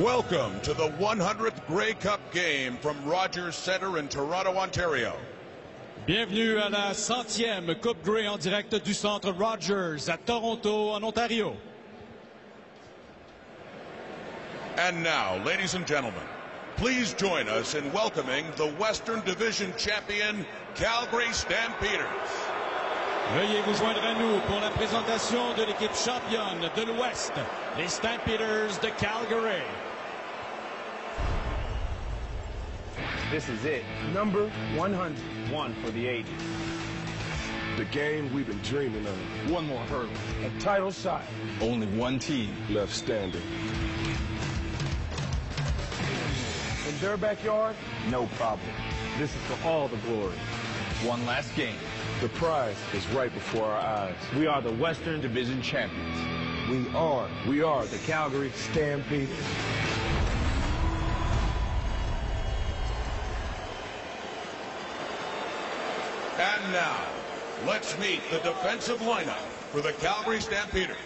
Welcome to the 100th Grey Cup game from Rogers Centre in Toronto, Ontario. Bienvenue à la centième Coupe Grey en direct du centre Rogers à Toronto, en Ontario. And now, ladies and gentlemen, please join us in welcoming the Western Division champion, Calgary Stampeders. Veuillez vous joindre à nous pour la présentation de l'équipe championne de l'Ouest, les Stampeders de Calgary. This is it. Number 100. One for the ages. The game we've been dreaming of. One more hurdle. A title shot. Only one team left standing. In their backyard, no problem. This is for all the glory. One last game. The prize is right before our eyes. We are the Western Division champions. We are, we are the Calgary Stampeders. And now, let's meet the defensive lineup for the Calgary Stampeders.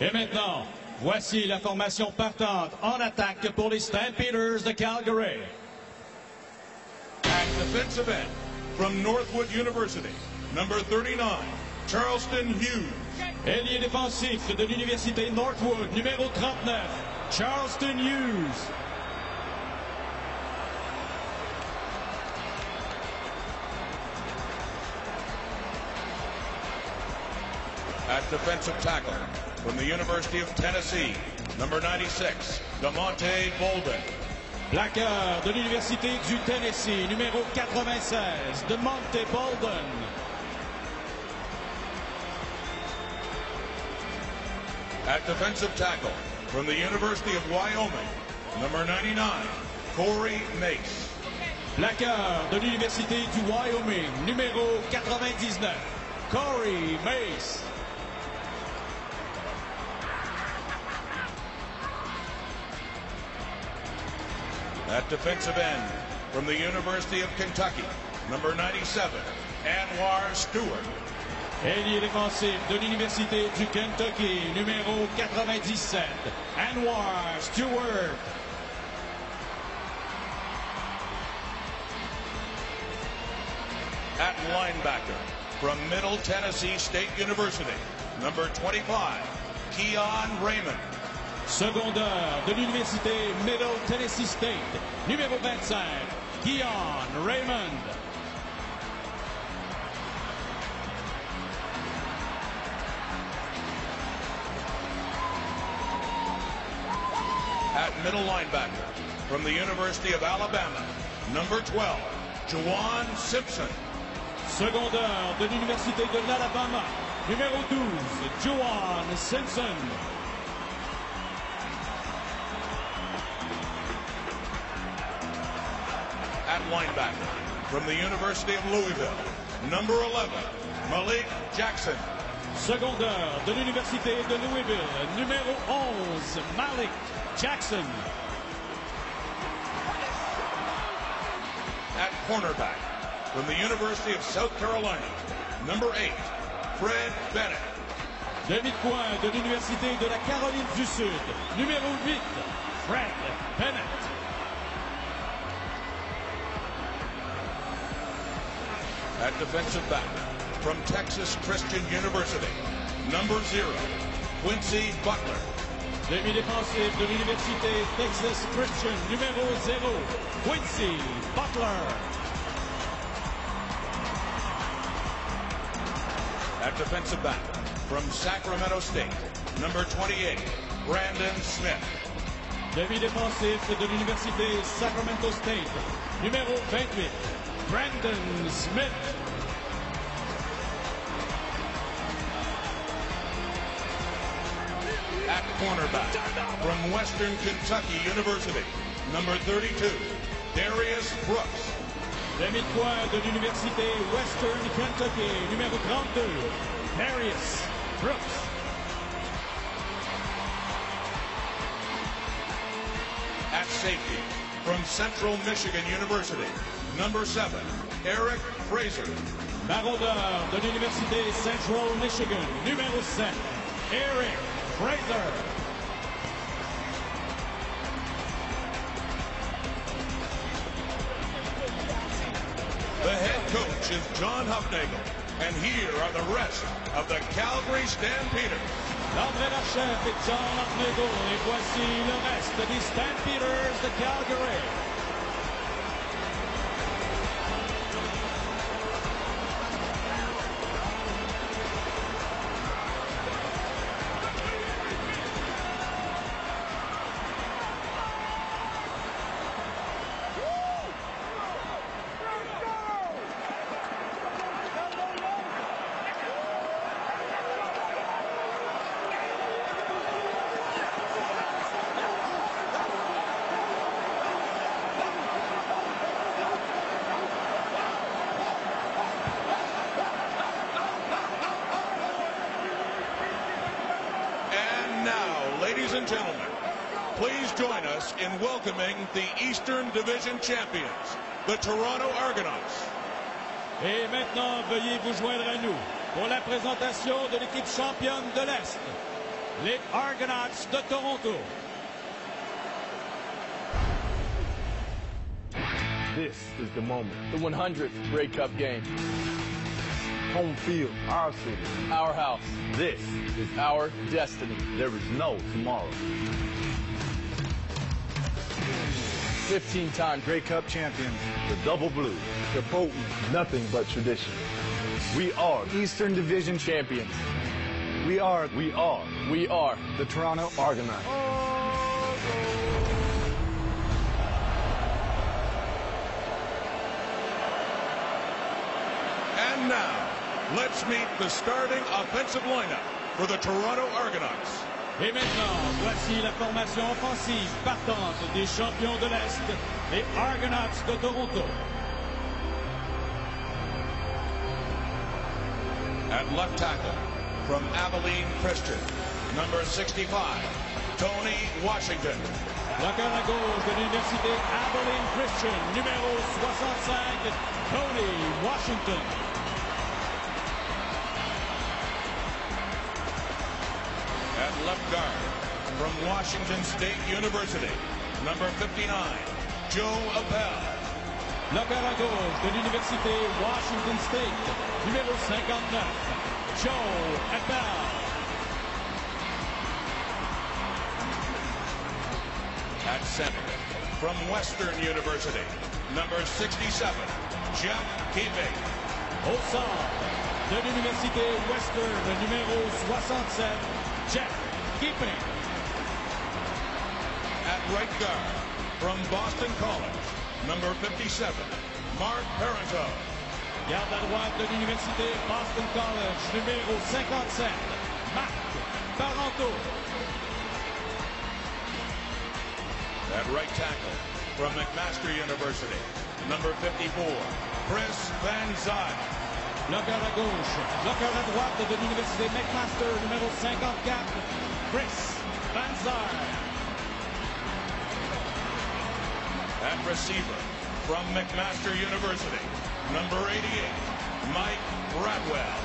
Et maintenant, voici la formation partante en attaque pour les Stampeders de Calgary. At defensive end, from Northwood University, number 39, Charleston Hughes. Ailier défensif de l'Université Northwood, numéro 39, Charleston Hughes. At defensive tackle, from the University of Tennessee, number 96, DeMonte Bolden. Plaqueur de l'Université du Tennessee, numéro 96, DeMonte Bolden. At defensive tackle, from the University of Wyoming, number 99, Corey Mace. Plaqueur de l'Université du Wyoming, numéro 99, Corey Mace. At defensive end, from the University of Kentucky, number 97, Anwar Stewart. Ailier défensif de l'Université du Kentucky, numéro 97, Anwar Stewart. At linebacker, from Middle Tennessee State University, number 25, Keon Raymond. Secondaire de l'Université Middle Tennessee State, numéro 25, Keon Raymond. At middle linebacker, from the University of Alabama, number 12, Juwan Simpson. Secondaire de l'Université de l'Alabama, numéro 12, Juwan Simpson. At linebacker, from the University of Louisville, number 11, Malik Jackson. Secondaire de l'Université de Louisville, numéro 11, Malik Jackson. At cornerback, from the University of South Carolina, number 8, Fred Bennett. Demi-coin de l'Université de la Caroline du Sud, numéro 8, Fred Bennett. At defensive back, from Texas Christian University, number 0, Quincy Butler. Demi-défensif de l'Université Texas Christian, numéro 0, Quincy Butler. At defensive back, from Sacramento State, number 28, Brandon Smith. Demi-défensif de l'Université Sacramento State, numéro 28, Brandon Smith. At cornerback, from Western Kentucky University, number 32, Darius Brooks. Demi-coin de l'Université Western Kentucky, numéro 32, Darius Brooks. At safety, from Central Michigan University, number seven, Eric Fraser. Maraudeur de l'Université Central Michigan, numéro 7, Eric Fraser. The head coach is John Hufnagel, and here are the rest of the Calgary Stampeders. L'entraîneur-chef est John et voici le reste des Stampeders de Calgary. In welcoming the Eastern Division champions, the Toronto Argonauts. Et maintenant, veuillez vous joindre à nous pour la présentation de l'équipe championne de l'Est, les Argonauts de Toronto. This is the moment. The 100th Grey Cup game. Home field, our city. Our house. This is Our destiny. There is no tomorrow. 15 time Grey Cup champions, the Double Blue, the potent, nothing but tradition. We are Eastern Division champions. We are we are We are the Toronto Argonauts. And now, let's meet the starting offensive lineup for the Toronto Argonauts. Et maintenant, voici la formation offensive partante des champions de l'Est, les Argonauts de Toronto. At left tackle, from Abilene Christian, number 65, Tony Washington. Bloqueur à gauche de l'Université Abilene Christian, numéro 65, Tony Washington. From Washington State University, number 59, Joe Eppele. Bloqueur à gauche de l'Université Washington State, numéro 59, Joe Eppele. At center, from Western University, number 67, Jeff Keeping. Au centre de l'Université Western, numéro 67, Jeff Keeping. Right guard, from Boston College, number 57, Marc Parenteau. Garde à droite de l'Université Boston College, numéro 57, Marc Parenteau. At right tackle, from McMaster University, number 54, Chris Van Zyl. Bloqueur à gauche, bloqueur à droite de l'Université McMaster, numéro 54, Chris Van Zyl. At receiver, from McMaster University, number 88, Mike Bradwell.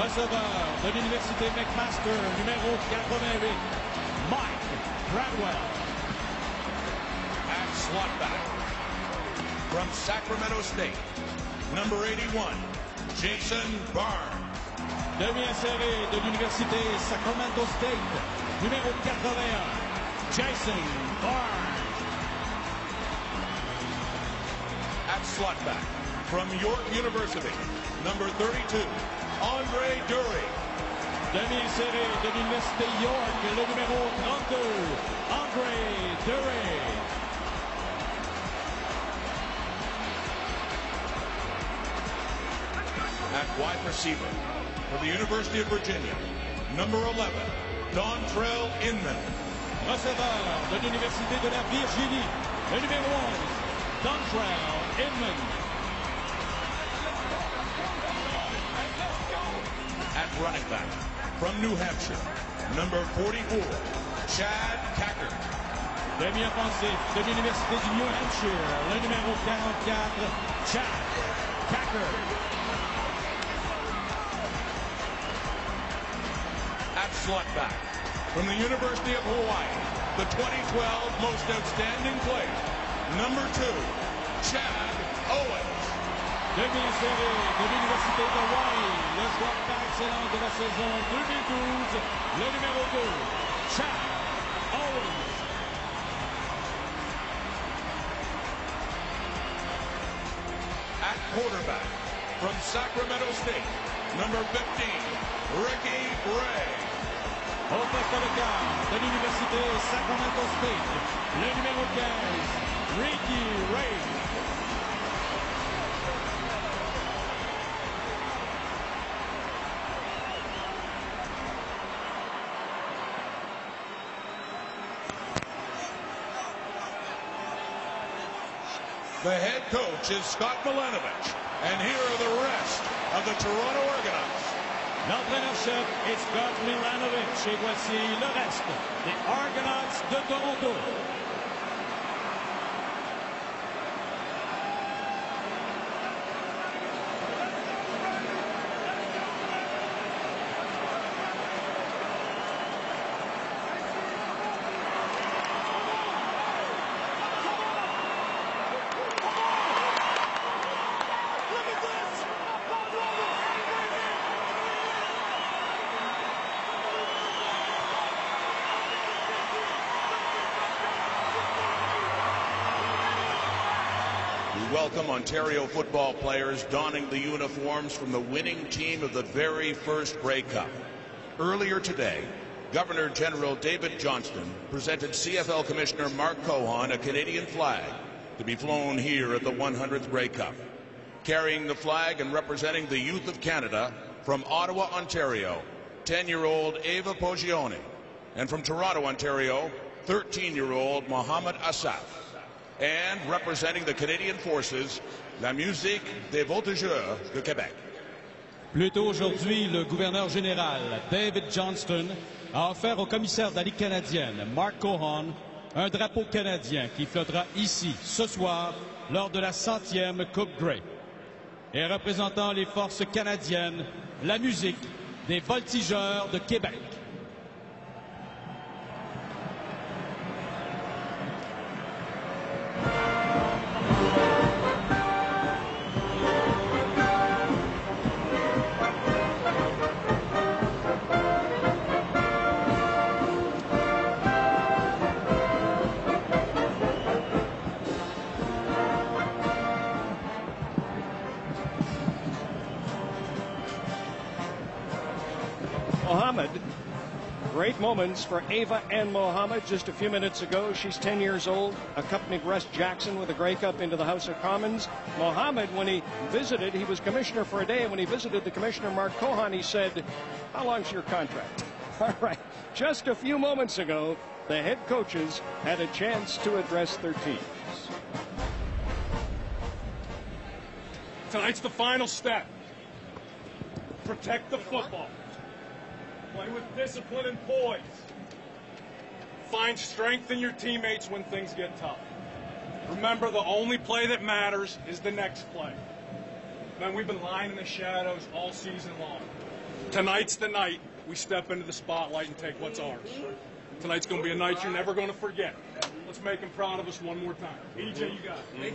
Receveur de l'Université McMaster, numéro 88, Mike Bradwell. At slot back, from Sacramento State, number 81, Jason Barnes. Demi-inséré de l'Université Sacramento State, numéro 81, Jason Barnes. At slot back, from York University, number 32, Andre Durie. Demi-inséré de l'Université York, le numéro 32, Andre Durie. At wide receiver, for the University of Virginia, number 11, Dontrell Inman. Receveur de l'Université de la Virginie, le numéro 11, Dontrell Inman. At running back, from New Hampshire, number 44, Chad Kackert. Demi-offensif de l'Université du New Hampshire, le numéro 44, Chad Kackert. At slot back, from the University of Hawaii, the 2012 most outstanding player, number two, Chad Owens. demi-série de l'Université de Hawaii, le joueur par excellence de la saison 2012, le numéro 2, Chad Owens. At quarterback, from Sacramento State, number 15, Ricky Ray. Au poste de garde de l'Université Sacramento State, le numéro 15, Ricky Ray. The head coach is Scott Milanovich, and here are the rest of the Toronto Argonauts. L'entraîneur-chef est Scott Milanovich et voici le reste des Argonauts de Toronto. We welcome Ontario football players donning the uniforms from the winning team of the very first Grey Cup. Earlier today, Governor General David Johnston presented CFL Commissioner Mark Cohon a Canadian flag to be flown here at the 100th Grey Cup. Carrying the flag and representing the youth of Canada from Ottawa, Ontario, 10-year-old Ava Poggione, and from Toronto, Ontario, 13-year-old Mohamed Asaf. And representing the Canadian Forces, la musique des voltigeurs de Québec. Plus tôt aujourd'hui, le gouverneur général David Johnston a offert au commissaire de la Ligue canadienne, Mark Cohon, un drapeau canadien qui flottera ici ce soir lors de la centième Coupe Grey. Et représentant les forces canadiennes, la musique des voltigeurs de Québec. For Ava and Mohammed just a few minutes ago. She's 10 years old, accompanied Russ Jackson with a Grey Cup into the House of Commons. Mohammed, when he visited, he was commissioner for a day, when he visited the commissioner, Mark Cohon, he said, How long's your contract? All right. Just a few moments ago, the head coaches had a chance to address their teams. Tonight's the final step. Protect the football. Play with discipline and poise. Find strength in your teammates when things get tough. Remember, the only play that matters is the next play. Man, we've been lying in the shadows all season long. Tonight's the night we step into the spotlight and take what's ours. Tonight's going to be a night you're never going to forget. Let's make them proud of us one more time. EJ, you got it.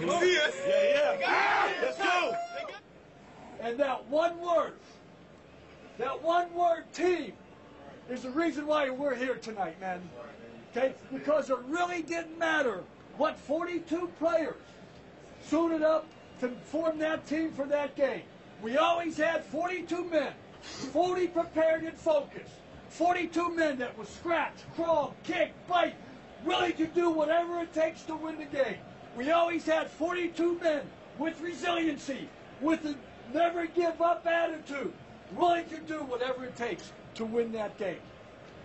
Yeah, yeah. Let's go. And that one word, that one word team, is the reason why we're here tonight, man. Okay? Because it really didn't matter what 42 players suited up to form that team for that game. We always had 42 men, 40 prepared and focused. 42 men that would scratch, crawl, kick, bite, willing to do whatever it takes to win the game. We always had 42 men with resiliency, with a never give up attitude, willing to do whatever it takes to win that game.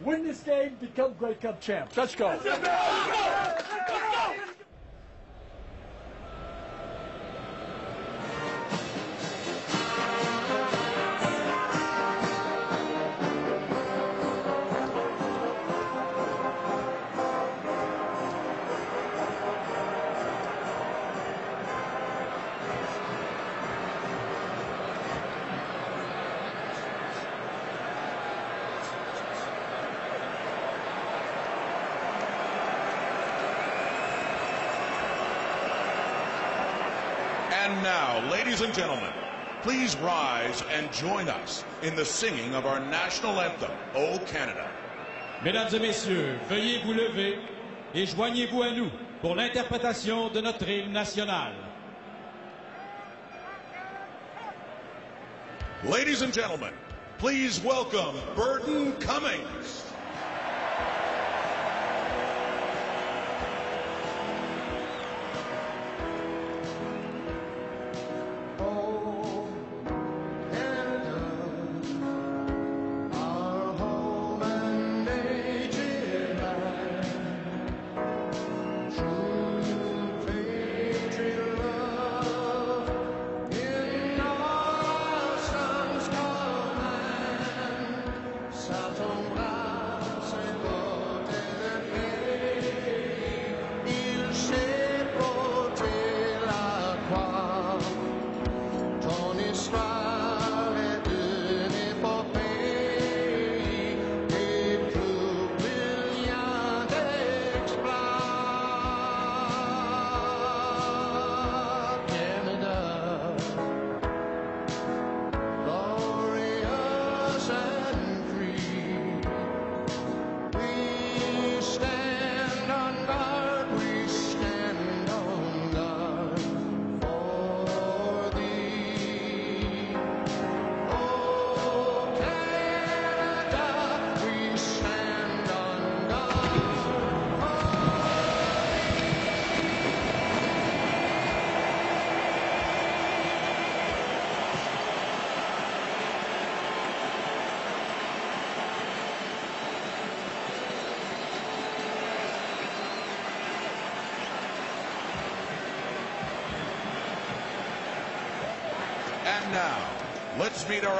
Win this game, become Grey Cup champs. Let's go. And and gentlemen, please rise and join us in the singing of our national anthem, O Canada. Mesdames et messieurs, veuillez vous lever et joignez-vous à nous pour l'interprétation de notre hymne national. Ladies and gentlemen, please welcome Burton Cummings.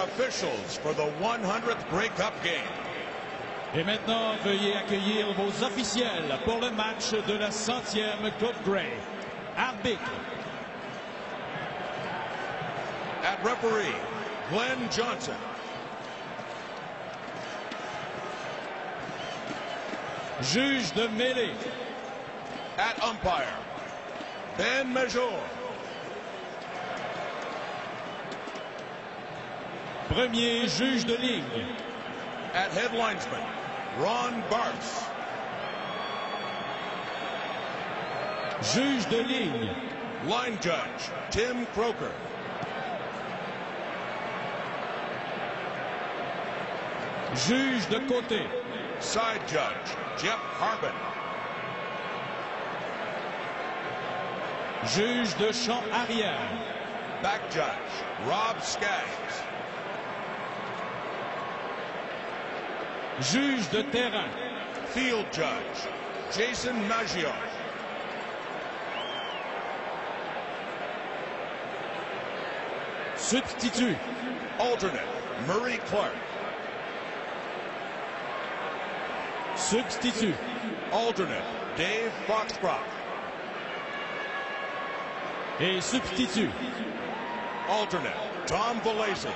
Officials for the 100th Grey Cup game. Et maintenant, veuillez accueillir vos officiels pour le match de la centième Coupe Grey. Arbitre, At referee, Glenn Johnson. juge de mêlée, At umpire, Ben Major. Premier juge de ligne, At head linesman, Ron Bartz. juge de ligne, Line judge, Tim Croker. juge de côté, Side judge, Jeff Harbin. juge de champ arrière, Back judge, Rob Skaggs. Juge de terrain, Field judge, Jason Maggio. substitut, Alternate, Murray Clark. substitut, Alternate, Dave Foxcroft. et substitut. Alternate, Tom Valesi.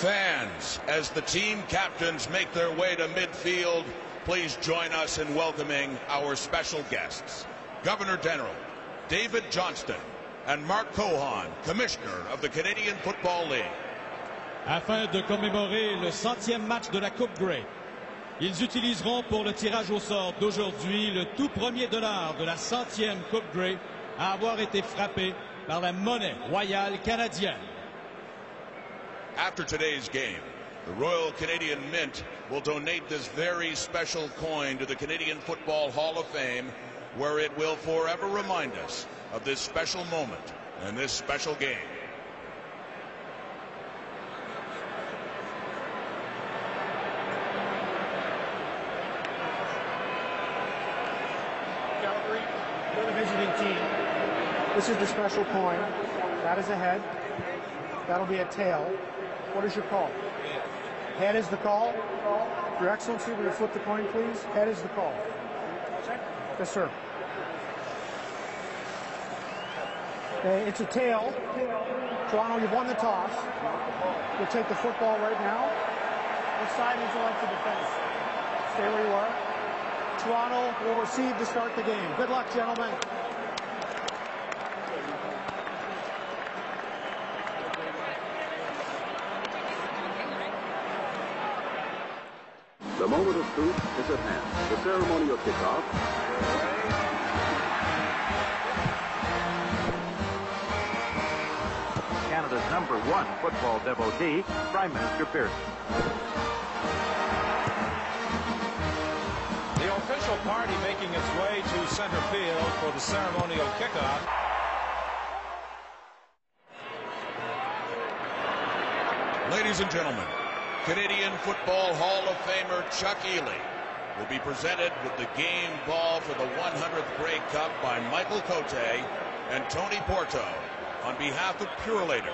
Fans, as the team captains make their way to midfield, please join us in welcoming our special guests. Governor General David Johnston and Mark Cohan, Commissioner of the Canadian Football League. Afin de commémorer le centième match de la Coupe Grey, ils utiliseront pour le tirage au sort d'aujourd'hui le tout premier dollar de la centième Coupe Grey à avoir été frappé par la monnaie royale canadienne. After today's game, the Royal Canadian Mint will donate this very special coin to the Canadian Football Hall of Fame, where it will forever remind us of this special moment and this special game. Calgary, team. This is the special coin. That is a head. That'll be a tail. What is your call? Head is the call. Your Excellency, will you flip the coin, please? Head is the call. Yes, sir. Okay, it's a tail. Toronto, you've won the toss. You'll take the football right now. Which side would you like to defend? Stay where you are. Toronto will receive to start the game. Good luck, gentlemen. The moment of truth is at hand. The ceremonial kickoff. Canada's number one football devotee, Prime Minister Pearson. The official party making its way to center field for the ceremonial kickoff. Ladies and gentlemen, Canadian Football Hall of Famer Chuck Ealey will be presented with the game ball for the 100th Grey Cup by Michael Cote and Tony Porto on behalf of Purolator.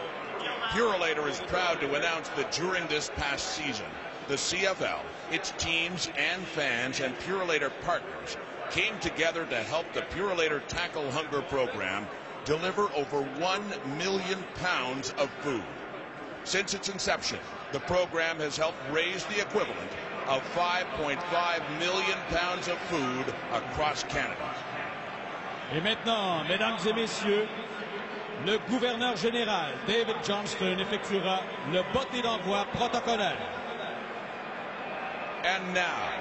Purolator is proud to announce that during this past season, the CFL, its teams and fans and Purolator partners came together to help the Purolator Tackle Hunger program deliver over 1 million pounds of food. Since its inception, the program has helped raise the equivalent of 5.5 million pounds of food across Canada. Et maintenant, mesdames et messieurs, le gouverneur général David Johnston effectuera le botté d'envoi protocolaire. And now,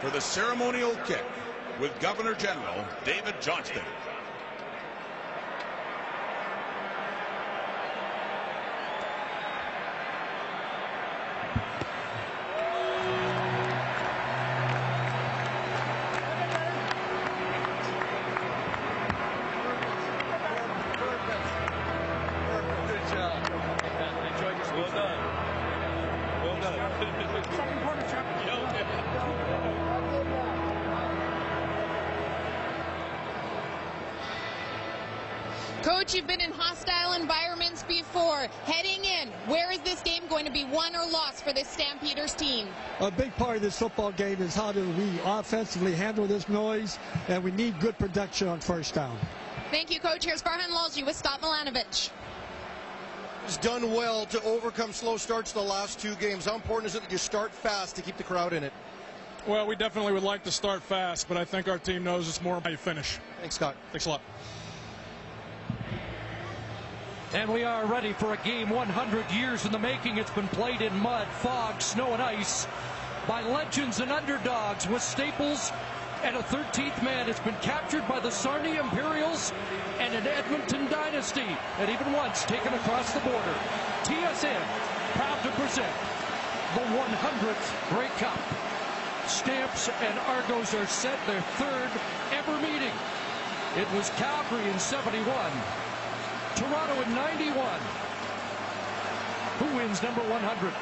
for the ceremonial kick with Governor General David Johnston. A big part of this football game is how do we offensively handle this noise, and we need good production on first down. Thank you, Coach. Here's Farhan Lalji with Scott Milanovich. Has done well to overcome slow starts the last two games. How important is it that you start fast to keep the crowd in it? Well, we definitely would like to start fast, but I think our team knows it's more how you finish. Thanks, Scott. Thanks a lot. And we are ready for a game 100 years in the making. It's been played in mud, fog, snow, and ice by legends and underdogs with Staples and a 13th man. It's been captured by the Sarnia Imperials and an Edmonton dynasty, and even once taken across the border. TSN proud to present the 100th Grey Cup. Stamps and Argos are set their third ever meeting. It was Calgary in 71. Toronto at 91. Who wins number 100?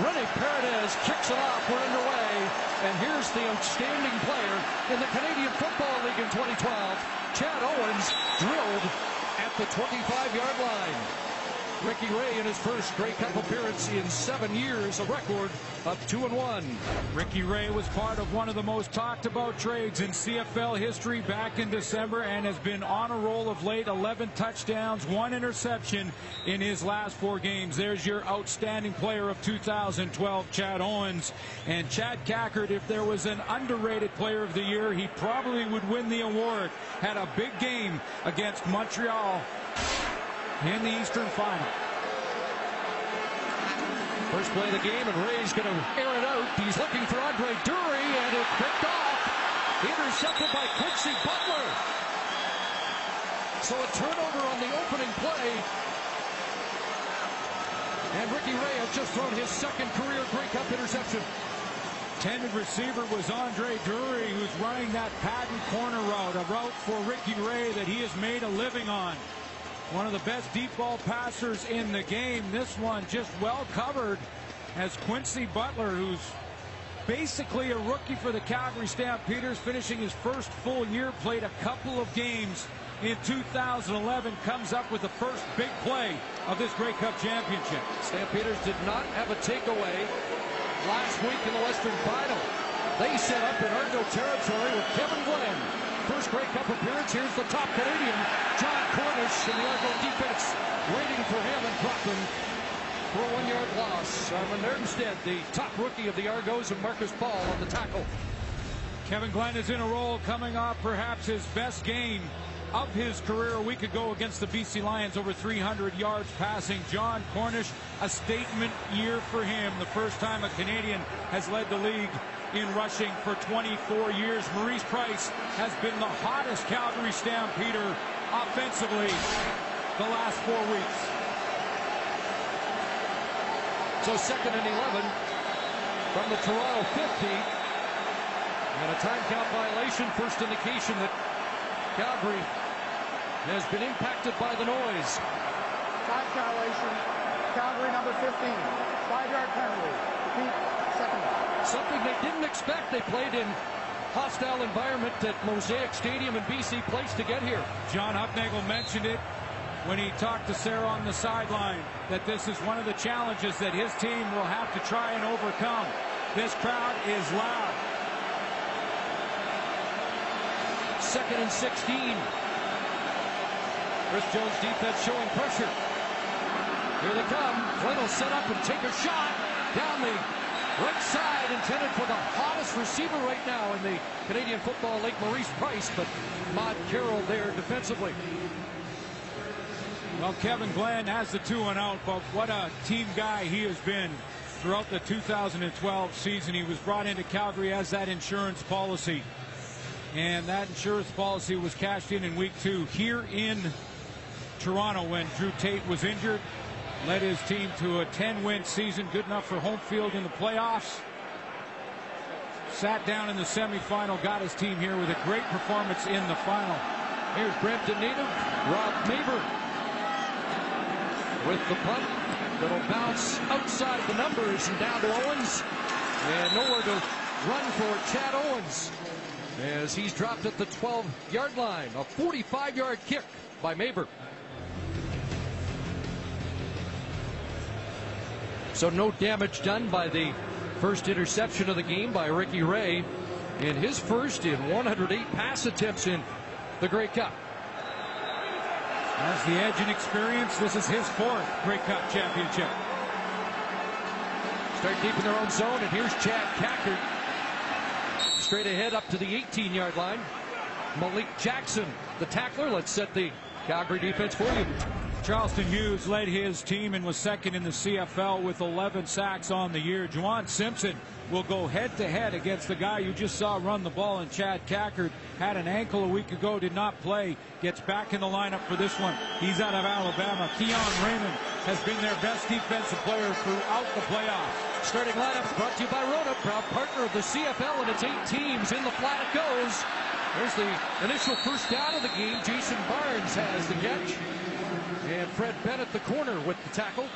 Rene Paredes kicks it off. We're underway. And here's the outstanding player in the Canadian Football League in 2012. Chad Owens drilled at the 25-yard line. Ricky Ray in his first Grey Cup appearance in seven years, a record of two and one. Ricky Ray was part of one of the most talked about trades in CFL history back in December and has been on a roll of late. 11 touchdowns, one interception in his last four games. There's your outstanding player of 2012, Chad Owens. And Chad Kackert, if there was an underrated player of the year, he probably would win the award. Had a big game against Montreal in the Eastern Final. First play of the game, and Ray's going to air it out. He's looking for Andre Durie, and it's picked off. Intercepted by Quincy Butler. So a turnover on the opening play. And Ricky Ray has just thrown his second career Grey Cup interception. Intended receiver was Andre Durie, who's running that patent corner route, a route for Ricky Ray that he has made a living on. One of the best deep ball passers in the game. This one just well covered as Quincy Butler, who's basically a rookie for the Calgary Stampeders, finishing his first full year, played a couple of games in 2011, comes up with the first big play of this Grey Cup championship. Stampeders did not have a takeaway last week in the Western Final. They set up in Argo territory with Kevin Glenn. First Grey Cup appearance. Here's the top Canadian, Jon Cornish, and the Argo defense waiting for him and Brockman. for a one-yard loss. Armand Armstead, the top rookie of the Argos, and Marcus Paul on the tackle. Kevin Glenn is in a role coming off perhaps his best game of his career a week ago against the BC Lions, over 300 yards passing. Jon Cornish, a statement year for him. The first time a Canadian has led the league in rushing for 24 years. Maurice Price has been the hottest Calgary Stampeder offensively the last four weeks. So second and 11 from the Toronto 50. And a time count violation, first indication that Calgary has been impacted by the noise. Time violation, Calgary number 15. Five-yard penalty. Something they didn't expect. They played in hostile environment at Mosaic Stadium in BC Place to get here. John Hufnagel mentioned it when he talked to Sarah on the sideline that this is one of the challenges that his team will have to try and overcome. This crowd is loud. Second and 16. Chris Jones defense showing pressure. Here they come. Flynn will set up and take a shot down the right side intended for the hottest receiver right now in the Canadian Football League, Maurice Price, but Mod Carroll there defensively. Well, Kevin Glenn has the two and out, but what a team guy he has been throughout the 2012 season. He was brought into Calgary as that insurance policy. And that insurance policy was cashed in in week two here in Toronto when Drew Tate was injured. Led his team to a 10-win season, good enough for home field in the playoffs. Sat down in the semifinal, got his team here with a great performance in the final. Here's Brampton native Rob Maber with the punt that'll bounce outside the numbers and down to Owens. And nowhere to run for Chad Owens as he's dropped at the 12-yard line. A 45-yard kick by Maber. So no damage done by the first interception of the game by Ricky Ray in his first in 108 pass attempts in the Grey Cup. As the edge and experience, this is his fourth Grey Cup championship. Start deep in their own zone, and here's Chad Kackert. Straight ahead up to the 18-yard line. Malik Jackson, the tackler. Let's set the Calgary defense for you. Charleston Hughes led his team and was second in the CFL with 11 sacks on the year. Juwan Simpson will go head-to-head against the guy you just saw run the ball, and Chad Kackert had an ankle a week ago, did not play, gets back in the lineup for this one. He's out of Alabama. Keon Raymond has been their best defensive player throughout the playoffs. Starting lineup brought to you by Rona, proud partner of the CFL, and its eight teams. In the flat it goes. There's the initial first down of the game. Jason Barnes has the catch. And Fred Bennett, the corner, with the tackle.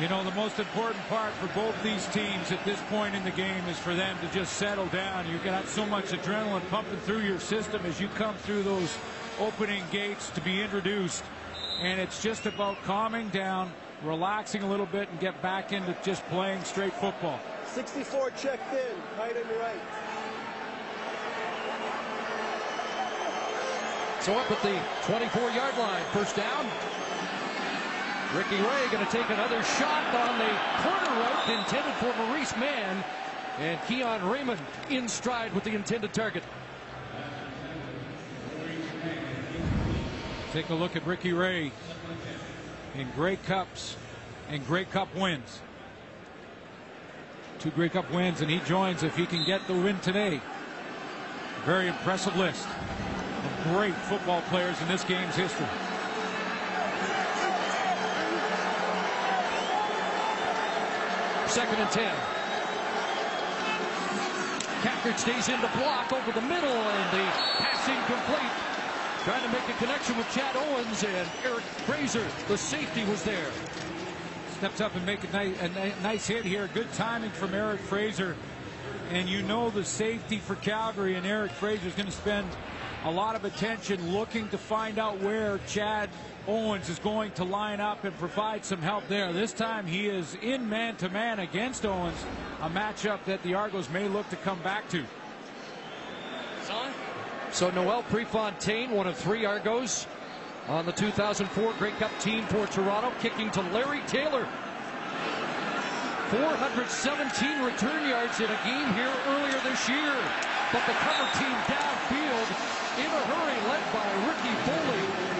You know, the most important part for both these teams at this point in the game is for them to just settle down. You've got so much adrenaline pumping through your system as you come through those opening gates to be introduced. And it's just about calming down, relaxing a little bit, and get back into just playing straight football. 64 checked in, tight and right. So up at the 24-yard line, first down. Ricky Ray going to take another shot on the corner route intended for Maurice Mann. And Keon Raymond in stride with the intended target. Take a look at Ricky Ray in Grey Cups and Grey Cup wins. Two Grey Cup wins, and he joins if he can get the win today. Very impressive list great football players in this game's history. Second and 10. Kackert stays in the block over the middle, and the pass incomplete. Trying to make a connection with Chad Owens, and Eric Fraser, the safety, was there. Steps up and make a nice, a nice hit here. Good timing from Eric Fraser. And you know the safety for Calgary, and Eric Fraser is going to spend a lot of attention looking to find out where Chad Owens is going to line up and provide some help there. This time he is in man-to-man -man against Owens, a matchup that the Argos may look to come back to. So Noel Prefontaine, one of three Argos, on the 2004 Grey Cup team for Toronto, kicking to Larry Taylor. 417 return yards in a game here earlier this year. But the cover team downfield in a hurry, led by Ricky Foley.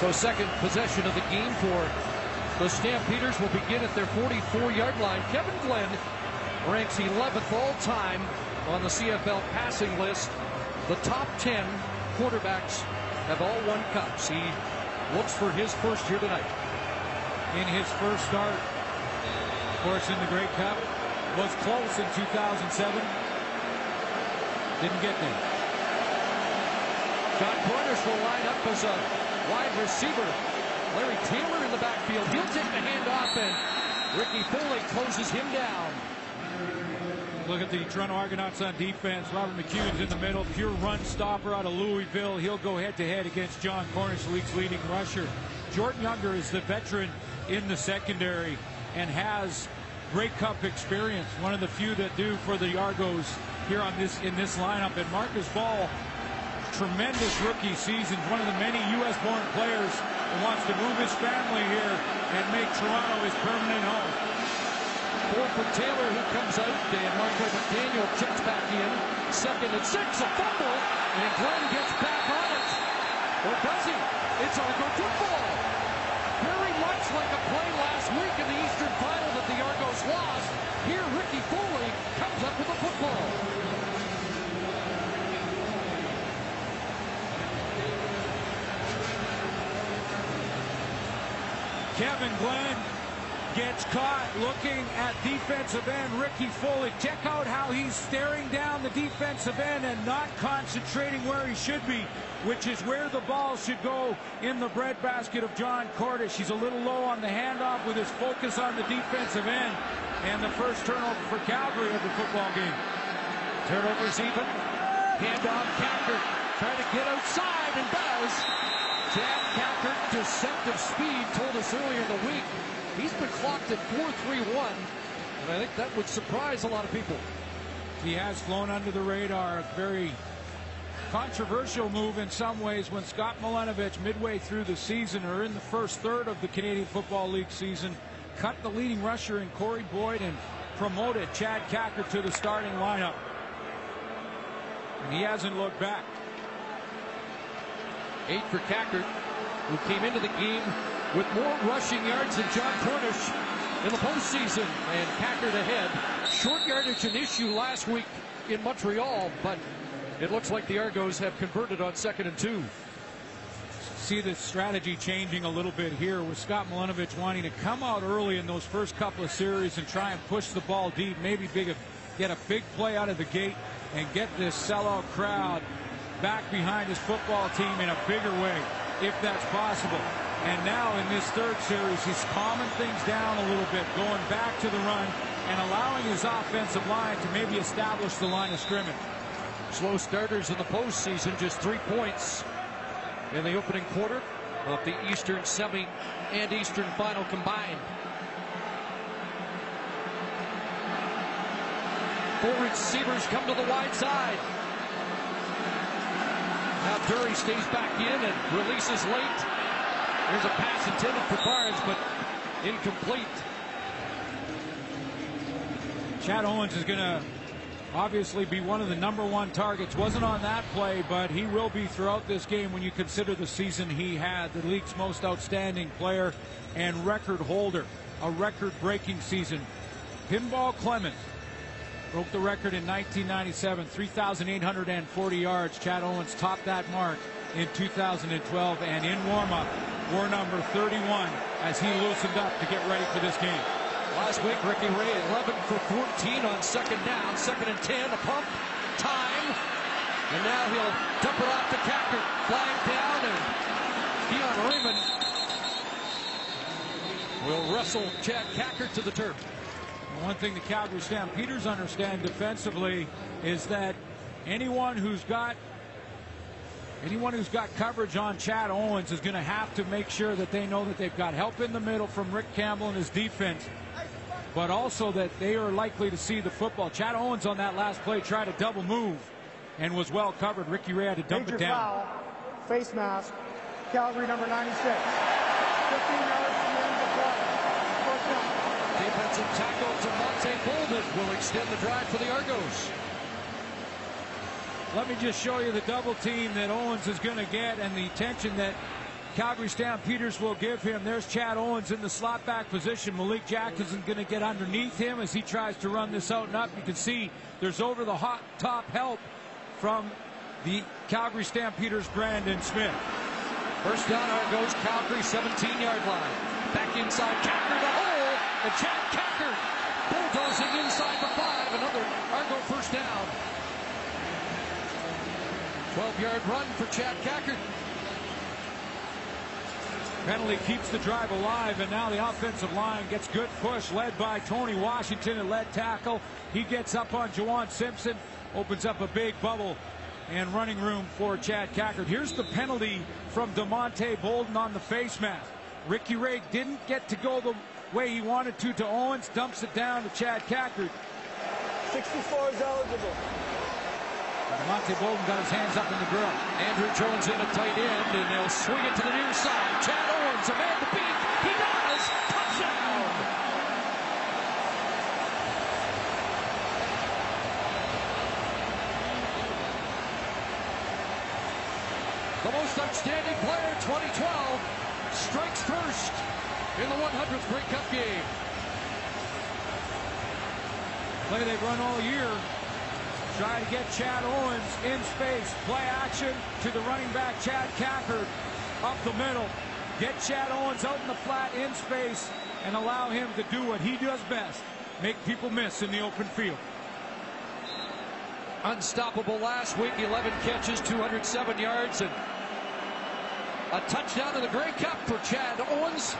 So second possession of the game for the Stampeders will begin at their 44-yard line. Kevin Glenn ranks 11th all-time on the CFL passing list. The top 10 quarterbacks have all won cups. He looks for his first year tonight. In his first start, of course, in the Grey Cup, was close in 2007. Didn't get there. Jon Cornish will line up as a wide receiver. Larry Taylor in the backfield. He'll take the handoff, and Ricky Foley closes him down. Look at the Toronto Argonauts on defense. Robert McCune's in the middle. Pure run stopper out of Louisville. He'll go head-to-head against Jon Cornish, the league's leading rusher. Jordan Younger is the veteran in the secondary and has Grey Cup experience. One of the few that do for the Argos here on this in this lineup. And Marcus Ball, tremendous rookie season. One of the many U.S.-born players who wants to move his family here and make Toronto his permanent home. Four for Taylor, who comes out, and Marquay McDaniel checks back in. Second and six, a fumble, and Glenn gets back on it. Or does he? It's Argo football. Very much like a play last week in the Eastern Final lost. Here, Ricky Foley comes up with the football. Kevin Glenn gets caught looking at defensive end Ricky Foley. Check out how he's staring down the defensive end and not concentrating where he should be, which is where the ball should go in the breadbasket of Jon Cornish. He's a little low on the handoff with his focus on the defensive end. And the first turnover for Calgary of the football game. Turnovers even. Handoff, Kackert trying to get outside and does. Jack Kackert, deceptive speed, told us earlier in the week He's been clocked at 4.31, and I think that would surprise a lot of people. He has flown under the radar. A very controversial move in some ways when Scott Milanovich, midway through the season or in the first third of the Canadian Football League season, cut the leading rusher in Corey Boyd and promoted Chad Kackert to the starting lineup. And he hasn't looked back. Eight for Kackert, who came into the game with more rushing yards than Jon Cornish in the postseason. And Kackert ahead. Short yardage an issue last week in Montreal, but it looks like the Argos have converted on second and two. See the strategy changing a little bit here with Scott Milanovich wanting to come out early in those first couple of series and try and push the ball deep, maybe big, get a big play out of the gate and get this sellout crowd back behind his football team in a bigger way, if that's possible. And now in this third series, he's calming things down a little bit, going back to the run and allowing his offensive line to maybe establish the line of scrimmage. Slow starters in the postseason, just three points in the opening quarter of the Eastern semi and Eastern final combined. Four receivers come to the wide side. Now Durie stays back in and releases late. There's a pass intended for Barnes, but incomplete. Chad Owens is going to obviously be one of the number one targets. Wasn't on that play, but he will be throughout this game when you consider the season he had. The league's most outstanding player and record holder. A record-breaking season. Pinball Clemens broke the record in 1997, 3,840 yards. Chad Owens topped that mark in 2012 and in warm-up wore number 31 as he loosened up to get ready for this game. Last week, Ricky Ray 11 for 14 on second down, second and 10, a pump, time, and now he'll dump it off to Kackert, flying down, and Keon Raymond will wrestle Chad Kackert to the turf. One thing the Calgary Stampeders understand defensively is that anyone who's got anyone who's got coverage on Chad Owens is going to have to make sure that they know that they've got help in the middle from Rick Campbell and his defense, but also that they are likely to see the football. Chad Owens on that last play tried a double move and was well covered. Ricky Ray had to dump Major it down. foul, face mask, Calgary number 96. 15 yards from the end of the play. First down. Defensive tackle to Monte Bolden will extend the drive for the Argos. Let me just show you the double team that Owens is going to get and the attention that Calgary Stampeders will give him. There's Chad Owens in the slot back position. Malik Jackson is going to get underneath him as he tries to run this out and up. You can see there's over the hot top help from the Calgary Stampeders, Brandon Smith. First down, Argos, Calgary 17-yard line. Back inside, hole, and Chad Kackert bulldozing inside the five. Another Argo first down. 12-yard run for Chad Kackert. Penalty keeps the drive alive, and now the offensive line gets good push, led by Tony Washington at lead tackle. He gets up on Juwan Simpson, opens up a big bubble and running room for Chad Kackert. Here's the penalty from DeMonte Bolden on the face mask. Ricky Ray didn't get to go the way he wanted to to Owens, dumps it down to Chad Kackert. 64 is eligible. Monte Bolden got his hands up in the grill. Andrew Jones in a tight end, and they'll swing it to the near side. Chad Owens, a man to beat. He does. Touchdown. The most outstanding player 2012 strikes first in the 100th Grey Cup game. Play they've run all year. Try to get Chad Owens in space. Play action to the running back, Chad Kackert, up the middle. Get Chad Owens out in the flat in space and allow him to do what he does best. Make people miss in the open field. Unstoppable last week, 11 catches, 207 yards, and a touchdown in the Grey Cup for Chad Owens.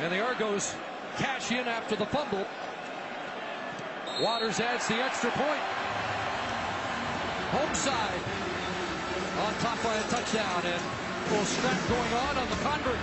And the Argos cash in after the fumble. Waters adds the extra point. Home side on top by a touchdown and a little scrap going on on the convert.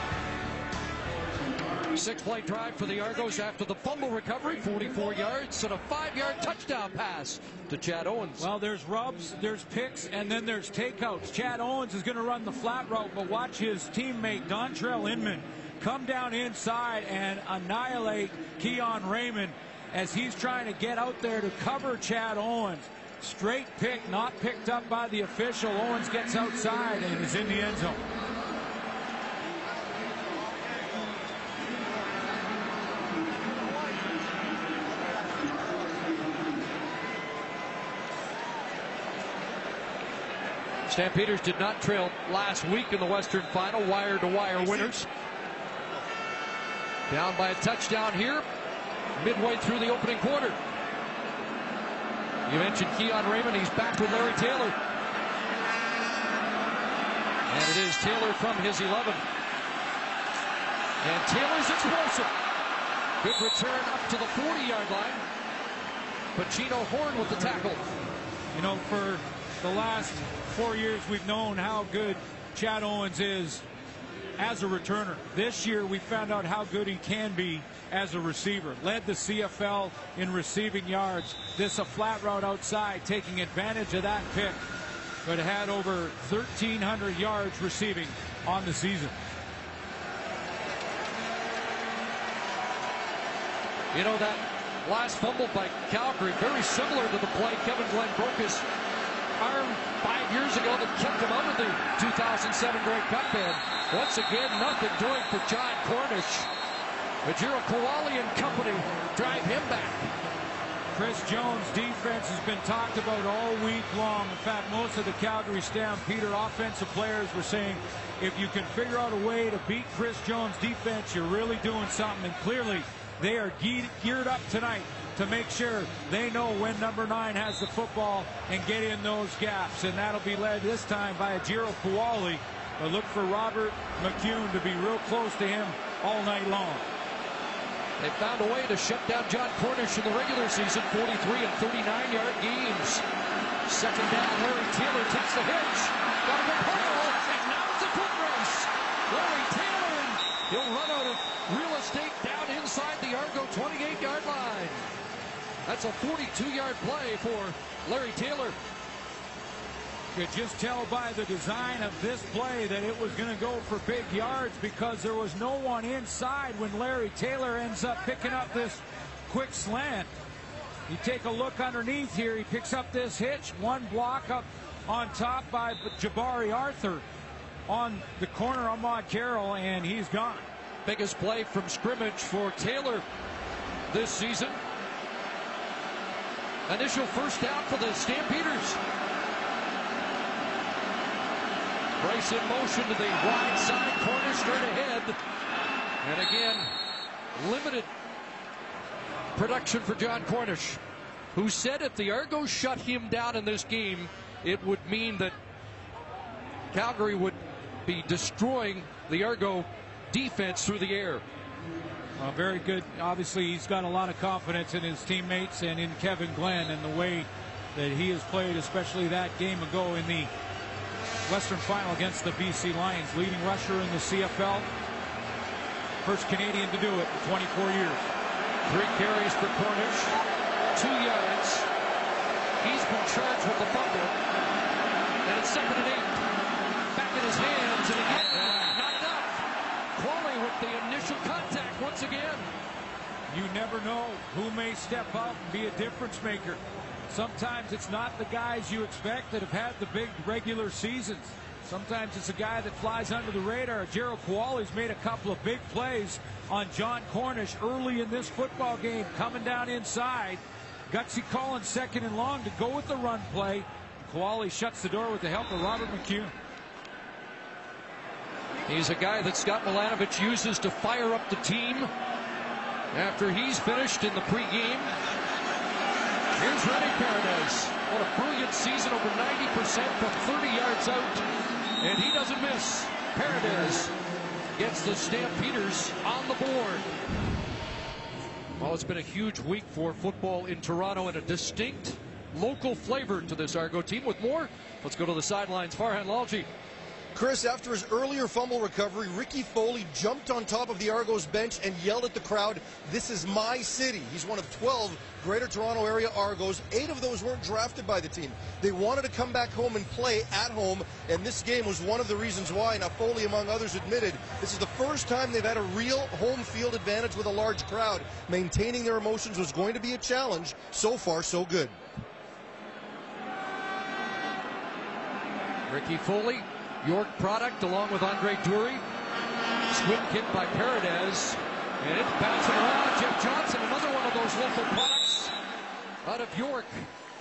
Six play drive for the Argos after the fumble recovery, 44 yards and a five yard touchdown pass to Chad Owens. Well, there's rubs, there's picks, and then there's takeouts. Chad Owens is going to run the flat route, but watch his teammate Dontrelle Inman come down inside and annihilate Keon Raymond as he's trying to get out there to cover Chad Owens. Straight pick, not picked up by the official. Owens gets outside and is in the end zone. Stampeders did not trail last week in the Western Final, wire to wire winners. Down by a touchdown here, midway through the opening quarter. You mentioned Keon Raymond, he's back with Larry Taylor. And it is Taylor from his 11. And Taylor's explosive. Good return up to the 40 yard line. Pacino Horne with the tackle. You know, for the last four years, we've known how good Chad Owens is as a returner. This year, we found out how good he can be as a receiver. Led the CFL in receiving yards. This a flat route outside, taking advantage of that pick, but had over 1,300 yards receiving on the season. You know, that last fumble by Calgary, very similar to the play Kevin Glenn broke his arm five years ago that kept him out of the 2007 Grey Cup. And once again, nothing doing for Jon Cornish. Ejiro Kuale and company drive him back. Chris Jones' defense has been talked about all week long. In fact, most of the Calgary Stampeder offensive players were saying if you can figure out a way to beat Chris Jones' defense, you're really doing something. And clearly, they are geared up tonight to make sure they know when number nine has the football and get in those gaps. And that'll be led this time by Jiro Kuale. But look for Robert McCune to be real close to him all night long. They found a way to shut down Jon Cornish in the regular season, 43 and 39 yard games. Second down, Larry Taylor takes the hitch. Got a pile, and now it's a foot race. Larry Taylor, he'll run out of real estate down inside the Argo 28 yard line. That's a 42-yard play for Larry Taylor. Could just tell by the design of this play that it was going to go for big yards because there was no one inside when Larry Taylor ends up picking up this quick slant. You take a look underneath here, he picks up this hitch, one block up on top by Jabari Arthur on the corner of Ahmad Carroll, and he's gone. Biggest play from scrimmage for Taylor this season. Initial first down for the Stampeders. Bryce in motion to the wide side corner straight ahead. And again, limited production for Jon Cornish, who said if the Argos shut him down in this game, it would mean that Calgary would be destroying the Argo defense through the air. Uh, very good. Obviously, he's got a lot of confidence in his teammates and in Kevin Glenn and the way that he has played, especially that game ago in the Western Final against the BC Lions, leading rusher in the CFL. First Canadian to do it in 24 years. Three carries for Cornish, two yards. He's been charged with the fumble. And it's second and eight. Back in his hands, and again, not enough. Kuale with the initial contact once again. You never know who may step up and be a difference maker. Sometimes it's not the guys you expect that have had the big regular seasons. Sometimes it's a guy that flies under the radar. Gerald Kuale's made a couple of big plays on Jon Cornish early in this football game, coming down inside. Gutsy Collins second and long to go with the run play. Qualley shuts the door with the help of Robert McCune. He's a guy that Scott Milanovich uses to fire up the team after he's finished in the pregame. Here's Rene Paredes. What a brilliant season, over 90% from 30 yards out. And he doesn't miss. Paredes gets the Stampeders on the board. Well, it's been a huge week for football in Toronto and a distinct local flavor to this Argo team. With more, let's go to the sidelines. Farhan Lalji. Chris, after his earlier fumble recovery, Ricky Foley jumped on top of the Argos bench and yelled at the crowd, This is my city. He's one of 12 Greater Toronto Area Argos. Eight of those weren't drafted by the team. They wanted to come back home and play at home, and this game was one of the reasons why. Now, Foley, among others, admitted this is the first time they've had a real home field advantage with a large crowd. Maintaining their emotions was going to be a challenge. So far, so good. Ricky Foley York product along with Andre Durie. Squib kick by Paredes. And it's bouncing around. Jeff Johnson, another one of those local products out of York,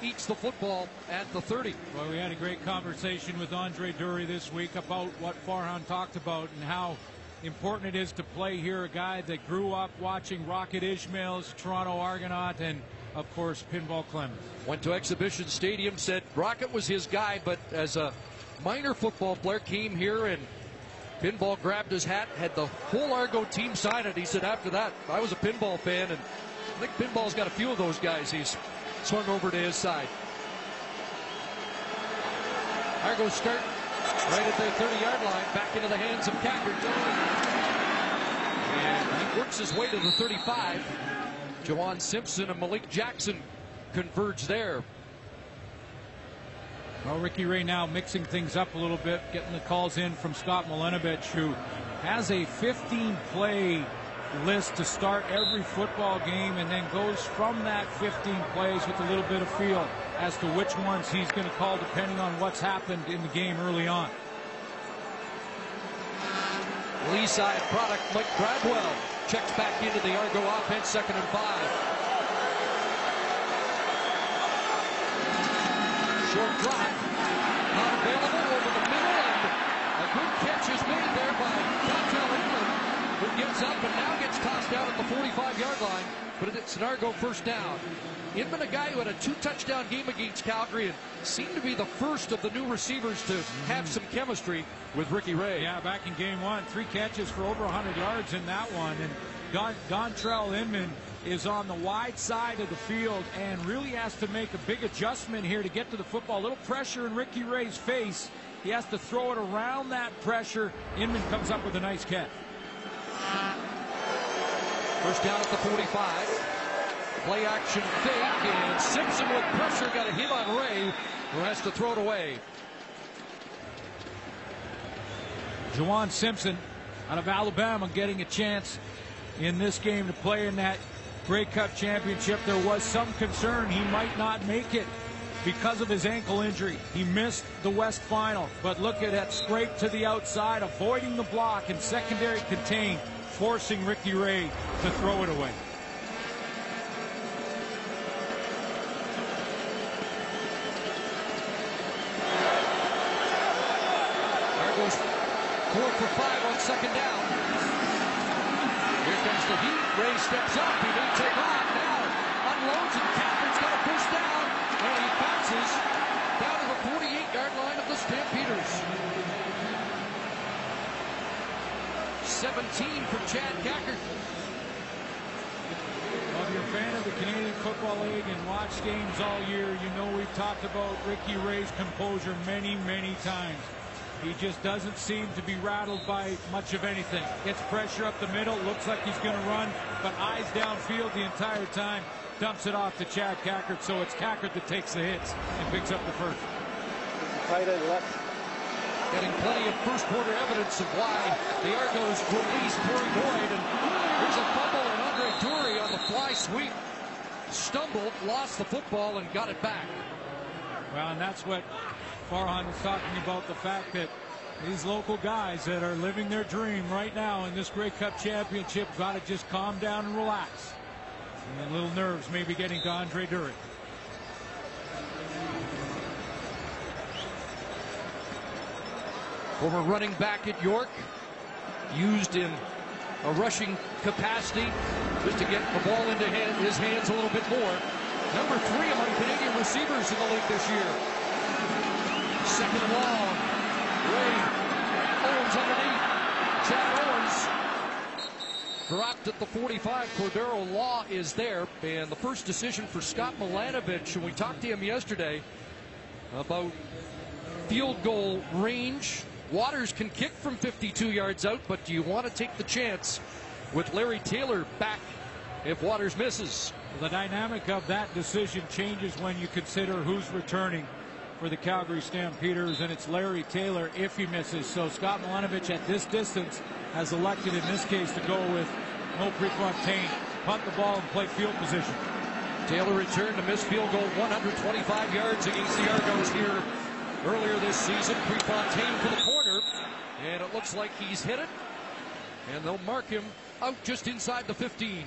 eats the football at the 30. Well, we had a great conversation with Andre Durie this week about what Farhan talked about and how important it is to play here. A guy that grew up watching Rocket Ismails, Toronto Argonaut, and of course, Pinball Clemens. Went to Exhibition Stadium, said Rocket was his guy, but as a minor football player, came here and Pinball grabbed his hat, had the whole Argo team sign it. He said after that, I was a pinball fan, and I think Pinball's got a few of those guys he's swung over to his side. Argo start right at the 30-yard line, back into the hands of Kackert. And he works his way to the 35. Juwan Simpson and Malik Jackson converge there. Well, Ricky Ray now mixing things up a little bit, getting the calls in from Scott Milanovich, who has a 15-play list to start every football game and then goes from that 15 plays with a little bit of feel as to which ones he's going to call depending on what's happened in the game early on. Leaside product Mike Bradwell checks back into the Argo offense, second and five. Short drop. Not available over the middle, and a good catch is made there by Dontrelle Inman, who gets up and now gets tossed out at the 45-yard line, but it's an Argo first down. Inman, a guy who had a two-touchdown game against Calgary and seemed to be the first of the new receivers to mm-hmm. have some chemistry with Ricky Ray. Yeah, back in game one, three catches for over 100 yards in that one, and Don, Dontrelle Inman is on the wide side of the field and really has to make a big adjustment here to get to the football. A little pressure in Ricky Ray's face. He has to throw it around that pressure. Inman comes up with a nice catch. First down at the 45. Play action fake, and Simpson with pressure got a hit on Ray, who has to throw it away. Juwan Simpson out of Alabama getting a chance in this game to play in that Grey Cup championship. There was some concern he might not make it because of his ankle injury. He missed the West Final, but look at that scrape to the outside, avoiding the block and secondary contain, forcing Ricky Ray to throw it away. Argos four for five on second down. Comes the heat. Ray steps up. He may take off now. Unloads and Kackert has got a push down. And he bounces down to the 48-yard line of the Stampeders. 17 for Chad Kackert. Well, if you're a fan of the Canadian Football League and watch games all year, you know we've talked about Ricky Ray's composure many, many times. He just doesn't seem to be rattled by much of anything. Gets pressure up the middle, looks like he's going to run, but eyes downfield the entire time. Dumps it off to Chad Kackert, so it's Kackert that takes the hits and picks up the first. Tight end left. Getting plenty of first quarter evidence of why the Argos released Corey Boyd. And there's a fumble, and Andre Durie on the fly sweep stumbled, lost the football, and got it back. Well, and that's what Farhan is talking about the fact that these local guys that are living their dream right now in this Grey Cup championship got to just calm down and relax. And the little nerves maybe getting to Andre Durie. Former running back at York, used in a rushing capacity just to get the ball into his hands a little bit more. Number three among Canadian receivers in the league this year. Second and long. Ray Owens underneath. Chad Owens dropped at the 45. Cordarro Law is there. And the first decision for Scott Milanovich, and we talked to him yesterday about field goal range. Waters can kick from 52 yards out, but do you want to take the chance with Larry Taylor back if Waters misses? The dynamic of that decision changes when you consider who's returning for the Calgary Stampeders, and it's Larry Taylor if he misses. So Scott Milanovich at this distance has elected in this case to go with Noel Prefontaine, punt the ball and play field position. Taylor returned to miss field goal 125 yards against the Argos here earlier this season. Prefontaine for the corner, and it looks like he's hit it, and they'll mark him out just inside the 15.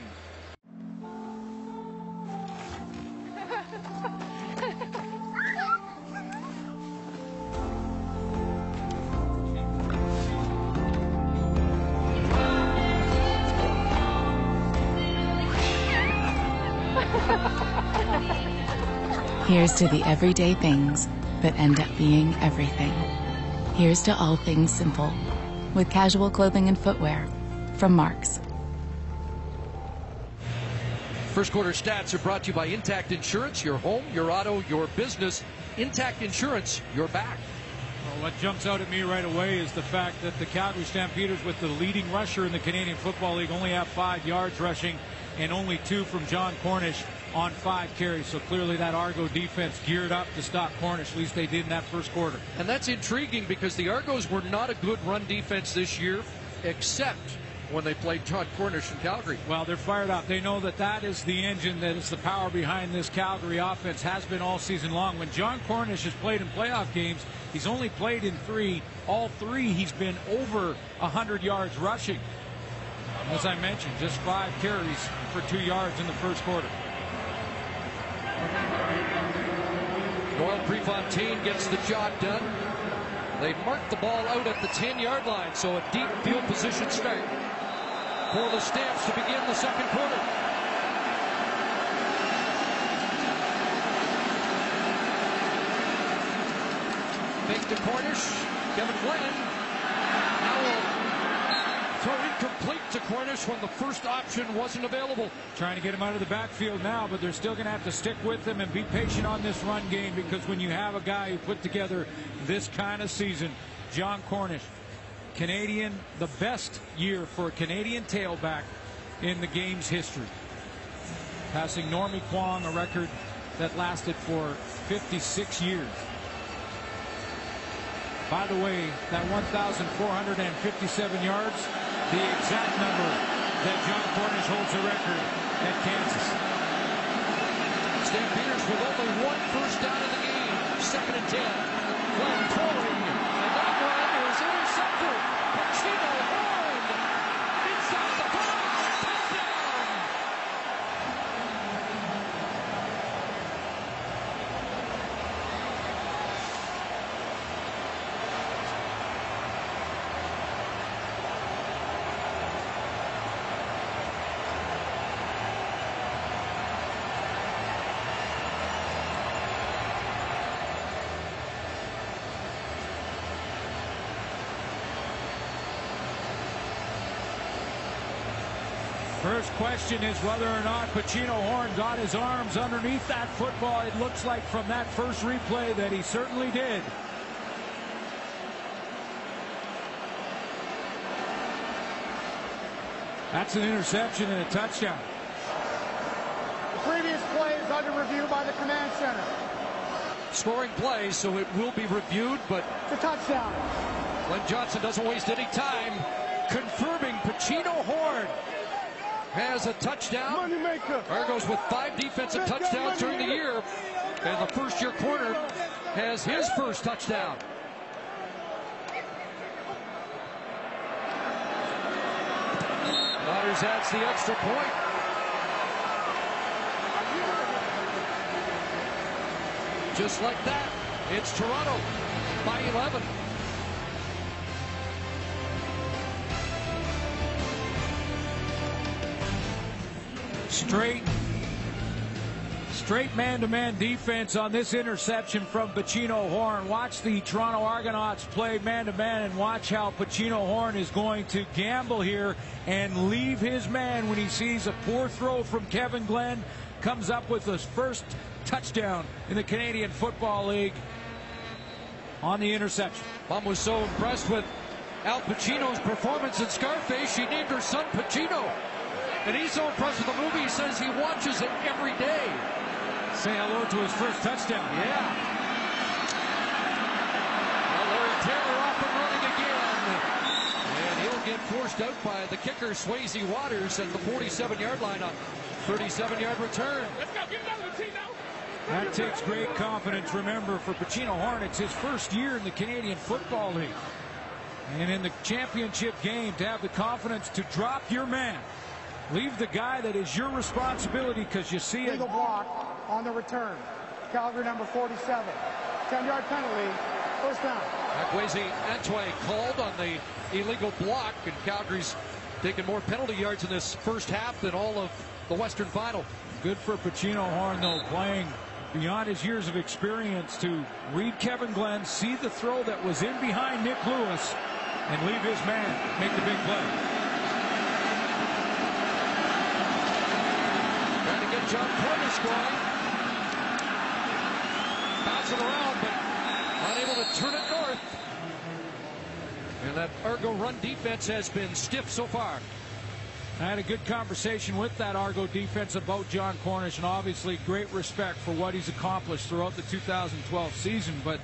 Here's to the everyday things that end up being everything. Here's to all things simple with casual clothing and footwear from Marks. First quarter stats are brought to you by Intact Insurance, your home, your auto, your business. Intact Insurance, your back. Well, what jumps out at me right away is the fact that the Calgary Stampeders, with the leading rusher in the Canadian Football League, only have five yards rushing and only two from Jon Cornish on five carries. So clearly that Argo defense geared up to stop Cornish. At least they did in that first quarter. And that's intriguing because the Argos were not a good run defense this year, except when they played Jon Cornish in Calgary. Well, they're fired up. They know that that is the engine, that is the power behind this Calgary offense, has been all season long. When Jon Cornish has played in playoff games, he's only played in three. All three, he's been over 100 yards rushing. As I mentioned, just five carries for two yards in the first quarter. Noel Prefontaine gets the job done. They marked the ball out at the 10 yard line, so a deep field position start for the Stamps to begin the second quarter. Fake to Cornish. Kevin Glennon. Now will throw Cornish when the first option wasn't available. Trying to get him out of the backfield now, but they're still going to have to stick with him and be patient on this run game because when you have a guy who put together this kind of season, Jon Cornish, Canadian, the best year for a Canadian tailback in the game's history. passing Normie Kwong, a record that lasted for 56 years. By the way, that 1,457 yards, the exact number that Jon Cornish holds the record at Kansas. Stampeders with only one first down in the game. Second and 10. Glenn throwing. And that one is intercepted. Pacino Horne. Inside the five. Touchdown. First question is whether or not Pacino Horne got his arms underneath that football. It looks like from that first replay that he certainly did. That's an interception and a touchdown. The previous play is under review by the command center. Scoring play, so it will be reviewed, but It's a touchdown. Glen Johnson doesn't waste any time confirming Pacino Horne has a touchdown. Argos with five defensive touchdowns during the year. And the first year corner has his first touchdown. Waters adds the extra point. Just like that, it's Toronto by 11. Straight, straight man-to-man defense on this interception from Pacino Horne. Watch the Toronto Argonauts play man-to-man and watch how Pacino Horne is going to gamble here and leave his man when he sees a poor throw from Kevin Glenn. Comes up with his first touchdown in the Canadian Football League on the interception. Mom was so impressed with Al Pacino's performance in Scarface, she named her son Pacino. And he's so impressed with the movie, he says he watches it every day. Say hello to his first touchdown. Yeah. Well, Larry Taylor off and running again. And he'll get forced out by the kicker, Swayze Waters, at the 47-yard line on 37-yard return. Let's go. Get down to the team now. That takes great confidence. Remember, for Pacino Horne, it's his first year in the Canadian Football League. And in the championship game, to have the confidence to drop your man. Leave the guy that is your responsibility because you see it. Legal block on the return. Calgary number 47. 10-yard penalty. First down. Akwasi Antwi called on the illegal block, and Calgary's taking more penalty yards in this first half than all of the Western Final. Good for Pacino Horne, though, playing beyond his years of experience to read Kevin Glenn, see the throw that was in behind Nick Lewis, and leave his man make the big play. Trying to get Bouncing around, but unable to turn it north. And that Argo run defense has been stiff so far. I had a good conversation with that Argo defense about Jon Cornish, and obviously great respect for what he's accomplished throughout the 2012 season. But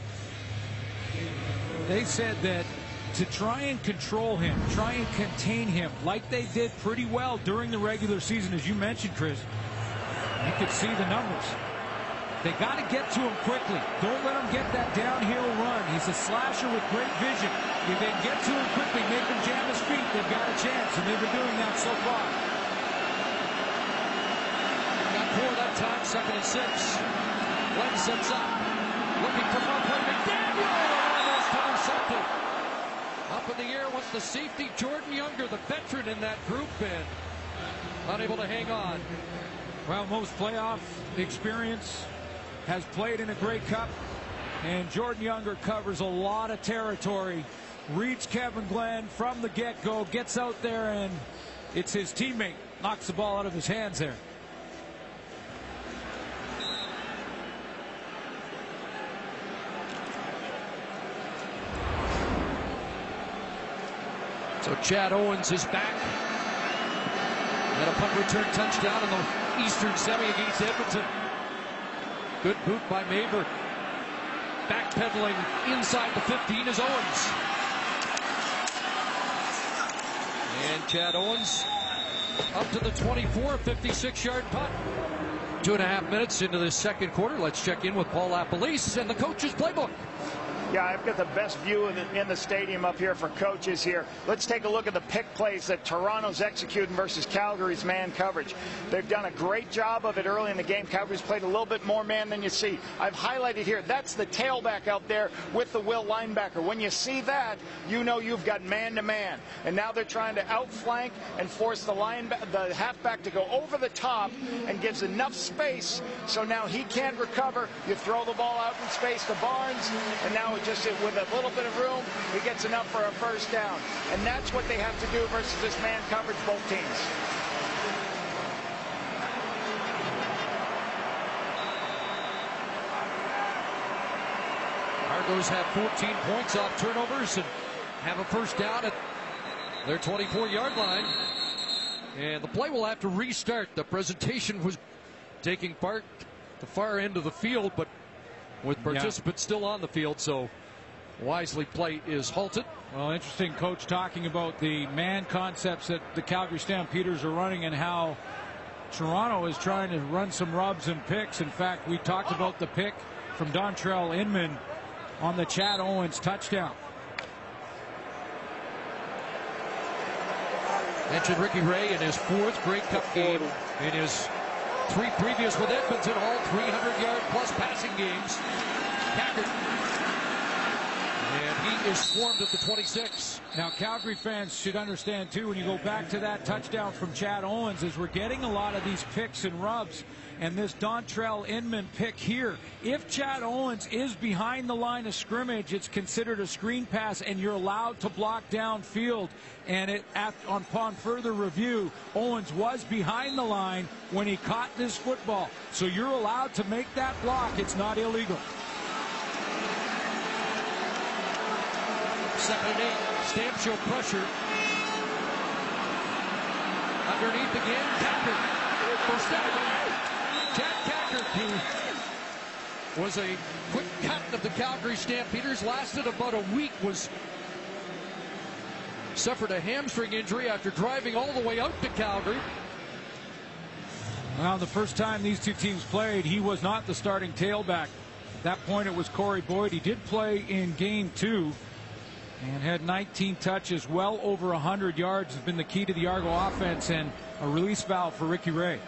they said that to try and control him, try and contain him, like they did pretty well during the regular season, as you mentioned, Chris, you could see the numbers. They got to get to him quickly. Don't let him get that downhill run. He's a slasher with great vision. If they get to him quickly, make him jam his feet, they've got a chance, and they've been doing that so far. Got four that time, second and six. Glenn sets up. Looking for more play. McDaniel almost intercepted. Up in the air was the safety, Jordan Younger, the veteran in that group, and unable to hang on. Well, most playoff experience has played in a Grey Cup, and Jordan Younger covers a lot of territory. Reads Kevin Glenn from the get-go, gets out there, and it's his teammate knocks the ball out of his hands there. So Chad Owens is back. And a punt return touchdown, and the Eastern semi against Edmonton. Good boot by Maver. Backpedaling inside the 15 is Owens. And Chad Owens up to the 24, 56 yard putt. Two and a half minutes into the second quarter. Let's check in with Paul LaPolice and the coach's playbook. Yeah, I've got the best view in the, in the, stadium up here for coaches here. Let's take a look at the pick plays that Toronto's executing versus Calgary's man coverage. They've done a great job of it early in the game. Calgary's played a little bit more man than you see. I've highlighted here, that's the tailback out there with the will linebacker. When you see that, you know you've got man-to-man. -man. And now they're trying to outflank and force the line, the halfback to go over the top and gives enough space so now he can't recover. You throw the ball out in space to Barnes, and now just with a little bit of room, he gets enough for a first down. And that's what they have to do versus this man coverage, both teams. Argos have 14 points off turnovers and have a first down at their 24-yard line. And the play will have to restart. The presentation was taking part the far end of the field, but with participants yeah. still on the field, so wisely play is halted. Well, interesting coach talking about the man concepts that the Calgary Stampeders are running and how Toronto is trying to run some rubs and picks. In fact, we talked about the pick from Dontrelle Inman on the Chad Owens touchdown. Mentioned Ricky Ray in his fourth Grey Cup game in his three previous with Edmonton, all 300 yard plus passing games. and he is swarmed at the 26. Now, Calgary fans should understand, too, when you go back to that touchdown from Chad Owens, is we're getting a lot of these picks and rubs. And this Dontrelle Inman pick here, if Chad Owens is behind the line of scrimmage, it's considered a screen pass, and you're allowed to block downfield. And it, upon further review, Owens was behind the line when he caught this football. So you're allowed to make that block. It's not illegal. Second and eight. Stamp show pressure. Underneath again. Kackert. First down. Was a quick cut of the Calgary Stampeders, lasted about a week, was suffered a hamstring injury after driving all the way out to Calgary. Well, the first time these two teams played, he was not the starting tailback. At that point, it was Corey Boyd. He did play in game two and had 19 touches, well over 100 yards, has been the key to the Argo offense and a release valve for Ricky Ray.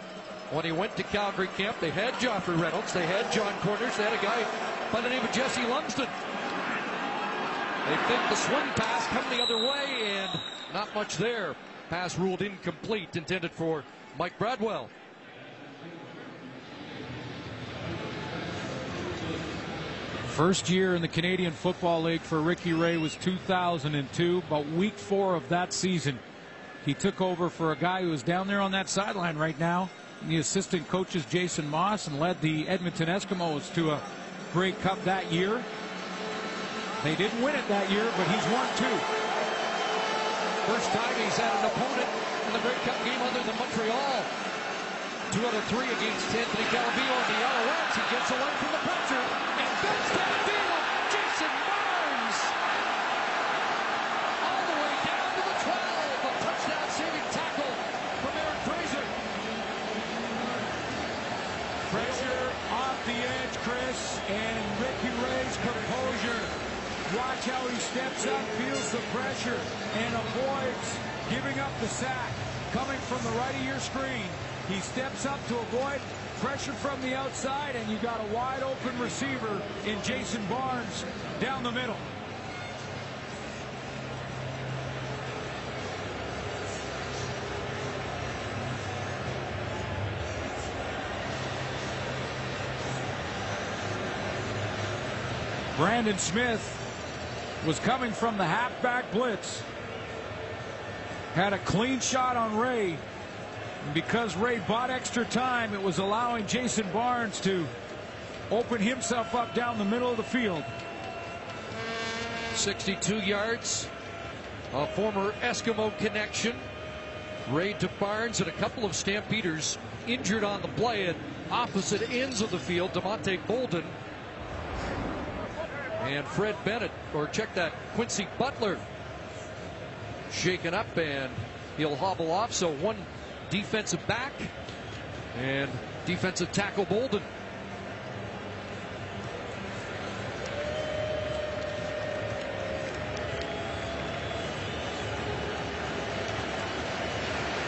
When he went to Calgary camp, they had Joffrey Reynolds, they had Jon Cornish, they had a guy by the name of Jesse Lumsden. They think the swing pass come the other way, and not much there. Pass ruled incomplete, intended for Mike Bradwell. First year in the Canadian Football League for Ricky Ray was 2002, but week four of that season, he took over for a guy who is down there on that sideline right now. The assistant coaches Jason Maas and led the Edmonton Eskimos to a Grey Cup that year. They didn't win it that year, but he's won two. First time he's had an opponent in the Grey Cup game other than Montreal. Two out of three against Anthony Calvillo and the Alouettes. He gets away from the pressure. Jason Barnes. All the way down to the 12. A touchdown saving tackle from Eric Fraser. Pressure off the edge, Chris, and Ricky Ray's composure. How he steps up, feels the pressure, and avoids giving up the sack. Coming from the right of your screen, he steps up to avoid Pressure from the outside, and you got a wide open receiver in Jason Barnes down the middle. Brandon Smith was coming from the halfback blitz. Had a clean shot on Ray And because Ray bought extra time, it was allowing Jason Barnes to open himself up down the middle of the field. 62 yards. A former Eskimo connection. Ray to Barnes and a couple of Stampeders injured on the play at opposite ends of the field. DeMonte Bolden and Fred Bennett, or check that, Quincy Butler shaken up and he'll hobble off. So one defensive back and defensive tackle Bolden.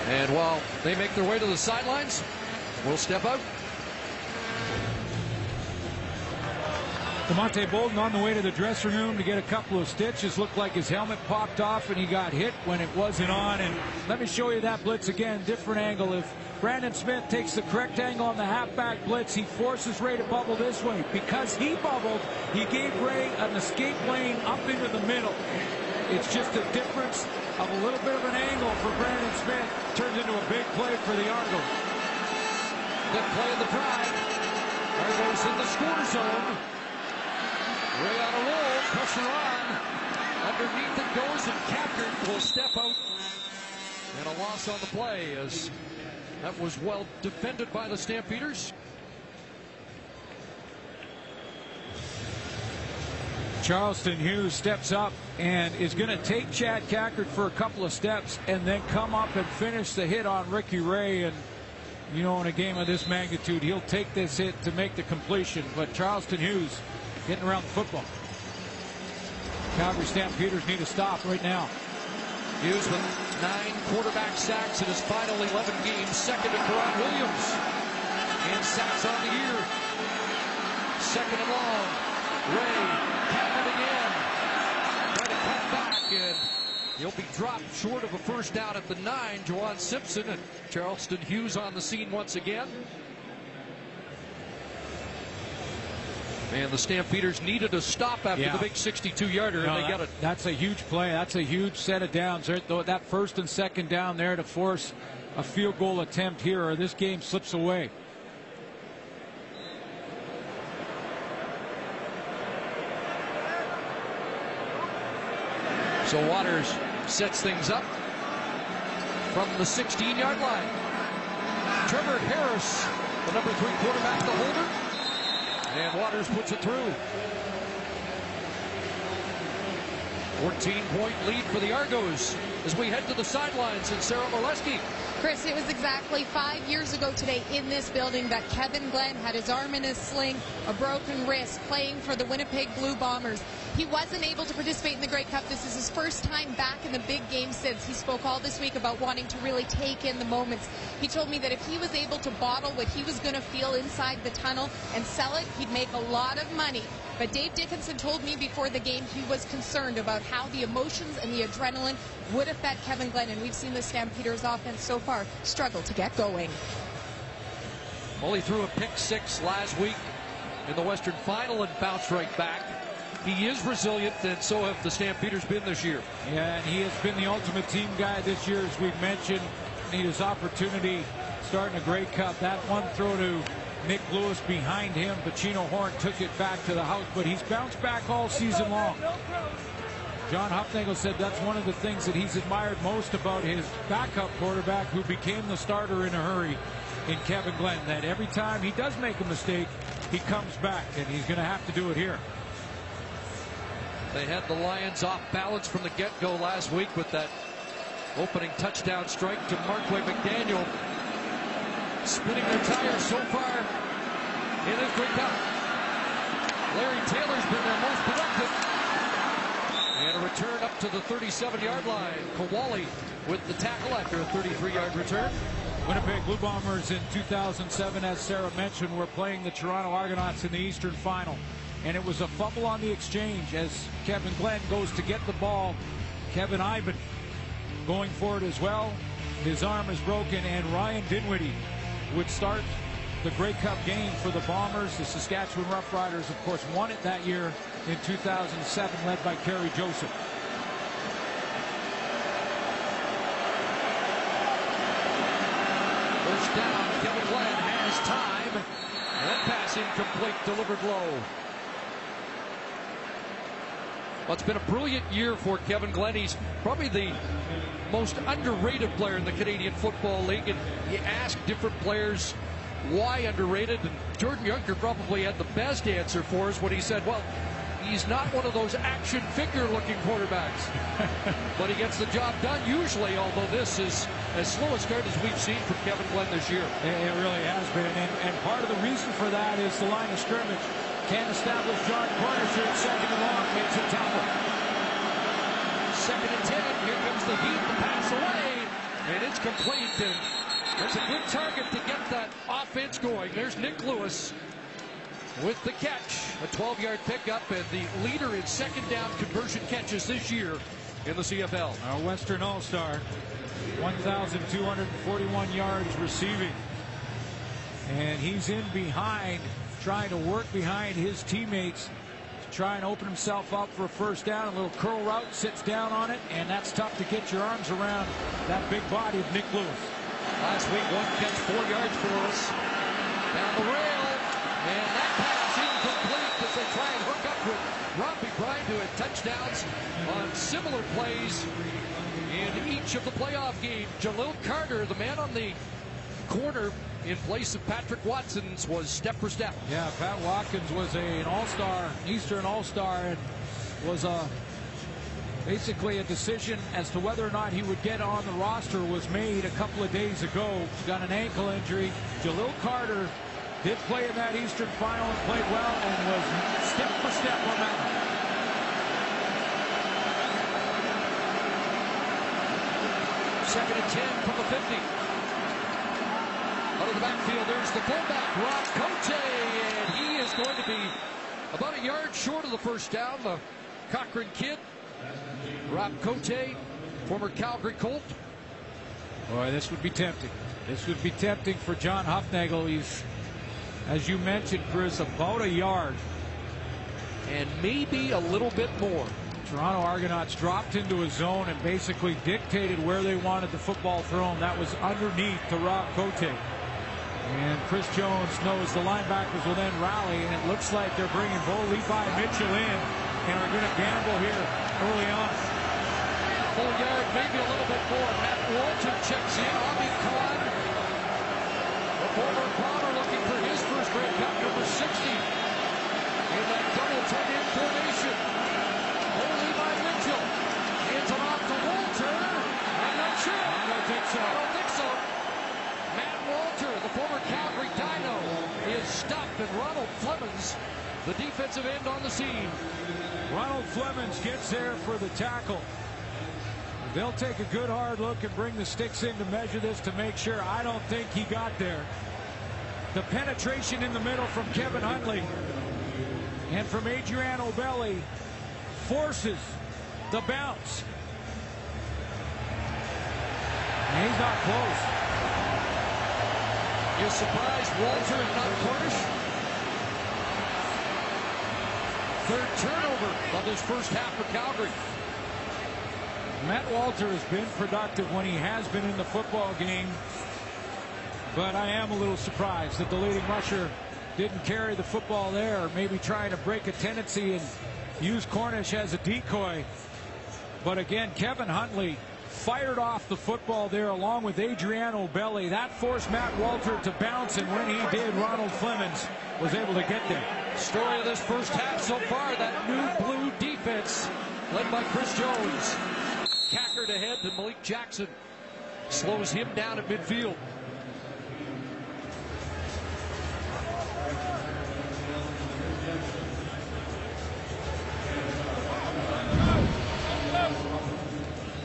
And while they make their way to the sidelines, we'll step out. DeMonte Bolden on the way to the dressing room to get a couple of stitches. Looked like his helmet popped off and he got hit when it wasn't on. And let me show you that blitz again, different angle. If Brandon Smith takes the correct angle on the halfback blitz, he forces Ray to bubble this way. Because he bubbled, he gave Ray an escape lane up into the middle. It's just a difference of a little bit of an angle for Brandon Smith. Turns into a big play for the Argos. Good play of the drive. Argos in the score zone. Ray on a roll, pressure on. Underneath it goes, and Kackert will step out. And a loss on the play as that was well defended by the Stampeders. Charleston Hughes steps up and is going to take Chad Kackert for a couple of steps and then come up and finish the hit on Ricky Ray. And, you know, in a game of this magnitude, he'll take this hit to make the completion. But Charleston Hughes getting around the football. Calgary Stampeders need to stop right now. Hughes with nine quarterback sacks in his final 11 games, second to Karan Williams. And sacks on the year. Second and long. Ray counted again. Trying to cut back and he'll be dropped short of a first down at the nine. Juwan Simpson and Charleston Hughes on the scene once again. And the Stampeders needed a stop after Yeah. the big 62-yarder, No, and they got it. That's a huge play. That's a huge set of downs. There, that first and second down there to force a field goal attempt here, or this game slips away. So Waters sets things up from the 16-yard line. Trevor Harris, the number three quarterback, the holder. And Waters puts it through. 14-point lead for the Argos as we head to the sidelines and Sarah Orlesky. Chris, it was exactly five years ago today in this building that Kevin Glenn had his arm in a sling, a broken wrist, playing for the Winnipeg Blue Bombers. He wasn't able to participate in the Grey Cup. This is his first time back in the big game since. He spoke all this week about wanting to really take in the moments. He told me that if he was able to bottle what he was going to feel inside the tunnel and sell it, he'd make a lot of money. But Dave Dickenson told me before the game he was concerned about how the emotions and the adrenaline would affect Kevin Glenn, and we've seen the Stampeders offense so far struggle to get going. Only threw a pick six last week in the Western Final and bounced right back. He is resilient, and so have the Stampeders been this year. Yeah, and he has been the ultimate team guy this year, as we've mentioned. Need his opportunity starting a Grey Cup. That one throw to Nik Lewis behind him. Pacino Horne took it back to the house, but he's bounced back all season long. John Hufnagel said that's one of the things that he's admired most about his backup quarterback who became the starter in a hurry in Kevin Glenn. That every time he does make a mistake, he comes back, and he's going to have to do it here. They had the Lions off balance from the get-go last week with that opening touchdown strike to Marquay McDaniel. Spinning their tires so far in this Grey Cup. Larry Taylor's been their most productive. And a return up to the 37-yard line. Kuale with the tackle after a 33-yard return. Winnipeg Blue Bombers in 2007, as Sarah mentioned, were playing the Toronto Argonauts in the Eastern Final. And it was a fumble on the exchange as Kevin Glenn goes to get the ball. Kevin Eiben going for it as well. His arm is broken, and Ryan Dinwiddie would start the Grey Cup game for the Bombers. The Saskatchewan Roughriders, of course, won it that year in 2007, led by Kerry Joseph. First down, Kevin Glenn has time. And pass incomplete, delivered low. Well, it's been a brilliant year for Kevin Glenn. He's probably the most underrated player in the Canadian Football League. And you ask different players why underrated, and Jordan Younger probably had the best answer for us when he said, well, he's not one of those action figure looking quarterbacks. but he gets the job done usually, although this is as slow a start as we've seen from Kevin Glenn this year. It really has been. And, and part of the reason for that is the line of scrimmage. Can't establish Jon Cornish here at second and long. Makes a tackle. Second and ten. Here comes the heat. The pass away. And it's complete. And that's a good target to get that offense going. There's Nik Lewis with the catch. A 12-yard pickup and the leader in second down conversion catches this year in the CFL. Our Western All-Star, 1,241 yards receiving. And he's in behind, trying to work behind his teammates to try and open himself up for a first down. A little curl route, sits down on it, and that's tough to get your arms around that big body of Nik Lewis. Last week, one catch, four yards for us. Down the rail, and that pass incomplete as they try and hook up with Romby Bryant who had touchdowns on similar plays in each of the playoff games. Jalil Carter, the man on the corner in place of Patrick Watkins, was step for step. Yeah, Pat Watkins was a, an all-star, Eastern all-star, and was a basically a decision as to whether or not he would get on the roster was made a couple of days ago. He's got an ankle injury. Jalil Carter did play in that Eastern final and played well and was step for step on that. Second and 10 from the 50. Out of the backfield, there's the fullback, Rob Cote, and he is going to be about a yard short of the first down. The Cochrane kid, Rob Cote, former Calgary Colt. Boy, this would be tempting. This would be tempting for John Hufnagel. He's as you mentioned, Chris, about a yard. And maybe a little bit more. Toronto Argonauts dropped into a zone and basically dictated where they wanted the football thrown. That was underneath to Rob Cote. And Chris Jones knows the linebackers will then rally, and it looks like they're bringing Bo Levi Mitchell in and are going to gamble here early on. Full yard, maybe a little bit more. Matt Walter checks in. Ami Khan, the former Bomber looking for his first Grey Cup, number 60. In that double tight end formation. Bo Levi Mitchell. Hands it off to Walter. I'm not sure. I don't think so. I don't think so. Matt Walter, the former Calgary Dino, is stopped. And Ronald Flemings, the defensive end on the scene. Ronald Flemings gets there for the tackle. They'll take a good hard look and bring the sticks in to measure this to make sure. I don't think he got there. The penetration in the middle from Kevin Huntley and from Adriano Belli forces the bounce. And he's not close. You're surprised Walter and not Cornish? Third turnover of this first half for Calgary. Matt Walter has been productive when he has been in the football game. But I am a little surprised that the leading rusher didn't carry the football there, maybe trying to break a tendency and use Cornish as a decoy. But again, Kevin Huntley fired off the football there along with Adriano Belli. That forced Matt Walter to bounce, and when he did, Ronald Flemings was able to get there. Story of this first half so far, that new blue defense led by Chris Jones. Cackered ahead to Malik Jackson. Slows him down at midfield.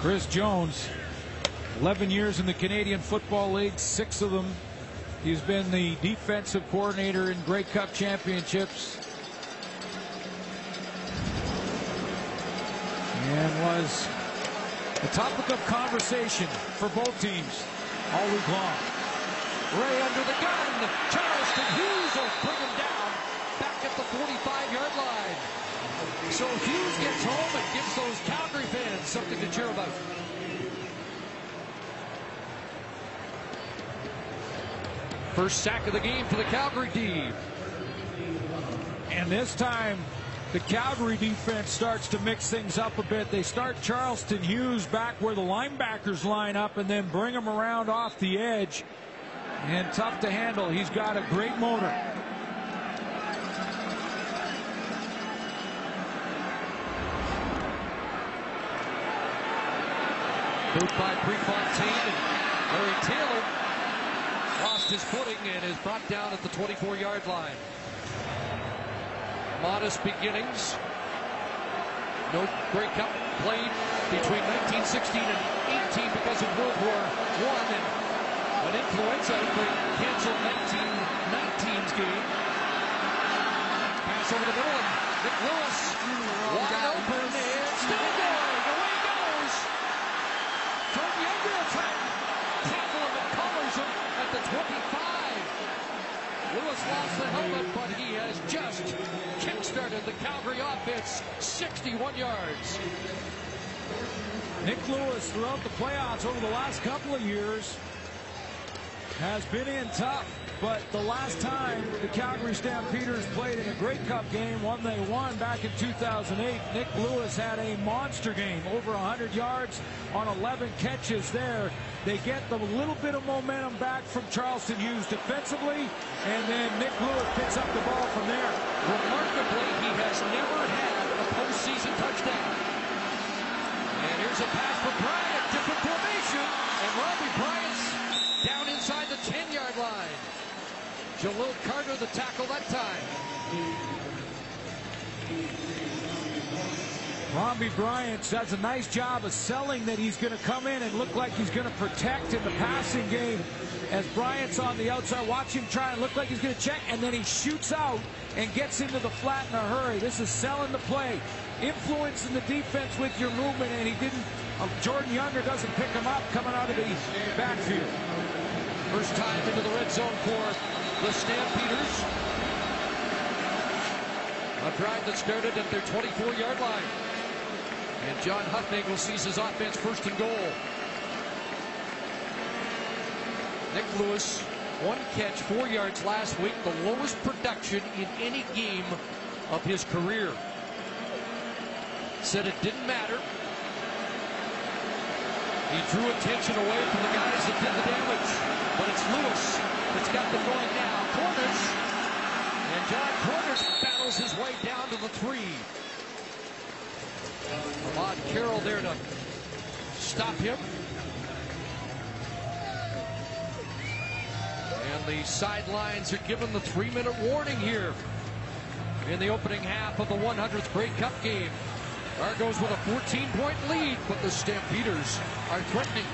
Chris Jones, 11 years in the Canadian Football League, six of them. He's been the defensive coordinator in Grey Cup championships. And was a topic of conversation for both teams all week long. Ray under the gun. Charleston Hughes will bring him down back at the 45-yard line. So Hughes gets home and gives those Calgary fans something to cheer about. First sack of the game for the Calgary D. And this time, the Calgary defense starts to mix things up a bit. They start Charleston Hughes back where the linebackers line up and then bring him around off the edge. And tough to handle. He's got a great motor. Moved by Prefontaine and Larry Taylor lost his footing and is brought down at the 24-yard line. Modest beginnings. No Grey Cup played between 1916 and 18 because of World War I and an influenza outbreak canceled 1919's game. Pass over the middle and Nik Lewis wide open and still going. Away goes. Jordan Younger attack. Tackle him and collars him at the 25. Lost the helmet, but he has just kick-started the Calgary offense 61 yards. Nik Lewis throughout the playoffs over the last couple of years has been in tough. But the last time the Calgary Stampeders played in a Grey Cup game, one they won back in 2008, Nik Lewis had a monster game, over 100 yards on 11 catches there. They get the little bit of momentum back from Charleston Hughes defensively, and then Nik Lewis picks up the ball from there. Remarkably, he has never had a postseason touchdown. And here's a pass for Bryant, different formation, and Robbie Bryant's down inside the 10-yard line. Jalil Carter the tackle that time. Robbie Bryant does a nice job of selling that he's going to come in and look like he's going to protect in the passing game. As Bryant's on the outside, watch him try and look like he's going to check, and then he shoots out and gets into the flat in a hurry. This is selling the play, influencing the defense with your movement, and he didn't. Uh, Jordan Younger doesn't pick him up coming out of the backfield. First time into the red zone for the Stampeders. A drive that started at their 24-yard line. And John Hufnagel sees his offense first and goal. Nik Lewis, one catch, four yards last week, the lowest production in any game of his career. Said it didn't matter. He drew attention away from the guys that did the damage. But it's Lewis that's got them going now. Cornish. And Jon Cornish battles his way down to the three. Ahmad Carroll there to stop him. And the sidelines are given the three-minute warning here in the opening half of the 100th Grey Cup game. Argos with a 14-point lead, but the Stampeders are threatening.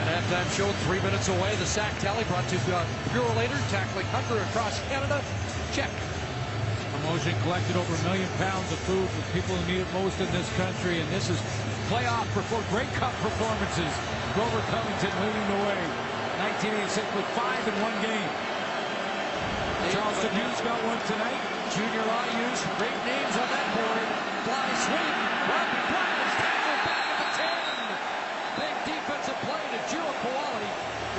At halftime show, three minutes away, the sack tally brought to uh, later. tackling hunger across Canada. Check. Promotion collected over a million pounds of food for people who need it most in this country, and this is playoff before Grey Cup performances. Grover Covington leading the way. 1986 with five in one game. Charleston Hughes got one tonight. Junior IU's great names on that board. Fly swing. Robbie tackled back at the 10. Big defensive play to Ejiro Kuale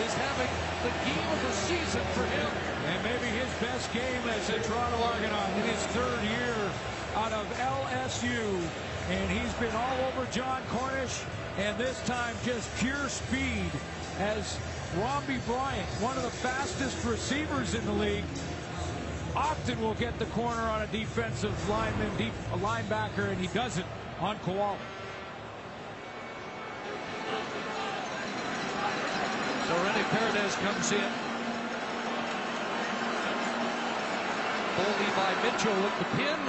is having the game of the season for him. And maybe game as a Toronto Argonaut in his third year out of LSU. And he's been all over Jon Cornish. And this time just pure speed as Robbie Bryant, one of the fastest receivers in the league, often will get the corner on a defensive lineman, deep, a linebacker, and he does it on Kuale. So Rene Paredes comes in. Bo Levi Mitchell with the pin.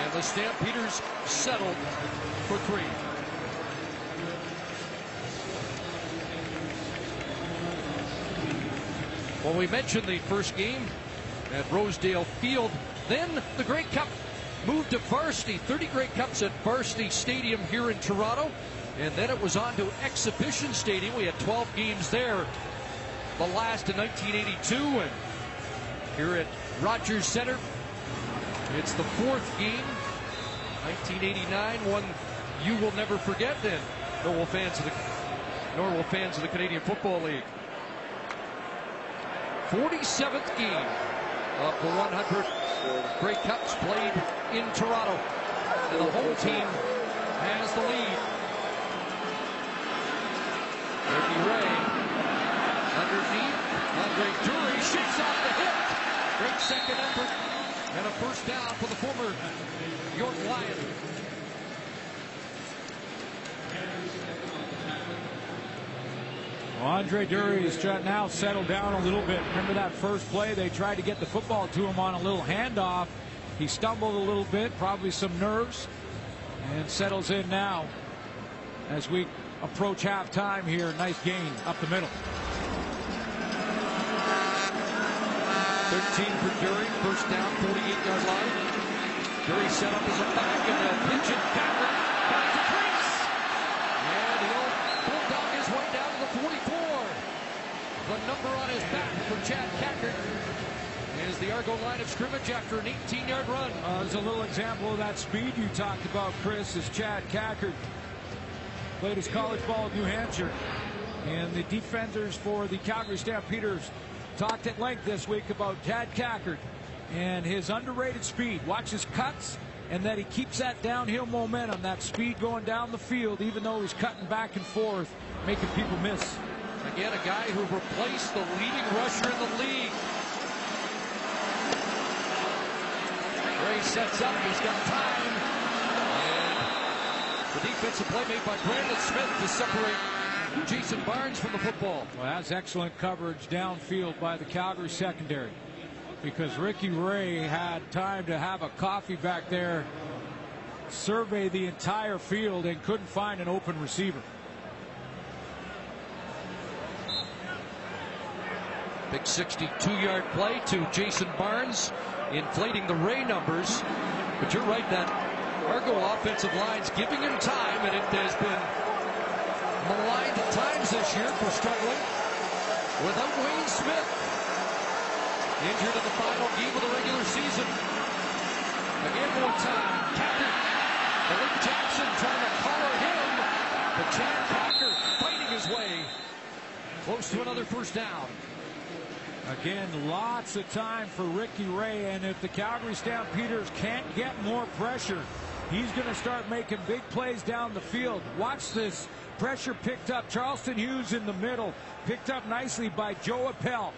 And the Stampeders settled for three. Well, we mentioned the first game at Rosedale Field. Then the Grey Cup moved to varsity. 30 Grey Cups at Varsity Stadium here in Toronto. And then it was on to Exhibition Stadium. We had 12 games there. The last in 1982. And here at Rogers Center, it's the fourth game. 1989, one you will never forget then. Norwell fans of the Norwell fans of the Canadian Football League. 47th game of the 100 Grey Cups played in Toronto. And the home team has the lead. Ricky Ray underneath. Andre Durie shakes off the hit. Great second effort. And a first down for the former York Lion. Well, Andre Durie is now settled down a little bit. Remember that first play? They tried to get the football to him on a little handoff. He stumbled a little bit, probably some nerves, and settles in now as we approach halftime here. Nice gain up the middle. 13 for Durie, first down, 48-yard line. Durie set up as a back, and they'll pitch it backward. Back to Prince. And the old Bulldog is way down to the 44. The number on his back for Chad Kackert is the Argo line of scrimmage after an 18-yard run. Uh, there's a little example of that speed you talked about, Chris, is Chad Kackert. Played his college ball at New Hampshire. And the defenders for the Calgary Stampeders talked at length this week about Chad Kackert and his underrated speed. Watch his cuts and that he keeps that downhill momentum, that speed going down the field, even though he's cutting back and forth, making people miss. Again, a guy who replaced the leading rusher in the league. Ray sets up, he's got time. And the defensive play made by Brandon Smith to separate Jason Barnes from the football. Well, that's excellent coverage downfield by the Calgary secondary because Ricky Ray had time to have a coffee back there, survey the entire field, and couldn't find an open receiver. Big 62-yard play to Jason Barnes, inflating the Ray numbers. But you're right, that Argo offensive line's giving him time, and it has been maligned at times this year for struggling without Wayne Smith. Injured in the final game of the regular season. Again, more time. Kackert. Malik Jackson trying to collar him. But Chad Kackert fighting his way close to another first down. Again, lots of time for Ricky Ray, and if the Calgary Stampeders can't get more pressure, he's going to start making big plays down the field. Watch this pressure picked up. Charleston Hughes in the middle, picked up nicely by Joe Eppele.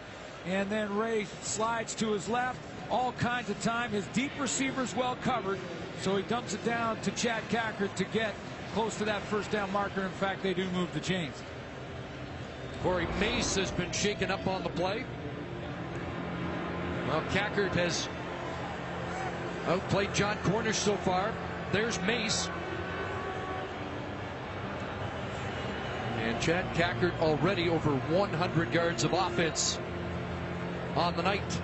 And then Ray slides to his left. All kinds of time. His deep receiver's well covered. So he dumps it down to Chad Kackert to get close to that first down marker. In fact, they do move the chains. Corey Mace has been shaken up on the play. Well, Kackert has outplayed Jon Cornish so far. There's Mace. And Chad Kackert already over 100 yards of offense on the night.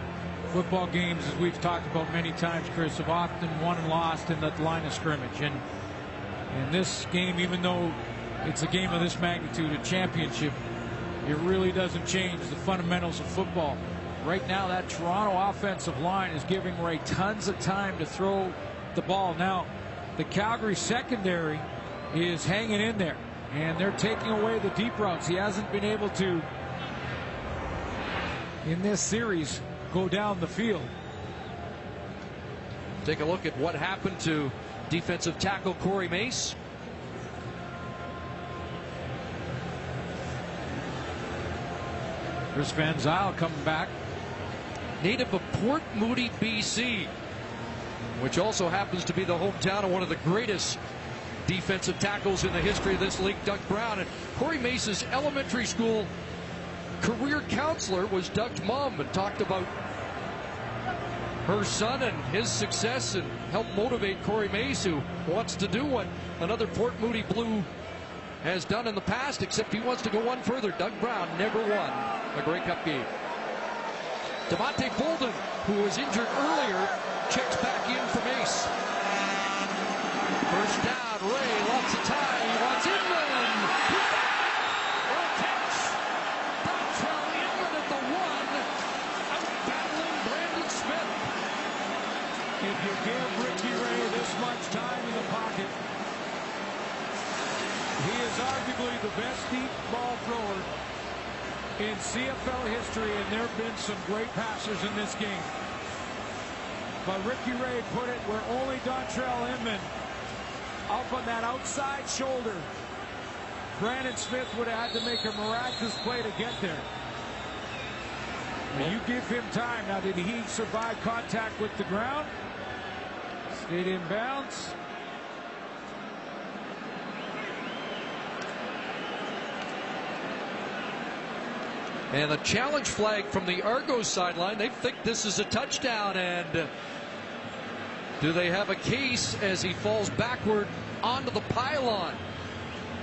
Football games, as we've talked about many times, Chris, have often won and lost in the line of scrimmage. And in this game, even though it's a game of this magnitude, a championship, it really doesn't change the fundamentals of football. Right now, that Toronto offensive line is giving Ray tons of time to throw the ball. Now, the Calgary secondary is hanging in there, and they're taking away the deep routes. He hasn't been able to in this series go down the field. Take a look at what happened to defensive tackle Corey Mace. Chris Van Zyl coming back. Native of Port Moody, BC, which also happens to be the hometown of one of the greatest defensive tackles in the history of this league, Doug Brown. And Corey Mace's elementary school career counselor was Doug's mom and talked about her son and his success and helped motivate Corey Mace, who wants to do what another Port Moody Blue has done in the past, except he wants to go one further. Doug Brown never won a Grey Cup game. DeMonte Bolden, who was injured earlier, checks back in for Mace. First down, Ray, lots of. He wants Inman. What a catch. Dontrelle Inman at the one. Out battling Brandon Smith. If you give Ricky Ray this much time in the pocket, he is arguably the best deep ball thrower in CFL history, and there have been some great passers in this game. But Ricky Ray put it where only Dontrelle Inman up on that outside shoulder. Brandon Smith would have had to make a miraculous play to get there. Now you give him time. Now, did he survive contact with the ground? Stayed in bounds. And a challenge flag from the Argos sideline. They think this is a touchdown. And do they have a case as he falls backward onto the pylon?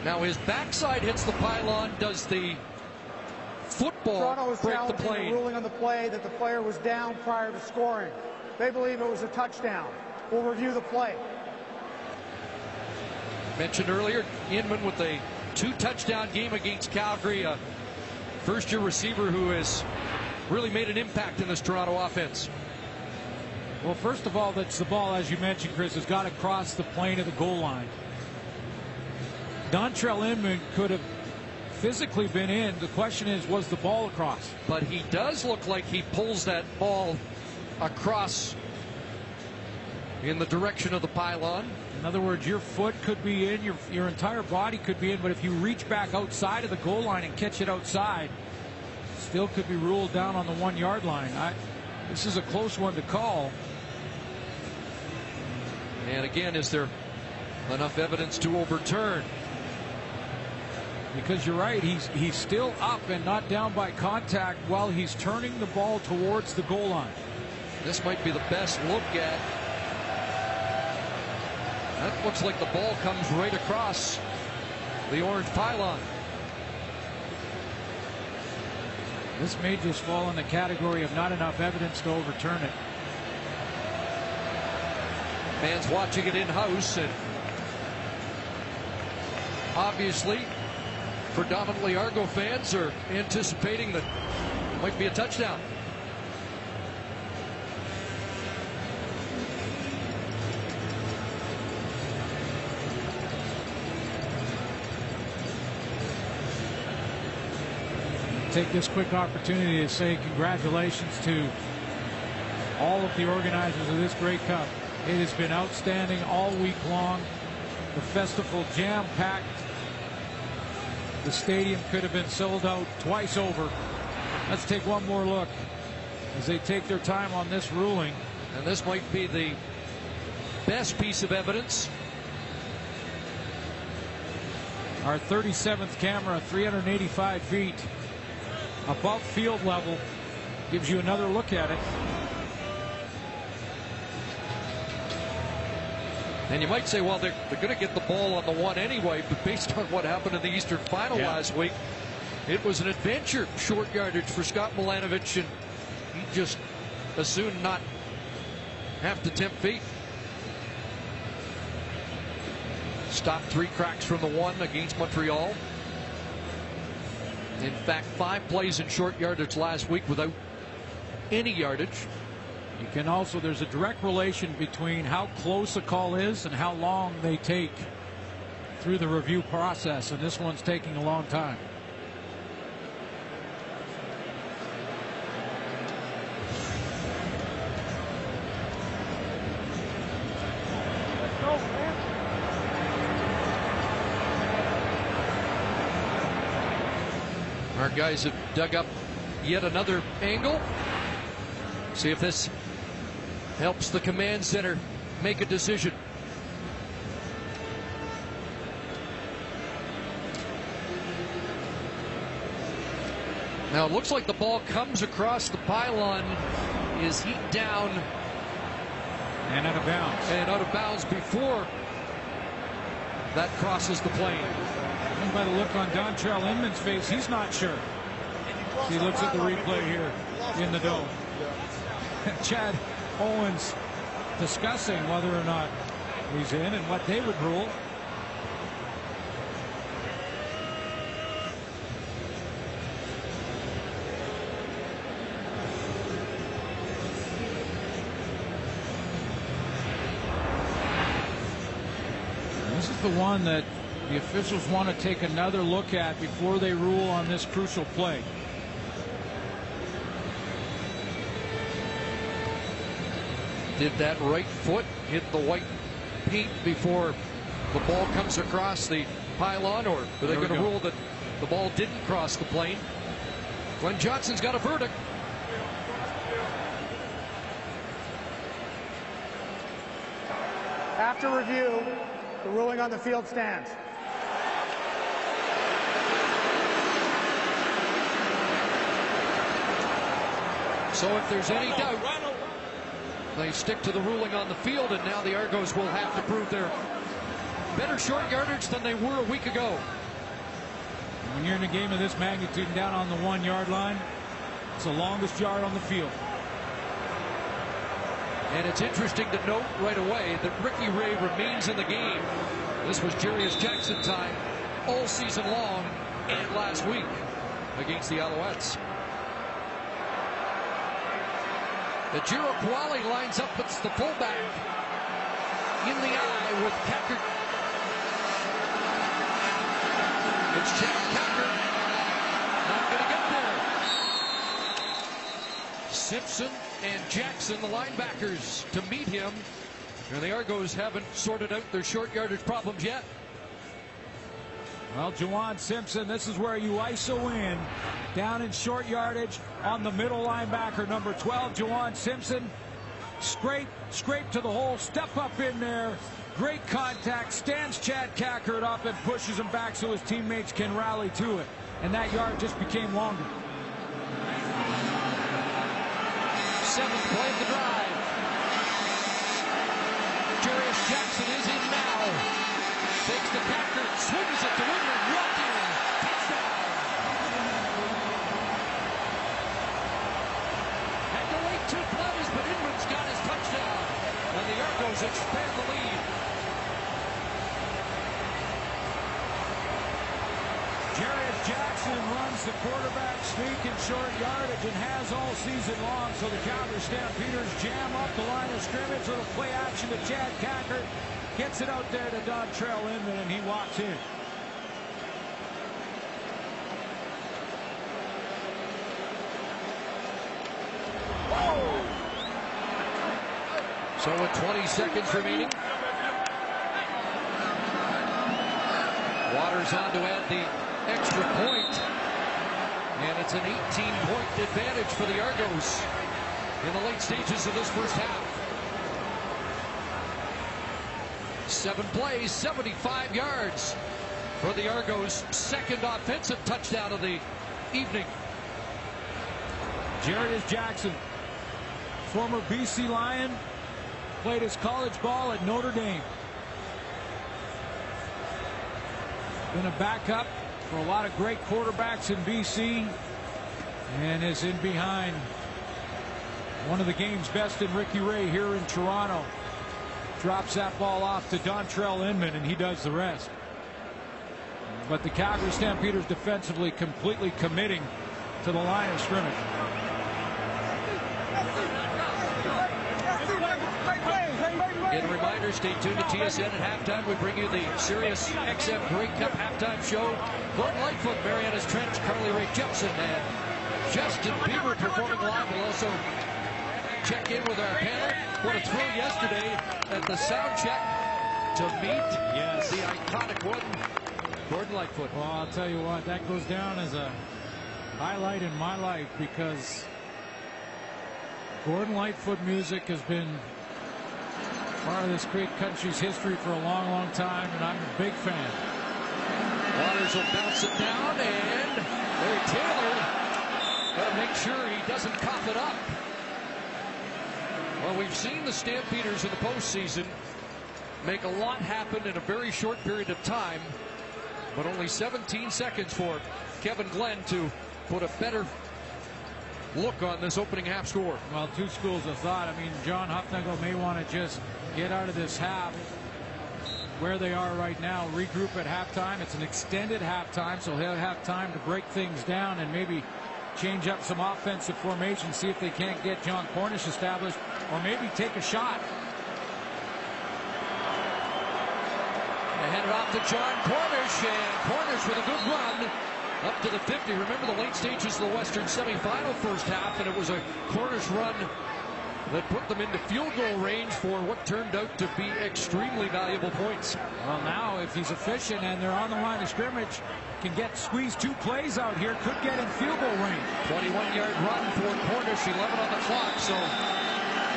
Now his backside hits the pylon. Does the football Toronto was break the plane? the ruling on the play that the player was down prior to scoring. They believe it was a touchdown. We'll review the play. Mentioned earlier, Inman with a two touchdown game against Calgary. A first year receiver who has really made an impact in this Toronto offense. Well, first of all, that's the ball, as you mentioned, Chris, has got to cross the plane of the goal line. Dontrelle Inman could have physically been in. The question is, was the ball across? But he does look like he pulls that ball across in the direction of the pylon. In other words, your foot could be in, your your entire body could be in, but if you reach back outside of the goal line and catch it outside, still could be ruled down on the one yard line. I, this is a close one to call. And again, is there enough evidence to overturn? Because you're right, he's he's still up and not down by contact while he's turning the ball towards the goal line. This might be the best look at. That looks like the ball comes right across the orange pylon. This may just fall in the category of not enough evidence to overturn it. Fans watching it in house and obviously predominantly Argo fans are anticipating that might be a touchdown. Take this quick opportunity to say congratulations to all of the organizers of this Grey Cup. It has been outstanding all week long. The festival jam packed. The stadium could have been sold out twice over. Let's take one more look as they take their time on this ruling. And this might be the best piece of evidence. Our 37th camera, 385 feet above field level, gives you another look at it. And you might say, well, they're, they're going to get the ball on the one anyway, but based on what happened in the Eastern Final Yeah. last week, it was an adventure short yardage for Scott Milanovich, and he just as soon not have to tempt feet. Stopped three cracks from the one against Montreal. In fact, five plays in short yardage last week without any yardage. You can also, there's a direct relation between how close a call is and how long they take through the review process, and this one's taking a long time. Our guys have dug up yet another angle. See if this helps the command center make a decision. Now it looks like the ball comes across the pylon, is heat down And out of bounds. and out of bounds before that crosses the plane. And by the look on Dontrelle Inman's face, he's not sure. He looks at the replay here in the dome. Chad Owens discussing whether or not he's in and what they would rule. This is the one that the officials want to take another look at before they rule on this crucial play. Did that right foot hit the white paint before the ball comes across the pylon, or are they going to rule that the ball didn't cross the plane? Glen Johnson's got a verdict. After review, the ruling on the field stands. So if there's any doubt, they stick to the ruling on the field, and now the Argos will have to prove they're better short yardage than they were a week ago. When you're in a game of this magnitude and down on the one yard line, it's the longest yard on the field. And it's interesting to note right away that Ricky Ray remains in the game. This was Jarious Jackson time all season long and last week against the Alouettes. The Kuale lines up with the fullback in the eye with Kackert. It's Jack Kackert. Not going to get there. Simpson and Jackson, the linebackers, to meet him. And the Argos haven't sorted out their short yardage problems yet. Well, Juwan Simpson, this is where you ISO in. Down in short yardage on the middle linebacker, number 12, Juwan Simpson. Scrape, scrape to the hole, step up in there. Great contact, stands Chad Kackert up and pushes him back so his teammates can rally to it. And that yard just became longer. Seventh play of the drive. Jarious Jackson. Takes the Packer, swings it to Inman, walk in. Touchdown. Had to wait two plays, but Inman's got his touchdown. And the Argos expand the lead. Jarious Jackson runs the quarterback sneak in short yardage and has all season long. So the Calgary Stampeders jam up the line of scrimmage. Little play action to Chad Kackert. Gets it out there to Dontrelle Inman, and he walks in. So with 20 seconds remaining. Waters on to add the extra point. And it's an 18-point advantage for the Argos in the late stages of this first half. Seven plays, 75 yards for the Argos' second offensive touchdown of the evening. Jarious Jackson, former BC Lion, played his college ball at Notre Dame. Been a backup for a lot of great quarterbacks in BC and is in behind one of the game's best in Ricky Ray here in Toronto. Drops that ball off to Dontrelle Inman and he does the rest. But the Calgary Stampeders defensively completely committing to the line of scrimmage. And a reminder, stay tuned to TSN at halftime. We bring you the Sirius XM Grey Cup halftime show. Gordon Lightfoot, Marianas Trench, Carly Rae Jepsen, and Justin Bieber performing live. We'll also check in with our panel. What a thrill yesterday at the sound check to meet yes. the iconic one, Gordon Lightfoot. Well, I'll tell you what, that goes down as a highlight in my life because Gordon Lightfoot music has been part of this great country's history for a long, long time, and I'm a big fan. Waters will bounce it down, and Larry Taylor got to make sure he doesn't cough it up. Well, we've seen the Stampeders in the postseason make a lot happen in a very short period of time, but only 17 seconds for Kevin Glenn to put a better look on this opening half score. Well, two schools of thought. I mean, John Hufnagel may want to just get out of this half where they are right now, regroup at halftime. It's an extended halftime, so he'll have time to break things down and maybe change up some offensive formation, see if they can't get Jon Cornish established, or maybe take a shot. They hand it off to Jon Cornish, and Cornish with a good run up to the 50. Remember the late stages of the Western semifinal first half, and it was a Cornish run that put them into field goal range for what turned out to be extremely valuable points. Well, now if he's efficient and they're on the line of scrimmage, can get squeezed two plays out here, could get in field goal range. 21-yard run for Cornish, 11 on the clock, so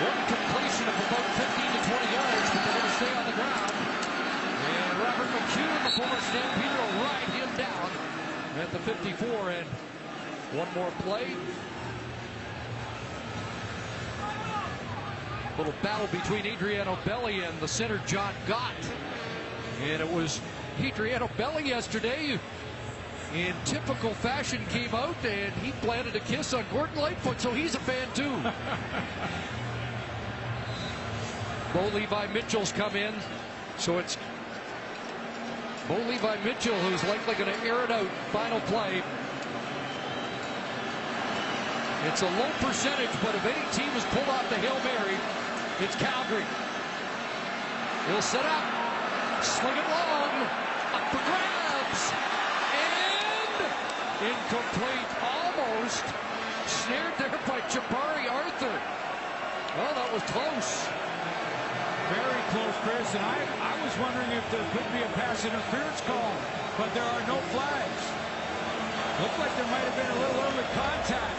one completion of about 15 to 20 yards, but they're going to stay on the ground. And Robert in the former Stampeder, will ride him down at the 54, and one more play. Little battle between Adriano Belli and the center Jon Gott. And it was Adriano Belli yesterday in typical fashion came out and he planted a kiss on Gordon Lightfoot, so he's a fan too. Bo Levi Mitchell's come in, so it's Bo Levi Mitchell who's likely going to air it out. Final play. It's a low percentage, but if any team has pulled off the Hail Mary, it's Calgary. He'll set up, sling it long, up for grabs, and incomplete, almost snared there by Jabari Arthur. Oh, that was close. Very close, Chris, and I, I was wondering if there could be a pass interference call, but there are no flags. Looked like there might have been a little early contact.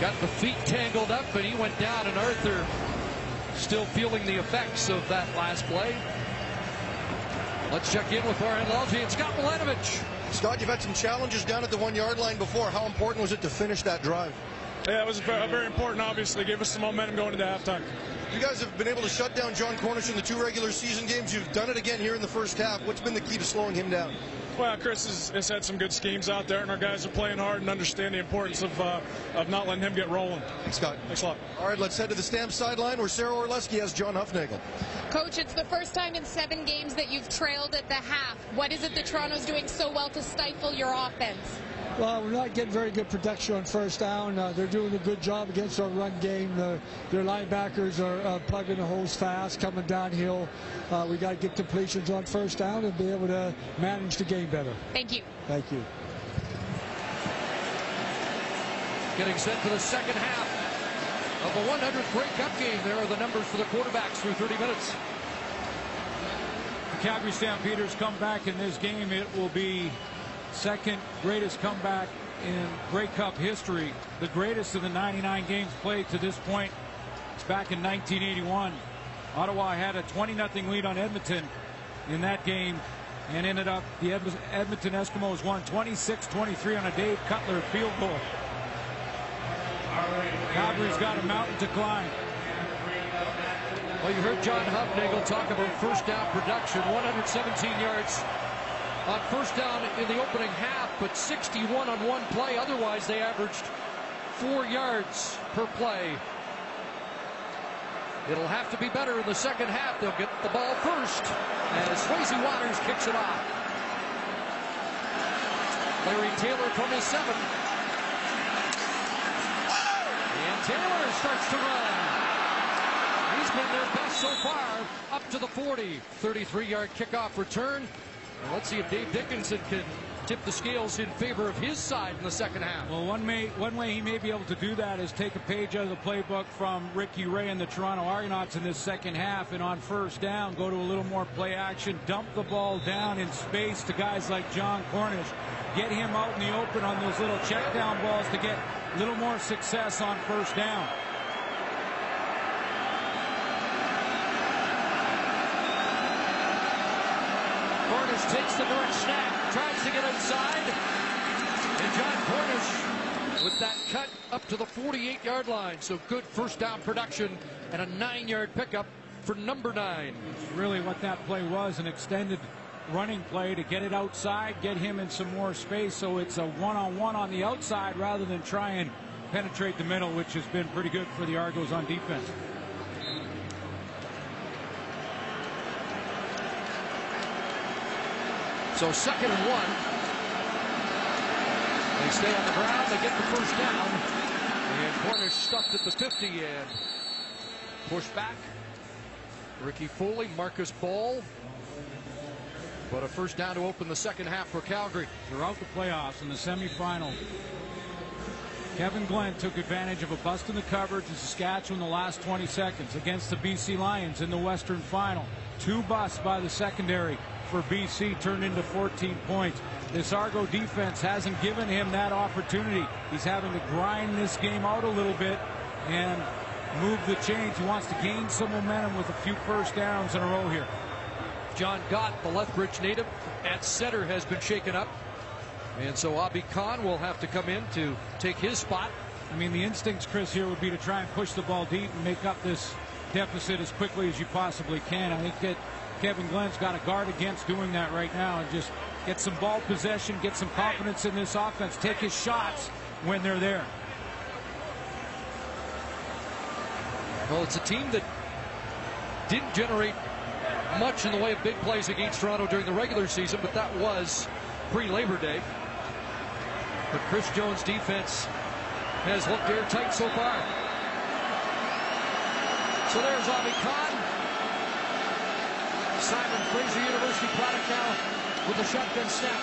Got the feet tangled up, and he went down, and Arthur still feeling the effects of that last play. Let's check in with Farhan Lalji and Scott Milanovich. Scott, you've had some challenges down at the one-yard line before. How important was it to finish that drive? Yeah, it was very, very important, obviously. It Gave us some momentum going into halftime. You guys have been able to shut down Jon Cornish in the two regular season games. You've done it again here in the first half. What's been the key to slowing him down? Well, Chris has, has had some good schemes out there, and our guys are playing hard and understand the importance of uh, of not letting him get rolling. Thanks, Scott. Thanks a lot. All right, let's head to the Stamp sideline where Sara Orlesky has John Hufnagel. Coach, it's the first time in seven games that you've trailed at the half. What is it that Toronto's doing so well to stifle your offense? Well, we're not getting very good production on first down. Uh, they're doing a good job against our run game. The, their linebackers are uh, plugging the holes fast, coming downhill. Uh, we got to get completions on first down and be able to manage the game better. Thank you. Thank you. Getting set for the second half of the 100th Grey Cup game. There are the numbers for the quarterbacks through 30 minutes. The Calgary Stampeders come back in this game. It will be second greatest comeback in Grey Cup history. The greatest of the 99 games played to this point. It's back in 1981. Ottawa had a 20-0 lead on Edmonton in that game and ended up the Edmonton Eskimos won 26-23 on a Dave Cutler field goal. Calgary's got a mountain to climb. Well, you heard John Hufnagel talk about first down production, 117 yards on first down in the opening half, but 61 on one play. Otherwise, they averaged four yards per play. It'll have to be better in the second half. They'll get the ball first as Swayze Waters kicks it off. Larry Taylor from his seven. And Taylor starts to run. He's been their best so far, up to the 40. 33-yard kickoff return. Let's see if Dave Dickenson can tip the scales in favor of his side in the second half. Well, one, may, one way he may be able to do that is take a page out of the playbook from Ricky Ray and the Toronto Argonauts in this second half, and on first down, go to a little more play action, dump the ball down in space to guys like Jon Cornish, get him out in the open on those little check down balls to get a little more success on first down. Cornish takes the direct snap, tries to get inside. And Jon Cornish with that cut up to the 48-yard line. So good first down production and a nine-yard pickup for number nine. Really what that play was, an extended running play to get it outside, get him in some more space. So it's a one-on-one -on, -one on the outside rather than try and penetrate the middle, which has been pretty good for the Argos on defense. So second and one. They stay on the ground. They get the first down. And Cornish stuffed at the 50 and push back. Ricky Foley, Marcus Ball. but a first down to open the second half for Calgary. Throughout the playoffs in the semifinal, Kevin Glenn took advantage of a bust in the coverage in Saskatchewan in the last 20 seconds against the BC Lions in the Western Final. Two busts by the secondary for BC turned into 14 points. This Argo defense hasn't given him that opportunity. He's having to grind this game out a little bit and move the chains. He wants to gain some momentum with a few first downs in a row here. Jon Gott, the Lethbridge native, at center has been shaken up. And so Abi Khan will have to come in to take his spot. I mean, the instincts, Chris, here would be to try and push the ball deep and make up this deficit as quickly as you possibly can. I think that Kevin Glenn's got a guard against doing that right now and just get some ball possession, get some confidence in this offense, take his shots when they're there. Well, it's a team that didn't generate much in the way of big plays against Toronto during the regular season, but that was pre-Labor Day. But Chris Jones' defense has looked airtight so far. So there's Abi Khan. Simon Fraser University product now with the shotgun snap.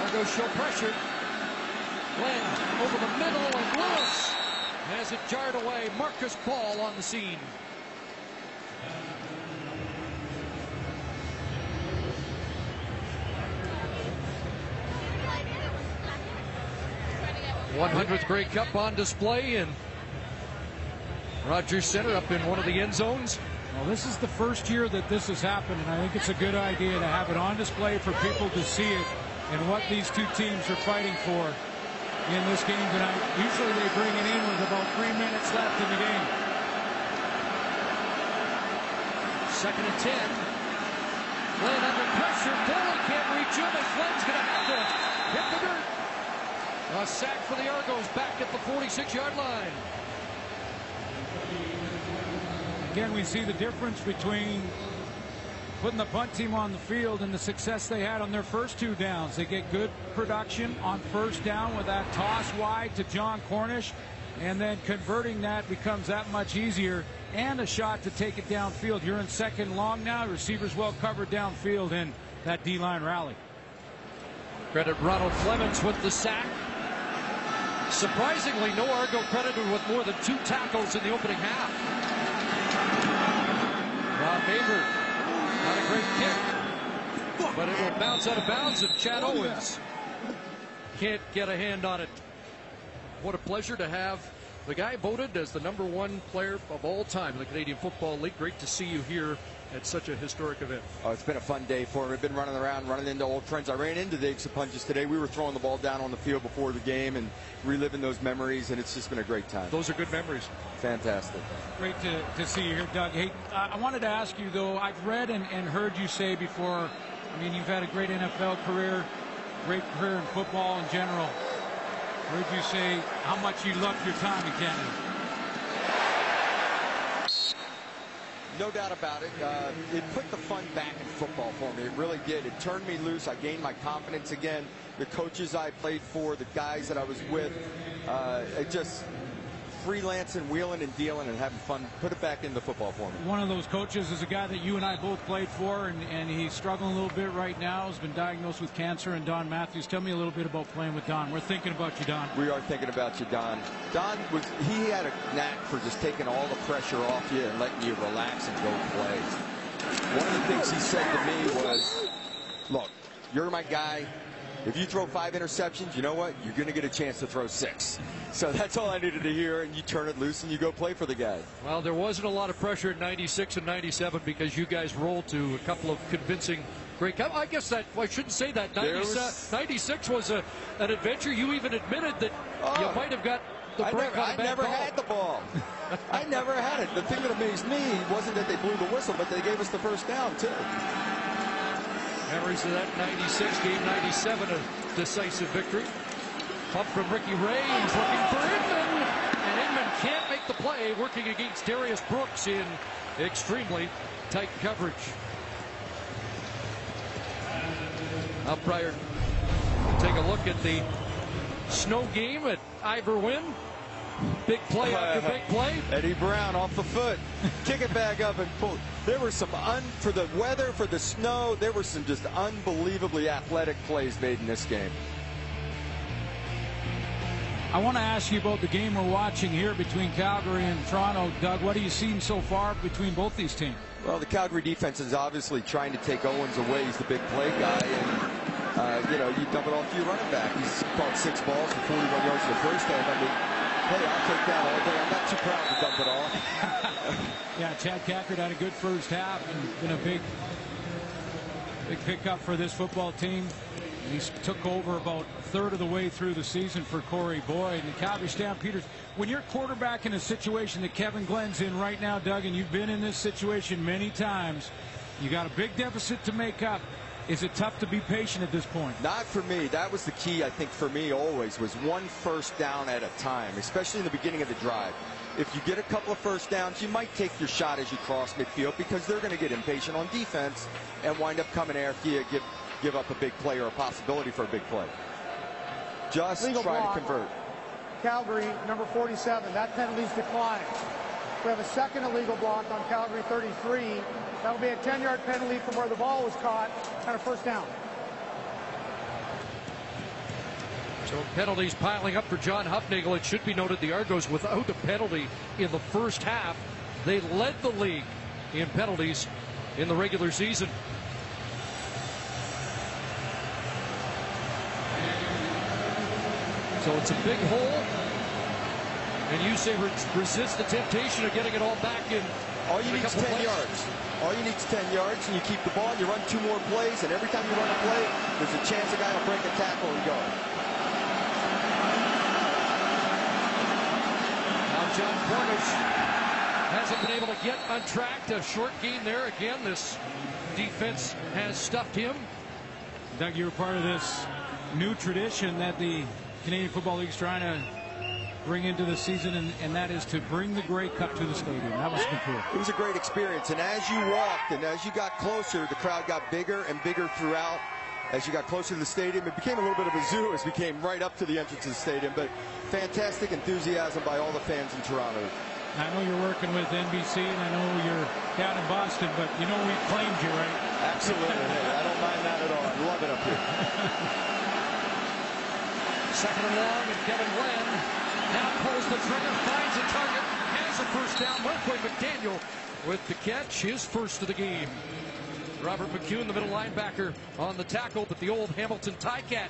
Argos show pressure. Glenn over the middle and Lewis has it jarred away. Marcus Ball on the scene. One hundredth Grey Cup on display in Rogers Center up in one of the end zones. Well, this is the first year that this has happened, and I think it's a good idea to have it on display for people to see it and what these two teams are fighting for in this game tonight. Usually they bring it in with about three minutes left in the game. Second and ten. Glenn under pressure. Belli can't reach him, and Glenn's going to have to hit the dirt. A sack for the Argos back at the 46-yard line. Again, we see the difference between putting the punt team on the field and the success they had on their first two downs. They get good production on first down with that toss wide to Jon Cornish, and then converting that becomes that much easier and a shot to take it downfield. You're in second long now. Receivers well covered downfield in that D-line rally. Credit Ronald Clements with the sack. Surprisingly, no Argo credited with more than two tackles in the opening half. Rob not a great kick, but it will bounce out of bounds, and Chad Owens can't get a hand on it. What a pleasure to have the guy voted as the number one player of all time in the Canadian Football League. Great to see you here at such a historic event. Oh, it's been a fun day for me. We've been running around, running into old friends. I ran into the Punches today. We were throwing the ball down on the field before the game and reliving those memories, and it's just been a great time. Those are good memories. Fantastic. Great to, to see you here, Doug. Hey, I wanted to ask you, though, I've read and, and heard you say before, I mean, you've had a great NFL career, great career in football in general. Heard you say how much you loved your time in Canada. No doubt about it. Uh, it put the fun back in football for me. It really did. It turned me loose. I gained my confidence again. The coaches I played for, the guys that I was with, uh, it just freelancing, wheeling and dealing and having fun. Put it back into football for me. One of those coaches is a guy that you and I both played for, and, and he's struggling a little bit right now. He's been diagnosed with cancer, and Don Matthews. Tell me a little bit about playing with Don. We're thinking about you, Don. We are thinking about you, Don. Don was he had a knack for just taking all the pressure off you and letting you relax and go play. One of the things he said to me was, "Look, you're my guy. If you throw five interceptions, you know what? You're going to get a chance to throw six. So that's all I needed to hear, and you turn it loose and you go play for the guy. Well, there wasn't a lot of pressure in 96 and 97 because you guys rolled to a couple of convincing great. I guess that, well, I shouldn't say that. 90, was, 96 was a, an adventure. You even admitted that oh, you might have got the break I never, on a I never had the ball. I never had it. The thing that amazed me wasn't that they blew the whistle, but they gave us the first down, too. Memories of that 96, game 97, a decisive victory. Pump from Ricky Ray, he's looking for Inman, and Inman can't make the play, working against Darius Brooks in extremely tight coverage. Now prior take a look at the snow game at Ivor Wynne. Big play after big play. Eddie Brown off the foot. Kick it back up and pull. There were some, un, for the weather, for the snow, there were some just unbelievably athletic plays made in this game. I want to ask you about the game we're watching here between Calgary and Toronto. Doug, what have you seen so far between both these teams? Well, the Calgary defense is obviously trying to take Owens away. He's the big play guy. And, uh, you know, you dump it off to your running back. He's caught six balls for 41 yards in the first half. I mean, hey, I'll take that all day. I'm not too proud to dump it off. yeah, Chad Kackert had a good first half and been a big, big pickup for this football team. He took over about a third of the way through the season for Corey Boyd. And the Calgary Stampeders, when you're quarterback in a situation that Kevin Glenn's in right now, Doug, and you've been in this situation many times, you got a big deficit to make up. Is it tough to be patient at this point? Not for me. That was the key, I think, for me always, was one first down at a time, especially in the beginning of the drive. If you get a couple of first downs, you might take your shot as you cross midfield because they're going to get impatient on defense and wind up coming after you, give give up a big play or a possibility for a big play. Just Legal try block. to convert. Calgary, number 47. That penalty's declined. We have a second illegal block on Calgary 33. That'll be a 10-yard penalty from where the ball was caught and a first down. So penalties piling up for John Hufnagel. It should be noted the Argos without a penalty in the first half. They led the league in penalties in the regular season. So it's a big hole. And you say re resist the temptation of getting it all back in. All you need is 10 plays. yards. All you need is 10 yards, and you keep the ball, and you run two more plays, and every time you run a play, there's a chance a guy will break a tackle and go. Now Jon Cornish hasn't been able to get on track. A short gain there. Again, this defense has stuffed him. Doug, you're part of this new tradition that the Canadian Football League's trying to bring into the season, and, and that is to bring the Grey Cup to the stadium. That was cool. It was a great experience, and as you walked and as you got closer, the crowd got bigger and bigger throughout. As you got closer to the stadium, it became a little bit of a zoo as we came right up to the entrance of the stadium, but fantastic enthusiasm by all the fans in Toronto. I know you're working with NBC, and I know you're down in Boston, but you know we claimed you, right? Absolutely. hey, I don't mind that at all. I love it up here. Second and long, and Kevin Glenn now pulls the trigger, finds a target, has a first down. Marquay McDaniel with the catch, his first of the game. Robert McCune, the middle linebacker, on the tackle, but the old Hamilton Ticat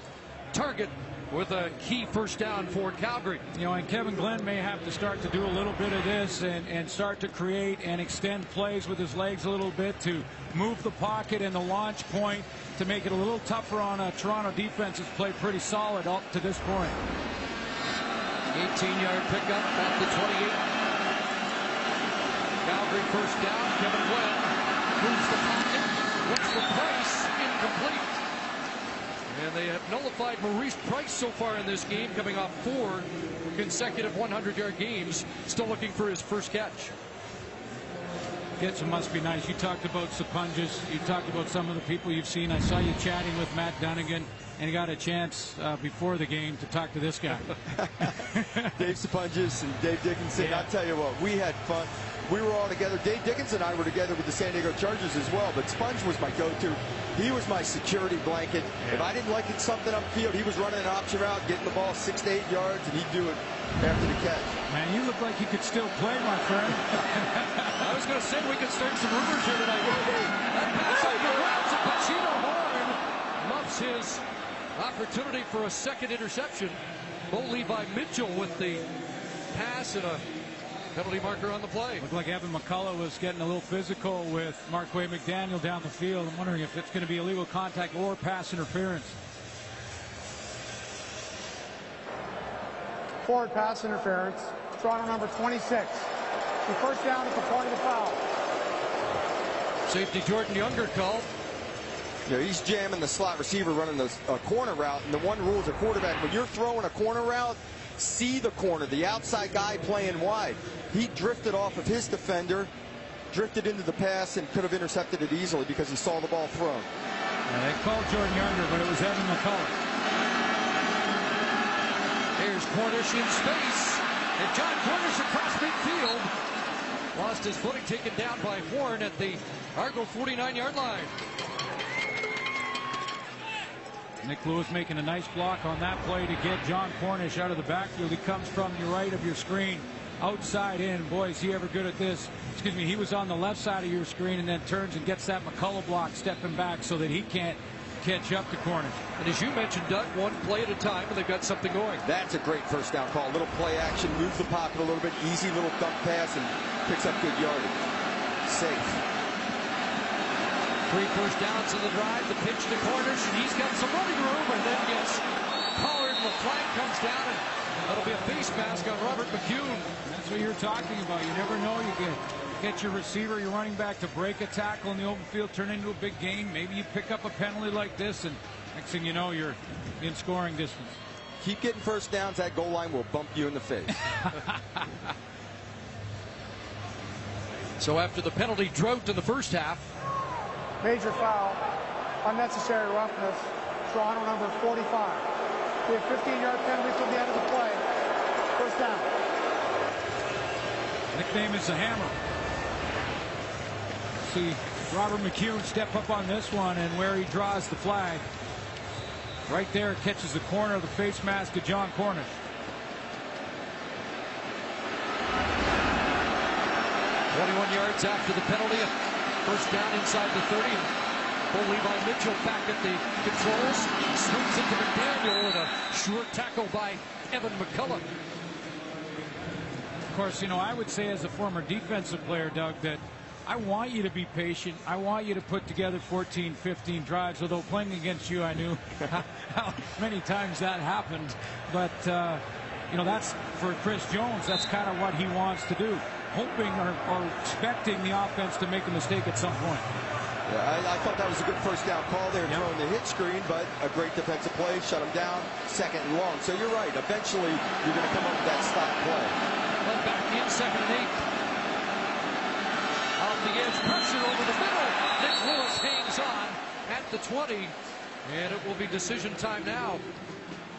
target with a key first down for Calgary. You know, and Kevin Glenn may have to start to do a little bit of this and, and start to create and extend plays with his legs a little bit to move the pocket and the launch point to make it a little tougher on a Toronto defense that's played pretty solid up to this point. 18-yard pickup at the 28. Calgary first down. Kevin Glenn moves the pocket. What's the price? Incomplete. And they have nullified Maurice Price so far in this game, coming off four consecutive 100-yard games. Still looking for his first catch. Gibson must be nice. You talked about Sapunjis. You talked about some of the people you've seen. I saw you chatting with Matt Dunnigan, and you got a chance uh, before the game to talk to this guy. Dave Sapunjis and Dave Dickenson. Yeah. I'll tell you what, we had fun. We were all together. Dave Dickenson and I were together with the San Diego Chargers as well, but Sponge was my go-to. He was my security blanket. If I didn't like it something upfield, he was running an option route, getting the ball six to eight yards, and he'd do it after the catch. Man, you look like you could still play, my friend. I was going to say we could start some rumors here tonight. That pass off the routes and Pacino Horne muffs his opportunity for a second interception. Bo Levi Mitchell with the pass and a penalty marker on the play. Looked like Evan McCullough was getting a little physical with Marquay McDaniel down the field. I'm wondering if it's going to be illegal contact or pass interference. Forward pass interference. Toronto number 26. The first down at the point of the foul. Safety Jordan Younger called. You know, he's jamming the slot receiver running the uh, corner route, and the one rule as a quarterback, when you're throwing a corner route, see the corner, the outside guy playing wide. He drifted off of his defender, drifted into the pass, and could have intercepted it easily because he saw the ball thrown. Yeah, they called Jordan Younger, but it was Evan McCullough. Here's Cornish in space. And Jon Cornish across midfield. Lost his footing, taken down by Horne at the Argo 49-yard line. Nik Lewis making a nice block on that play to get Jon Cornish out of the backfield. He comes from your right of your screen, outside in. Boy, is he ever good at this. Excuse me, he was on the left side of your screen and then turns and gets that McCullough block stepping back so that he can't catch up to Cornish. And as you mentioned, Doug, one play at a time, and they've got something going. That's a great first down call. Little play action, moves the pocket a little bit, easy little dump pass, and picks up good yardage. Safe. Three first downs in the drive. The pitch to Cornish, and he's got some running room, and then gets collared. The flag comes down, and that'll be a face mask on Robert McCune. That's what you're talking about. You never know. You get get your receiver, your running back to break a tackle in the open field, turn into a big game. Maybe you pick up a penalty like this, and next thing you know, you're in scoring distance. Keep getting first downs. That goal line will bump you in the face. so after the penalty drought in the first half, Major foul, unnecessary roughness, Toronto number 45. We have 15-yard penalty till the end of the play. First down. Nickname is the Hammer. See Robert McCune step up on this one and where he draws the flag. Right there catches the corner of the face mask of Jon Cornish. Twenty-one yards after the penalty. First down inside the 30. Full Levi Mitchell back at the controls. Swings into McDaniel and a sure tackle by Evan McCullough. Of course, you know, I would say as a former defensive player, Doug, that I want you to be patient. I want you to put together 14, 15 drives. Although playing against you, I knew how many times that happened. But, uh, you know, that's for Chris Jones, that's kind of what he wants to do hoping or, or, expecting the offense to make a mistake at some point. Yeah, I, I thought that was a good first down call there, yep. throwing the hit screen, but a great defensive play, shut him down, second and long. So you're right. Eventually, you're going to come up with that stop play. Well, back in second and eight. Off the edge, pressure over the middle. Nik Lewis hangs on at the 20, and it will be decision time now.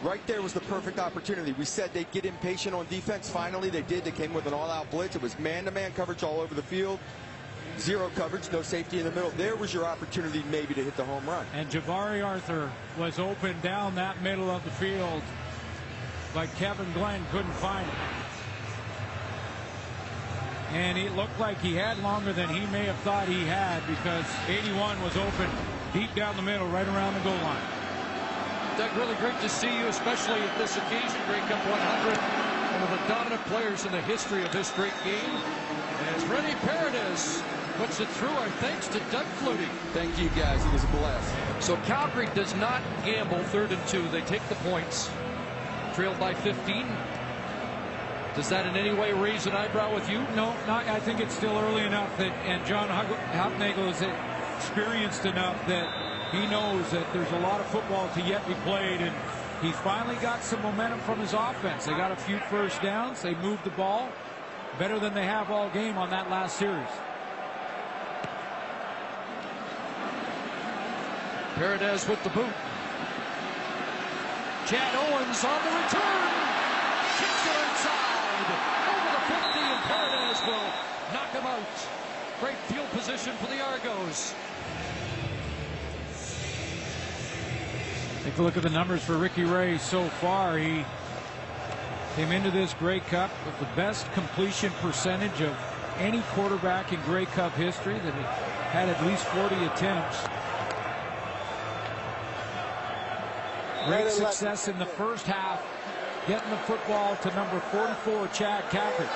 Right there was the perfect opportunity. We said they'd get impatient on defense. Finally, they did. They came with an all-out blitz. It was man-to-man -man coverage all over the field. Zero coverage, no safety in the middle. There was your opportunity maybe to hit the home run. And Jabari Arthur was open down that middle of the field, but Kevin Glenn couldn't find it. And it looked like he had longer than he may have thought he had because 81 was open deep down the middle, right around the goal line. Doug, really great to see you, especially at this occasion, Grey Cup 100. One of the dominant players in the history of this great game. As Rene Paredes puts it through, our thanks to Doug Flutie. Thank you, guys. It was a blast. So Calgary does not gamble third and two. They take the points. Trailed by 15. Does that in any way raise an eyebrow with you? No, not, I think it's still early enough that, and John Hufnagel is experienced enough that he knows that there's a lot of football to yet be played, and he finally got some momentum from his offense. They got a few first downs. They moved the ball better than they have all game on that last series. Paredes with the boot. Chad Owens on the return. Kicks it inside. Over the 50, and Paredes will knock him out. Great field position for the Argos. Take a look at the numbers for Ricky Ray so far. He came into this Grey Cup with the best completion percentage of any quarterback in Grey Cup history that had at least 40 attempts. Great success in the first half, getting the football to number 44, Chad Kackert.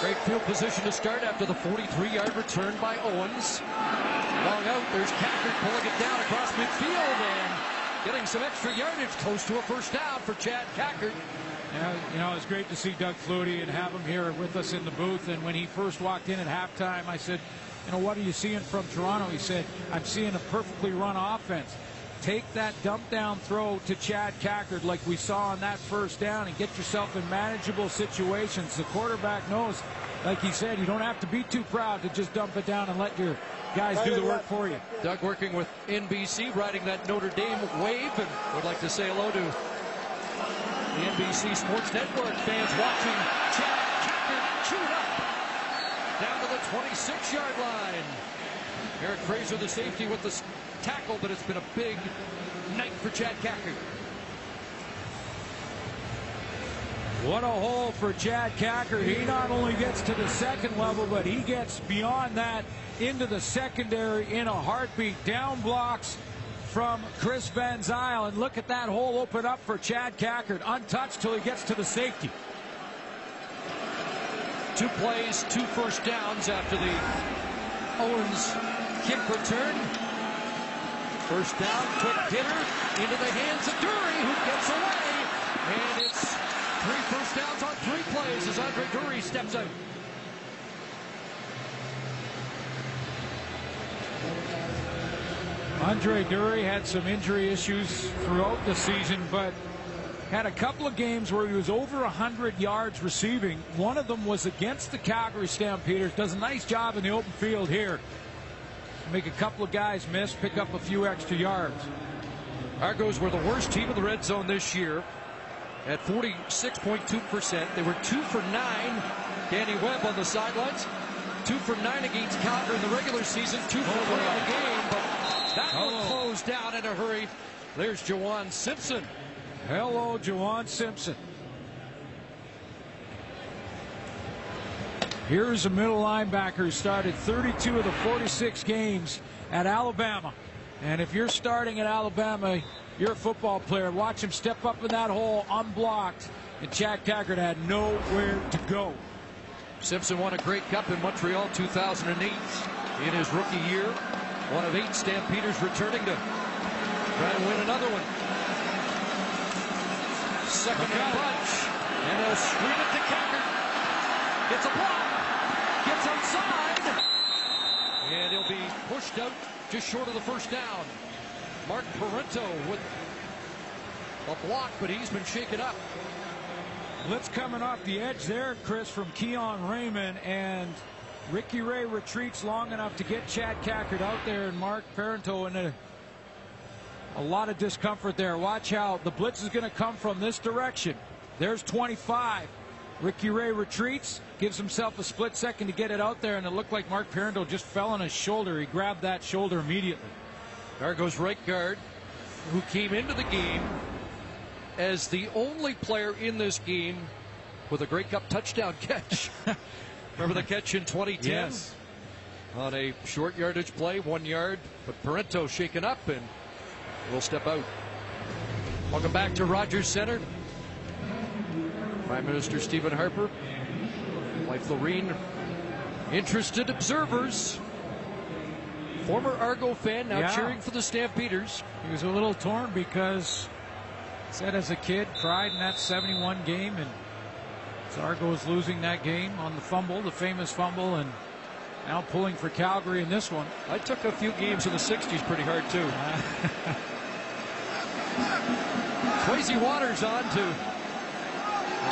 Great field position to start after the 43-yard return by Owens. Long out, there's Kackert pulling it down across midfield, and getting some extra yardage close to a first down for Chad Kackert. Yeah, you know, it's great to see Doug Flutie and have him here with us in the booth. And when he first walked in at halftime, I said, you know, what are you seeing from Toronto? He said, I'm seeing a perfectly run offense. Take that dump down throw to Chad Kackert like we saw on that first down and get yourself in manageable situations. The quarterback knows, like he said, you don't have to be too proud to just dump it down and let your guys do the work for you. Doug working with NBC, riding that Notre Dame wave, and would like to say hello to the NBC Sports Network fans watching Chad Kackert chewed up down to the 26-yard line. Eric Fraser, the safety, with the tackle, but it's been a big night for Chad Kackert. What a hole for Chad Kackert. He not only gets to the second level, but he gets beyond that into the secondary in a heartbeat. Down blocks from Chris Van Zyl. And look at that hole open up for Chad Kackert. Untouched till he gets to the safety. Two plays, two first downs after the Owens kick return. First down, quick dinner into the hands of Durie, who gets away. And it's three first downs on three plays as Andre Durie steps out. Andre Durie had some injury issues throughout the season, but had a couple of games where he was over 100 yards receiving. One of them was against the Calgary Stampeders. Does a nice job in the open field here. Make a couple of guys miss, pick up a few extra yards. Argos were the worst team in the red zone this year at 46.2%. They were two for nine. Danny Webb on the sidelines. Two for nine against Calgary in the regular season. Two for three in the game. But that one closed down in a hurry. There's Juwan Simpson. Hello, Juwan Simpson. Here's a middle linebacker who started 32 of the 46 games at Alabama. And if you're starting at Alabama, you're a football player. Watch him step up in that hole unblocked. And Chad Kackert had nowhere to go. Simpson won a Grey Cup in Montreal 2008 in his rookie year. One of eight Stampeders returning to try to win another one. Second and bunch. And they'll screen it to Kackert. It's a block. Gets outside. And he'll be pushed out just short of the first down. Marc Parenteau with a block, but he's been shaken up. Blitz coming off the edge there, Chris, from Keon Raymond, and Ricky Ray retreats long enough to get Chad Kackert out there, and Marc Parenteau in a, a lot of discomfort there. Watch out. the blitz is going to come from this direction. There's 25. Ricky Ray retreats, gives himself a split second to get it out there, and it looked like Marc Parenteau just fell on his shoulder. He grabbed that shoulder immediately. There goes right guard, who came into the game as the only player in this game with a Grey Cup touchdown catch. Remember the catch in 2010? Yes. On a short yardage play, one yard, but Parenteau shaken up and will step out. Welcome back to Rogers Center. Prime Minister Stephen Harper, wife Laureen, interested observers. Former Argo fan now Yeah. cheering for the Stampeders. He was a little torn because said as a kid cried in that 71 game and Zargo's losing that game on the fumble, the famous fumble, and now pulling for Calgary in this one. I took a few games in the 60s pretty hard too. Swayze Waters on to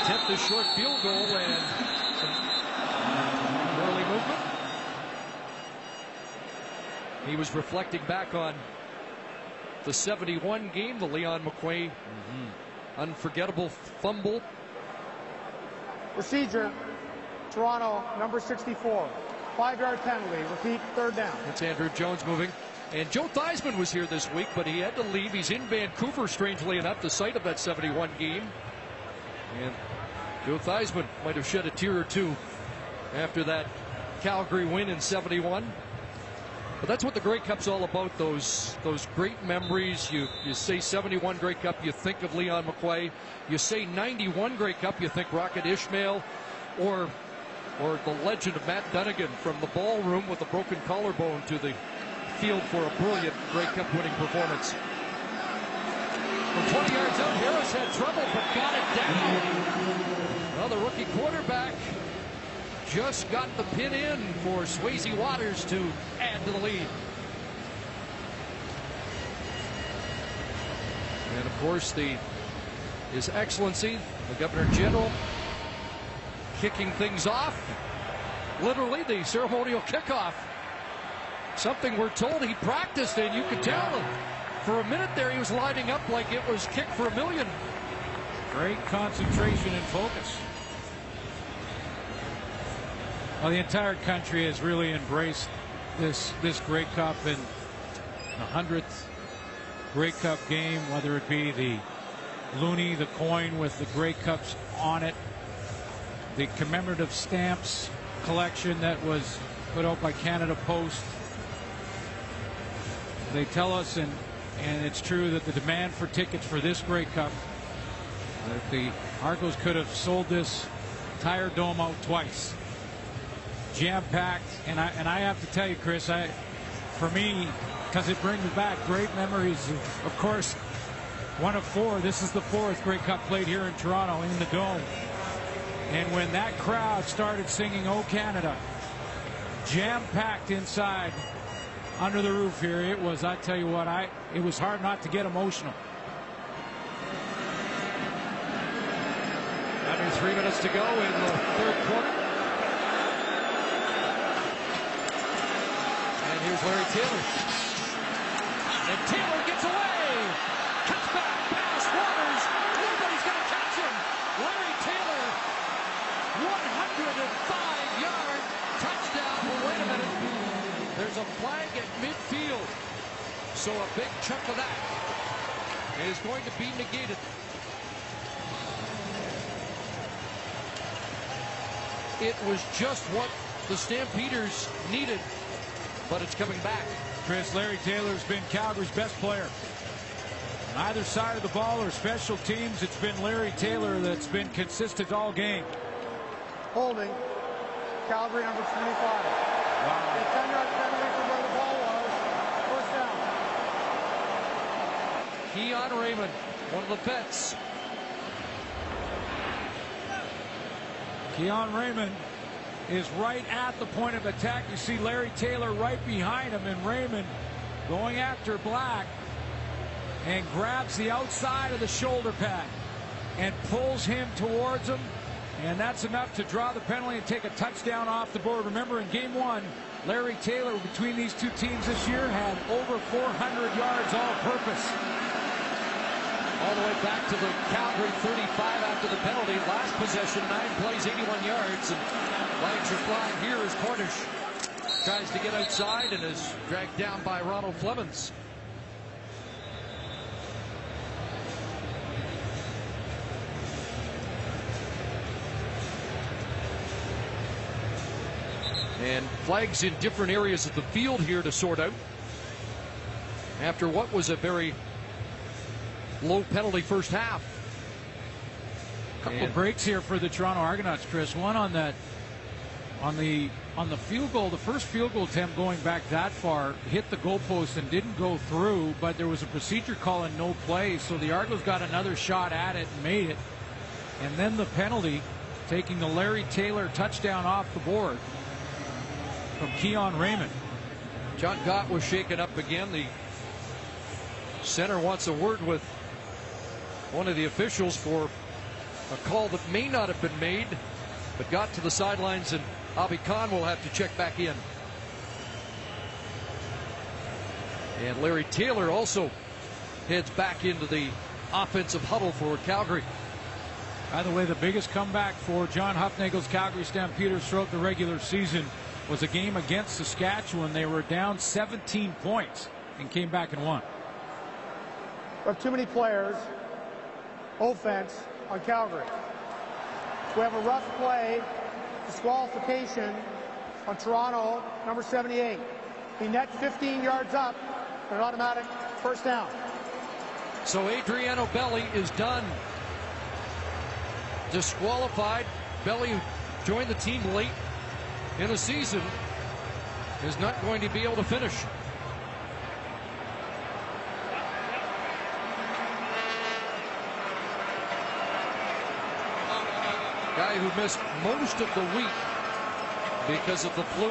attempt this short field goal and some early movement. He was reflecting back on the 71 game, the Leon McQuay unforgettable fumble. Procedure, Toronto, number 64. Five-yard penalty. Repeat, third down. That's Andrew Jones moving. And Joe Theismann was here this week, but he had to leave. He's in Vancouver, strangely enough, the site of that 71 game. And Joe Theismann might have shed a tear or two after that Calgary win in 71. But that's what the Grey Cup's all about, those those great memories. You you say 71 Grey Cup, you think of Leon McQuay. You say 91 Grey Cup, you think Rocket Ismail or or the legend of Matt Dunnigan from the ballroom with a broken collarbone to the field for a brilliant Grey Cup winning performance. From 20 yards out, Harris had trouble but got it down. The rookie quarterback just got the pin in for Swayze Waters to add to the lead. And of course, the His Excellency, the Governor General, kicking things off. Literally, the ceremonial kickoff. Something we're told he practiced, and you could tell for a minute there he was lining up like it was kick for a million. Great concentration and focus. Well, the entire country has really embraced this this Grey Cup and the hundredth Grey Cup game, whether it be the loonie, the coin with the Grey Cups on it, the commemorative stamps collection that was put out by Canada Post. They tell us, and and it's true that the demand for tickets for this Grey Cup, that the Argos could have sold this entire dome out twice, jam packed, and I and I have to tell you, Chris, I for me, because it brings back great memories. Of, course, one of four. This is the fourth Grey Cup played here in Toronto in the dome. And when that crowd started singing "Oh Canada," jam-packed inside, under the roof here, it was. I tell you what, I it was hard not to get emotional. Under three minutes to go in the third quarter. Here's Larry Taylor. And Taylor gets away. Cuts back. Pass. Waters. Nobody's going to catch him. Larry Taylor. 105 yard touchdown. Well, wait a minute. There's a flag at midfield. So a big chunk of that is going to be negated. It was just what the Stampeders needed, but it's coming back. Chris Larry Taylor's been Calgary's best player. On either side of the ball or special teams, it's been Larry Taylor that's been consistent all game. Holding. Calgary number 25. Wow. A 10 yard penalty from where the ball was. First down. Keon Raymond, one of the vets. Keon Raymond is right at the point of attack. You see Larry Taylor right behind him, and Raymond going after Black and grabs the outside of the shoulder pad and pulls him towards him. And that's enough to draw the penalty and take a touchdown off the board. Remember, in game one, Larry Taylor, between these two teams this year, had over 400 yards all purpose. All the way back to the Calgary 35 after the penalty. Last possession, nine plays, 81 yards. And flags are flying here as Cornish tries to get outside and is dragged down by Ronald Flemons. And flags in different areas of the field here to sort out. After what was a very low penalty first half. A Couple and breaks here for the Toronto Argonauts, Chris. One on that, on the on the field goal, the first field goal attempt going back that far hit the goalpost and didn't go through, but there was a procedure call and no play, so the Argos got another shot at it and made it. And then the penalty, taking the Larry Taylor touchdown off the board from Keon Raymond. Jon Gott was shaken up again. The center wants a word with one of the officials for a call that may not have been made, but got to the sidelines, and Avi Khan will have to check back in. And Larry Taylor also heads back into the offensive huddle for Calgary. By the way, the biggest comeback for John Hufnagel's Calgary Stampeders throughout the regular season was a game against Saskatchewan. They were down 17 points and came back and won. But too many players offense on Calgary. We have a rough play, disqualification on Toronto, number 78. He net 15 yards up, an automatic first down. So Adriano Belli is done. Disqualified. Belli joined the team late in the season is not going to be able to finish. Guy who missed most of the week because of the flu.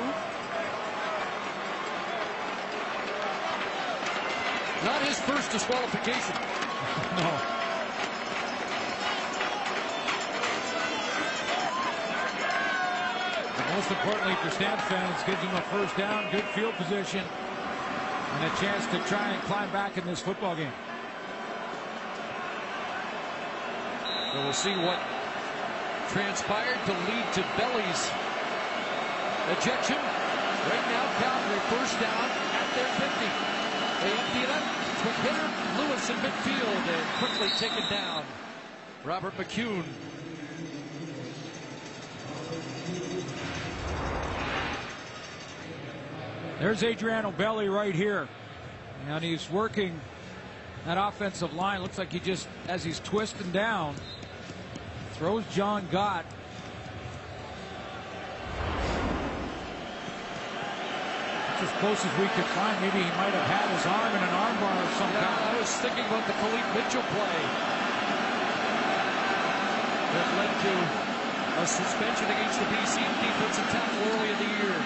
Not his first disqualification. no. most importantly for Stamps fans, gives them a first down, good field position, and a chance to try and climb back in this football game. So we'll see what transpired to lead to Belli's Ejection. Right now, Calgary first down at their 50. They empty it up. Quick hitter, Lewis in midfield, and quickly taken down. Robert McCune. There's Adriano Belli right here. And he's working that offensive line. Looks like he just, as he's twisting down, throws Jon Gott. That's as close as we could find. Maybe he might have had his arm in an armbar of some Yeah, kind. I was thinking about the Khalif Mitchell play that led to a suspension against the BC defensive tackle early in the year.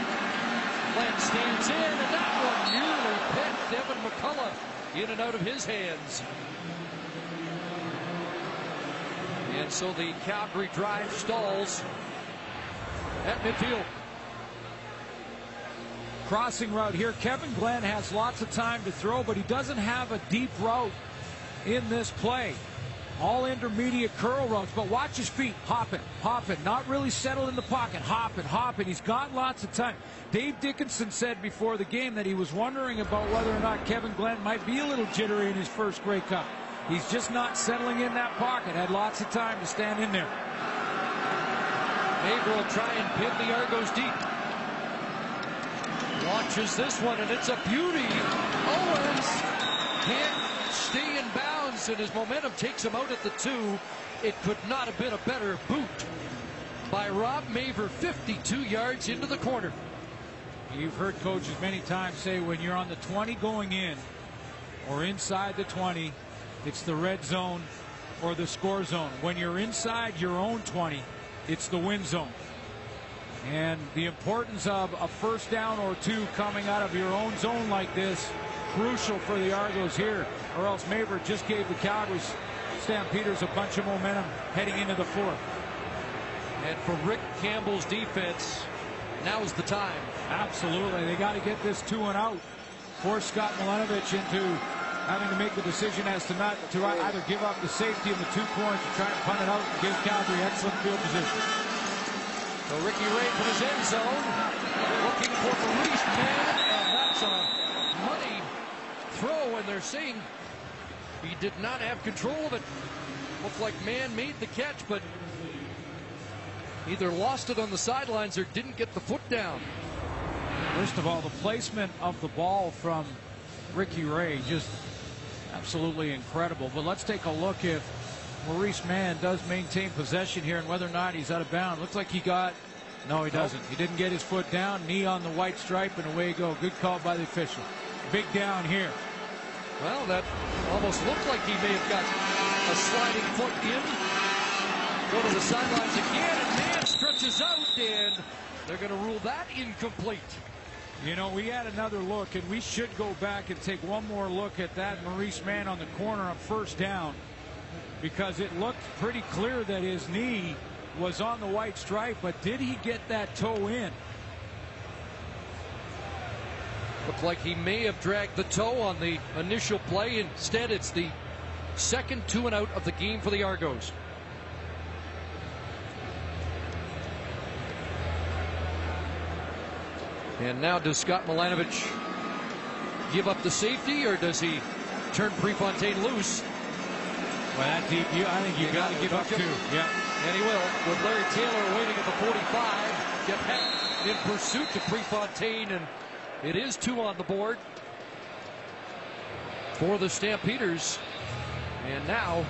Glenn stands in, and that one nearly picked Devin McCullough in and out of his hands. And so the Calgary drive stalls at midfield. Crossing route here. Kevin Glenn has lots of time to throw, but he doesn't have a deep route in this play. All intermediate curl routes, but watch his feet hopping, hopping, not really settled in the pocket, hopping, hopping. He's got lots of time. Dave Dickenson said before the game that he was wondering about whether or not Kevin Glenn might be a little jittery in his first Grey Cup. He's just not settling in that pocket. Had lots of time to stand in there. Maver will try and pin the Argos deep. Launches this one, and it's a beauty. Owens can't stay in bounds, and his momentum takes him out at the two. It could not have been a better boot by Rob Maver, 52 yards into the corner. You've heard coaches many times say when you're on the 20 going in or inside the 20, it's the red zone or the score zone. When you're inside your own 20, it's the win zone. And the importance of a first down or two coming out of your own zone like this, crucial for the Argos here, or else Maver just gave the Calgary Stampeders a bunch of momentum heading into the fourth. And for Rick Campbell's defense, now's the time. Absolutely. They got to get this two and out. Force Scott Milanovich into having to make the decision as to not to either give up the safety and the two points or try and punt it out and give Calgary excellent field position. So Ricky Ray from his end zone, looking for Maurice Mann, and that's a money throw, and they're seeing he did not have control of it. Looked like Mann made the catch, but either lost it on the sidelines or didn't get the foot down. First of all, the placement of the ball from Ricky Ray just absolutely incredible. But let's take a look if Maurice Mann does maintain possession here and whether or not he's out of bounds. Looks like he got. No, he doesn't. He didn't get his foot down. Knee on the white stripe, and away you go. Good call by the official. Big down here. Well, that almost looked like he may have got a sliding foot in. Go to the sidelines again, and Mann stretches out, and they're going to rule that incomplete. You know, we had another look, and we should go back and take one more look at that Maurice Mann on the corner on first down because it looked pretty clear that his knee was on the white stripe, but did he get that toe in? Looked like he may have dragged the toe on the initial play. Instead, it's the second two and out of the game for the Argos. And now does Scott Milanovich give up the safety or does he turn Prefontaine loose? Well, that deep, you, I think you, You got to give up two. Yeah. And he will, with Larry Taylor waiting at the 45. Get back in pursuit to Prefontaine, and it is two on the board for the Stampeders. And now,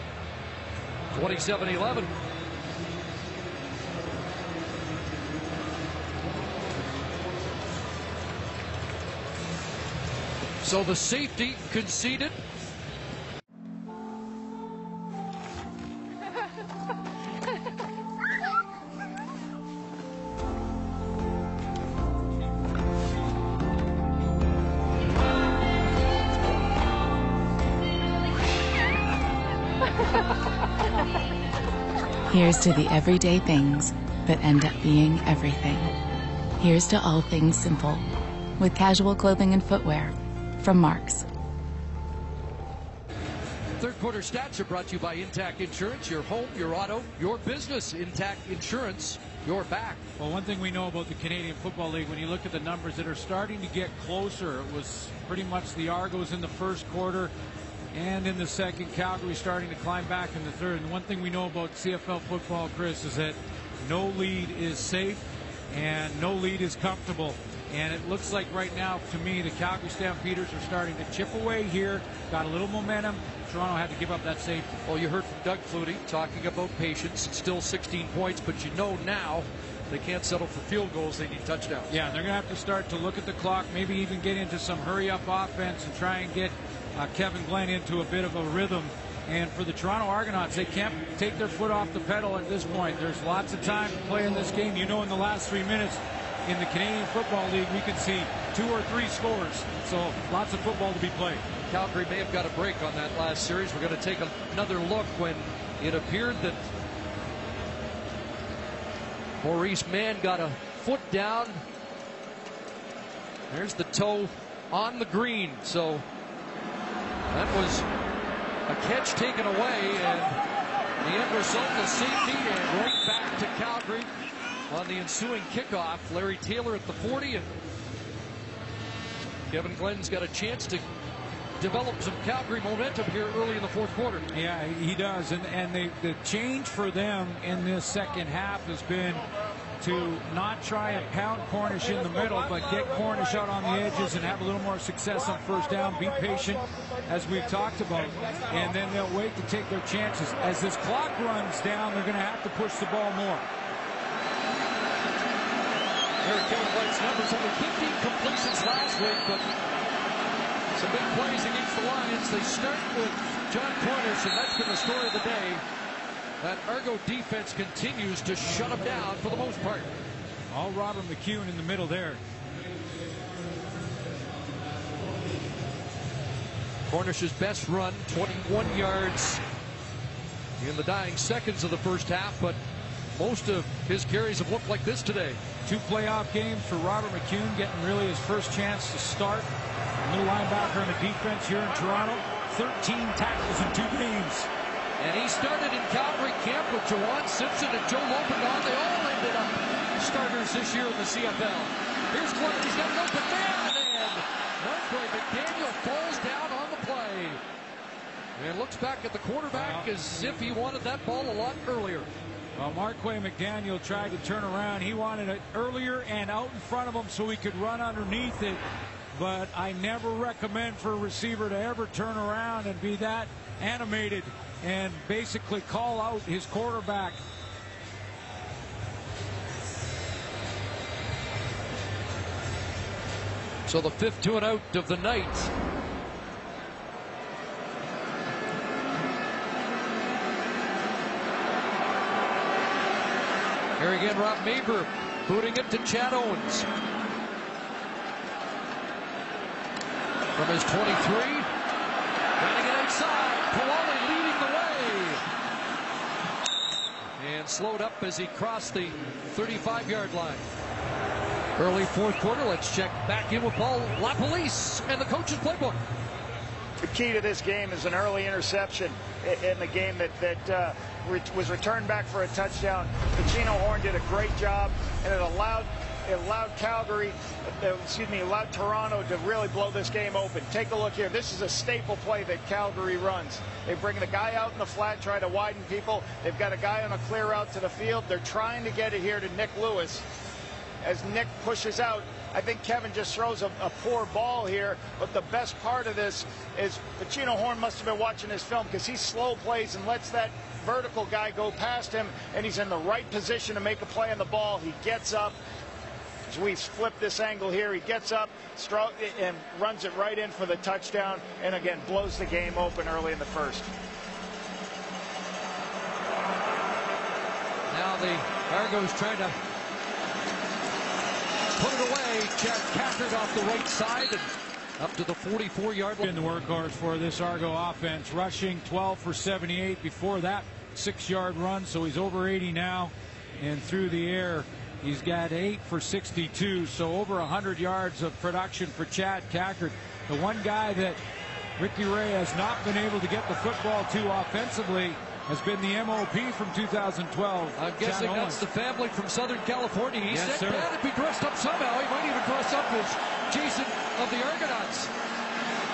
27-11. So the safety conceded. Here's to the everyday things that end up being everything. Here's to all things simple with casual clothing and footwear from Marks. Third quarter stats are brought to you by Intact Insurance, your home, your auto, your business. Intact Insurance you're back. Well, one thing we know about the Canadian Football League, when you look at the numbers that are starting to get closer, it was pretty much the Argos in the first quarter and in the second. Calgary starting to climb back in the third. And one thing we know about CFL football, Chris, is that no lead is safe and no lead is comfortable. And it looks like right now, to me, the Calgary Stampeders are starting to chip away here. Got a little momentum. Toronto had to give up that safety. Well, you heard from Doug Flutie talking about patience. Still 16 points, but you know now they can't settle for field goals. They need touchdowns. Yeah, they're going to have to start to look at the clock, maybe even get into some hurry-up offense and try and get uh, Kevin Glenn into a bit of a rhythm. And for the Toronto Argonauts, they can't take their foot off the pedal at this point. There's lots of time to play in this game. You know, in the last three minutes, in the Canadian Football League, we could see two or three scores. So lots of football to be played. Calgary may have got a break on that last series. We're going to take another look when it appeared that Maurice Mann got a foot down. There's the toe on the green. So that was a catch taken away, and the end result is safety and right back to Calgary on the ensuing kickoff. Larry Taylor at the 40, and Kevin Glenn's got a chance to develop some Calgary momentum here early in the fourth quarter. Yeah, he does. And, and they, the change for them in this second half has been to not try and pound Cornish in the middle, but get Cornish out on the edges and have a little more success on first down. Be patient, as we've talked about. And then they'll wait to take their chances. As this clock runs down, they're going to have to push the ball more. Eric numbers only 15 completions last week, but some big plays against the Lions. They start with Jon Cornish, and that's been the story of the day. That Argo defense continues to shut them down for the most part. All Robert McCune in the middle there. Cornish's best run, 21 yards in the dying seconds of the first half, but most of his carries have looked like this today. Two playoff games for Robert McCune, getting really his first chance to start. New linebacker in the defense here in Toronto. 13 tackles in two games. And he started in Calgary camp with Juwan Simpson and Joe Lobendahn. They all ended up starters this year in the CFL. Here's Clark. He's got an open man. And Marquay McDaniel falls down on the play. And looks back at the quarterback wow. as if he wanted that ball a lot earlier. Well, Marquay McDaniel tried to turn around. He wanted it earlier and out in front of him so he could run underneath it. But I never recommend for a receiver to ever turn around and be that animated and basically call out his quarterback. So the fifth two and out of the night. Here again, Rob Maver booting it to Chad Owens. From his 23, running it outside. Kuale leading the way. And slowed up as he crossed the 35-yard line. Early fourth quarter, let's check back in with Paul LaPolice and the coach's playbook. The key to this game is an early interception in the game that, that uh, was returned back for a touchdown. Pacino Horne did a great job, and it allowed it allowed Calgary, uh, excuse me, allowed Toronto to really blow this game open. Take a look here. This is a staple play that Calgary runs. They bring the guy out in the flat, try to widen people. They've got a guy on a clear out to the field. They're trying to get it here to Nik Lewis. As Nik pushes out, I think Kevin just throws a, a, poor ball here. But the best part of this is Pacino Horne must have been watching his film because he slow plays and lets that vertical guy go past him, and he's in the right position to make a play on the ball. He gets up. As we flip this angle here, he gets up and runs it right in for the touchdown, and again blows the game open early in the first. Now the Argos trying to put it away. Chad Kackert off the right side and up to the 44-yard line. In the workhorse for this Argo offense, rushing 12 for 78 before that six-yard run, so he's over 80 now. And through the air, he's got eight for 62, so over 100 yards of production for Chad Kackert. The one guy that Ricky Ray has not been able to get the football to offensively has been the MOP from 2012. I'm guessing Chad that's Owens. the family from Southern California. He Yes, said sir. that if he dressed up somehow, he might even dress up as Jason of the Argonauts.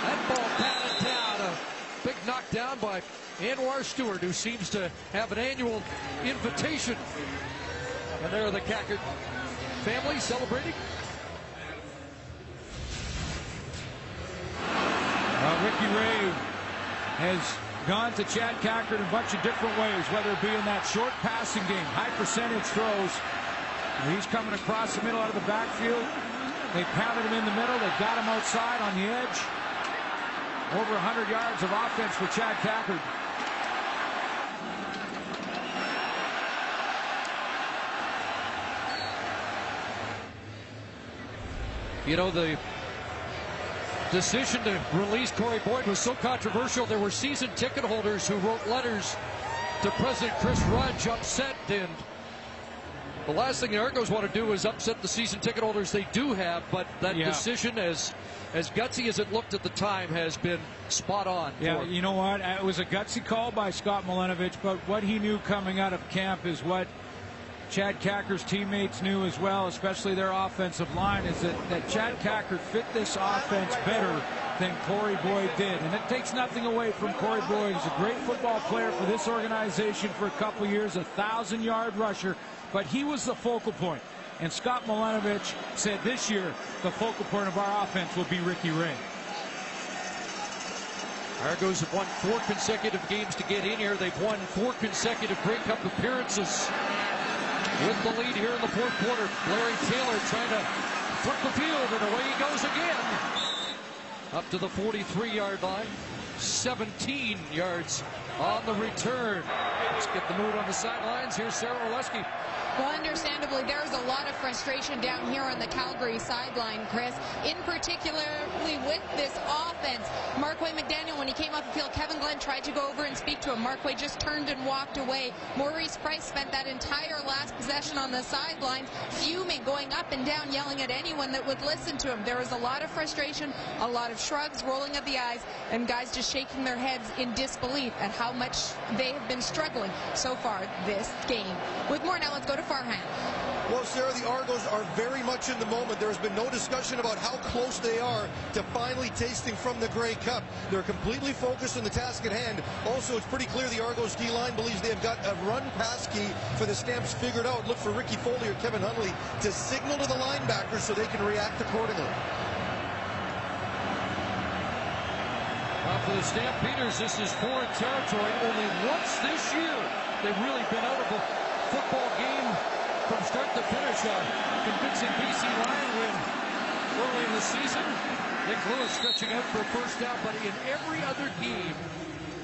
That ball batted down. A big knockdown by Anwar Stewart, who seems to have an annual invitation. And there are the Kackert family celebrating. Uh, Ricky Ray has gone to Chad in a bunch of different ways, whether it be in that short passing game, high percentage throws. He's coming across the middle out of the backfield. They pounded him in the middle. They got him outside on the edge. Over 100 yards of offense for Chad Kackert. You know, the decision to release Corey Boyd was so controversial. There were season ticket holders who wrote letters to President Chris Rudge upset. And the last thing the Argos want to do is upset the season ticket holders they do have. But that Yeah. decision, as as gutsy as it looked at the time, has been spot on. Yeah, you know what? It was a gutsy call by Scott Milanovich, but what he knew coming out of camp is what Chad Kackert's teammates knew as well, especially their offensive line, is that, that Chad Kackert fit this offense better than Corey Boyd did. And it takes nothing away from Corey Boyd. He's a great football player for this organization for a couple years, a thousand yard rusher, but he was the focal point. And Scott Milanovich said this year the focal point of our offense will be Ricky Ray. Argos have won four consecutive games to get in here. They've won four consecutive Grey Cup appearances with the lead here in the fourth quarter. Larry Taylor trying to flip the field, and away he goes again. Up to the 43-yard line. 17 yards on the return. Let's get the mood on the sidelines. Here's Sara Orlesky. Well, understandably, there's a lot of frustration down here on the Calgary sideline, Chris. In particularly with this offense. Marquay McDaniel, when he came off the field, Kevin Glenn tried to go over and speak to him. Marquay just turned and walked away. Maurice Price spent that entire last possession on the sidelines, fuming, going up and down, yelling at anyone that would listen to him. There was a lot of frustration, a lot of shrugs, rolling of the eyes, and guys just shaking their heads in disbelief at how much they have been struggling so far this game. With more now, let's go to Farhan. Well, Sarah, the Argos are very much in the moment. There has been no discussion about how close they are to finally tasting from the Grey Cup. They're completely focused on the task at hand. Also, it's pretty clear the Argos D-line believes they have got a run-pass key for the Stamps figured out. Look for Ricky Foley or Kevin Huntley to signal to the linebackers so they can react accordingly. Well, for the Stampeders, this is foreign territory. Only once this year they've really been out of a football game from start to finish. A convincing BC Lion win early in the season. Nik Lewis stretching out for a first down, but in every other game,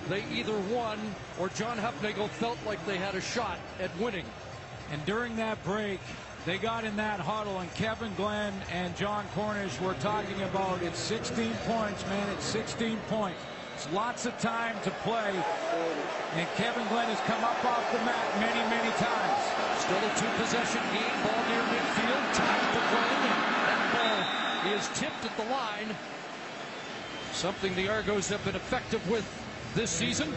they either won or John Hufnagel felt like they had a shot at winning. And during that break, they got in that huddle, and Kevin Glenn and Jon Cornish were talking about it's 16 points, man. It's 16 points. It's lots of time to play. And Kevin Glenn has come up off the mat many, many times. Still a two-possession game. Ball near midfield. Tied for Glenn. That ball is tipped at the line. Something the Argos have been effective with this season.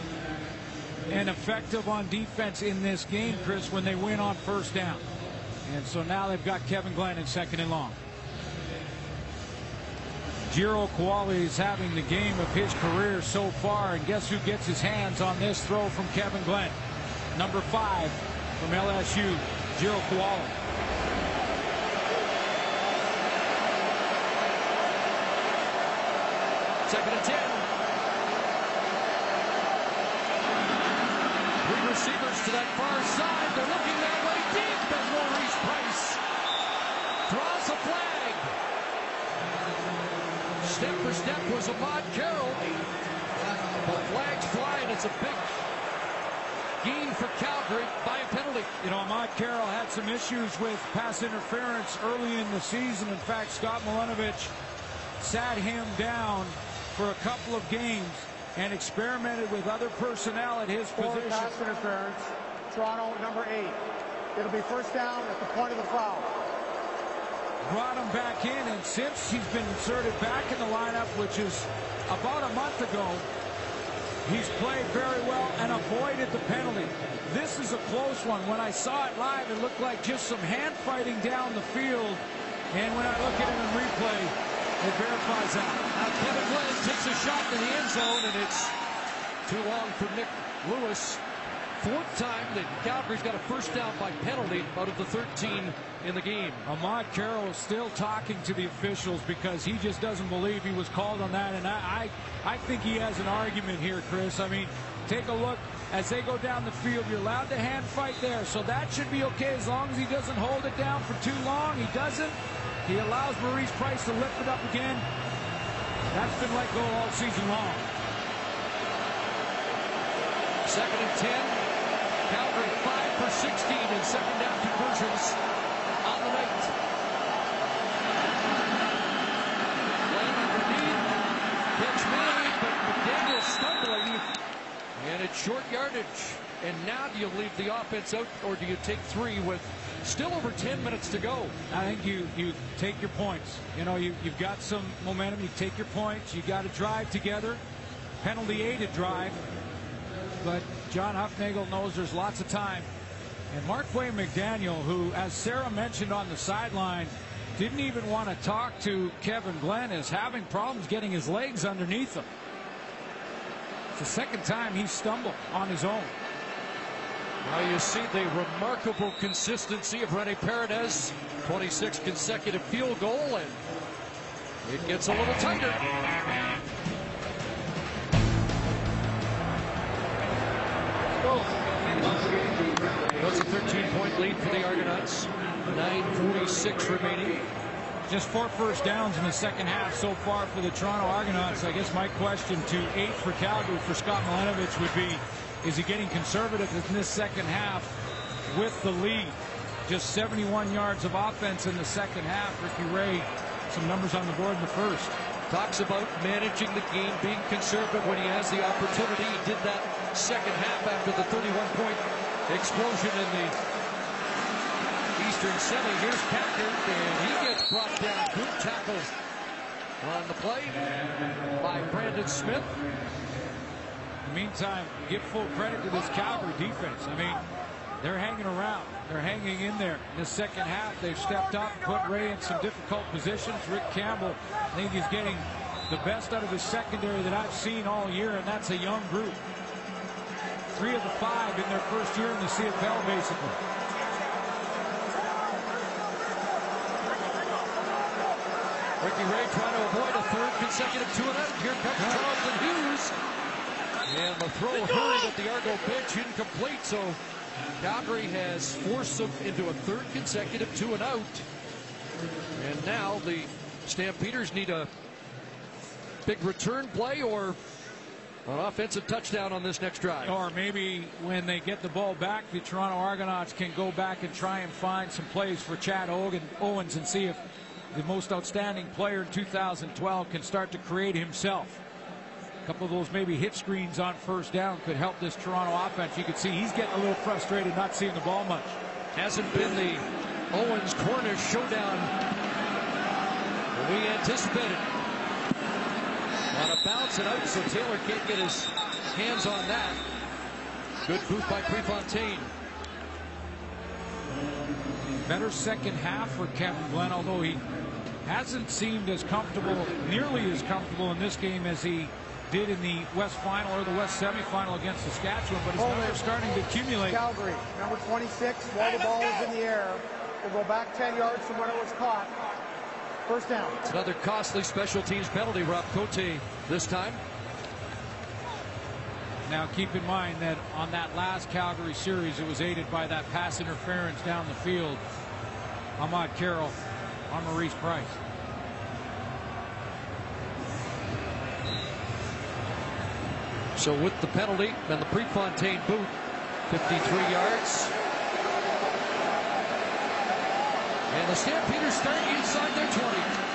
And effective on defense in this game, Chris, when they win on first down. And so now they've got Kevin Glenn in second and long. Ejiro Kuale is having the game of his career so far, and guess who gets his hands on this throw from Kevin Glenn? Number five from LSU, Ejiro Kuale. Second and ten. Three receivers to that far side. They're looking that way deep as Maurice Price draws a flag. Step for step was Ahmad Carroll. The flags flying. it's a big gain for Calgary by a penalty. You know, Ahmad Carroll had some issues with pass interference early in the season. In fact, Scott Milanovich sat him down for a couple of games and experimented with other personnel at his Four position. pass interference. Toronto, number eight. It'll be first down at the point of the foul. Brought him back in, and since he's been inserted back in the lineup, which is about a month ago, He's played very well and avoided the penalty. This is a close one. When I saw it live, it looked like just some hand fighting down the field. And when I look at it in replay, it verifies that. Now Kevin Glenn takes a shot to the end zone, and it's too long for Nik Lewis. Fourth time that Calgary's got a first down by penalty out of the 13 in the game. Ahmad Carroll is still talking to the officials because he just doesn't believe he was called on that. And I, I, I think he has an argument here, Chris. I mean, take a look as they go down the field. You're allowed to hand fight there, so that should be okay as long as he doesn't hold it down for too long. He doesn't. He allows Maurice Price to lift it up again. That's been let go all season long. Second and 10. Calgary 5 for 16 in second down conversions on the night. Glenn underneath. Catch made, but McDaniel stumbling. And it's short yardage. And now do you leave the offense out or do you take three with still over 10 minutes to go? I think you you take your points. You know, you, you've got some momentum. You take your points. You got to drive together. Penalty aided drive. But John Hufnagel knows there's lots of time. And Marquay McDaniel, who, as Sarah mentioned on the sideline, didn't even want to talk to Kevin Glenn, is having problems getting his legs underneath him. It's the second time he stumbled on his own. Now you see the remarkable consistency of Rene Paredes. 26 consecutive field goal, and it gets a little tighter. That's a 13-point lead for the Argonauts. 9.46 remaining. Just four first downs in the second half so far for the Toronto Argonauts. I guess my question to eight for Calgary for Scott Milanovich would be, is he getting conservative in this second half with the lead? Just 71 yards of offense in the second half. Ricky Ray, some numbers on the board in the first. Talks about managing the game, being conservative when he has the opportunity. He did that second half after the 31-point explosion in the Eastern Semi. Here's Kackert, and he gets brought down. Good tackle on the play by Brandon Smith. In the meantime, give full credit to this Calgary defense. I mean, they're hanging around. They're hanging in there. In the second half, they've stepped up, and put Ray in some difficult positions. Rick Campbell, I think he's getting the best out of his secondary that I've seen all year, and that's a young group. Three of the five in their first year in the CFL, basically. Ricky Ray trying to avoid a third consecutive two and out. Here comes Charleston Hughes. And the throw hurried at the Argo bench, incomplete. So Calgary has forced them into a third consecutive two and out. And now the Stampeders need a big return play or an offensive touchdown on this next drive. Or maybe when they get the ball back, the Toronto Argonauts can go back and try and find some plays for Chad Owens and see if the most outstanding player in 2012 can start to create himself. A couple of those maybe hit screens on first down could help this Toronto offense. You can see he's getting a little frustrated not seeing the ball much. Hasn't been the Owens Cornish showdown we anticipated. On a bounce and out, so Taylor can't get his hands on that. Good boot by Prefontaine. Better second half for Kevin Glenn, although he hasn't seemed as comfortable, nearly as comfortable in this game as he did in the West Final or the West Semifinal against Saskatchewan, but his Oh, numbers are starting to accumulate. Calgary, number 26, while the ball is in the air, will go back 10 yards from where it was caught. First down. It's another costly special teams penalty, Rob Cote this time. Now keep in mind that on that last Calgary series, it was aided by that pass interference down the field. Ahmad Carroll on Maurice Price. So with the penalty and the Prefontaine boot, 53 yards. And the Stampeders start inside their 20.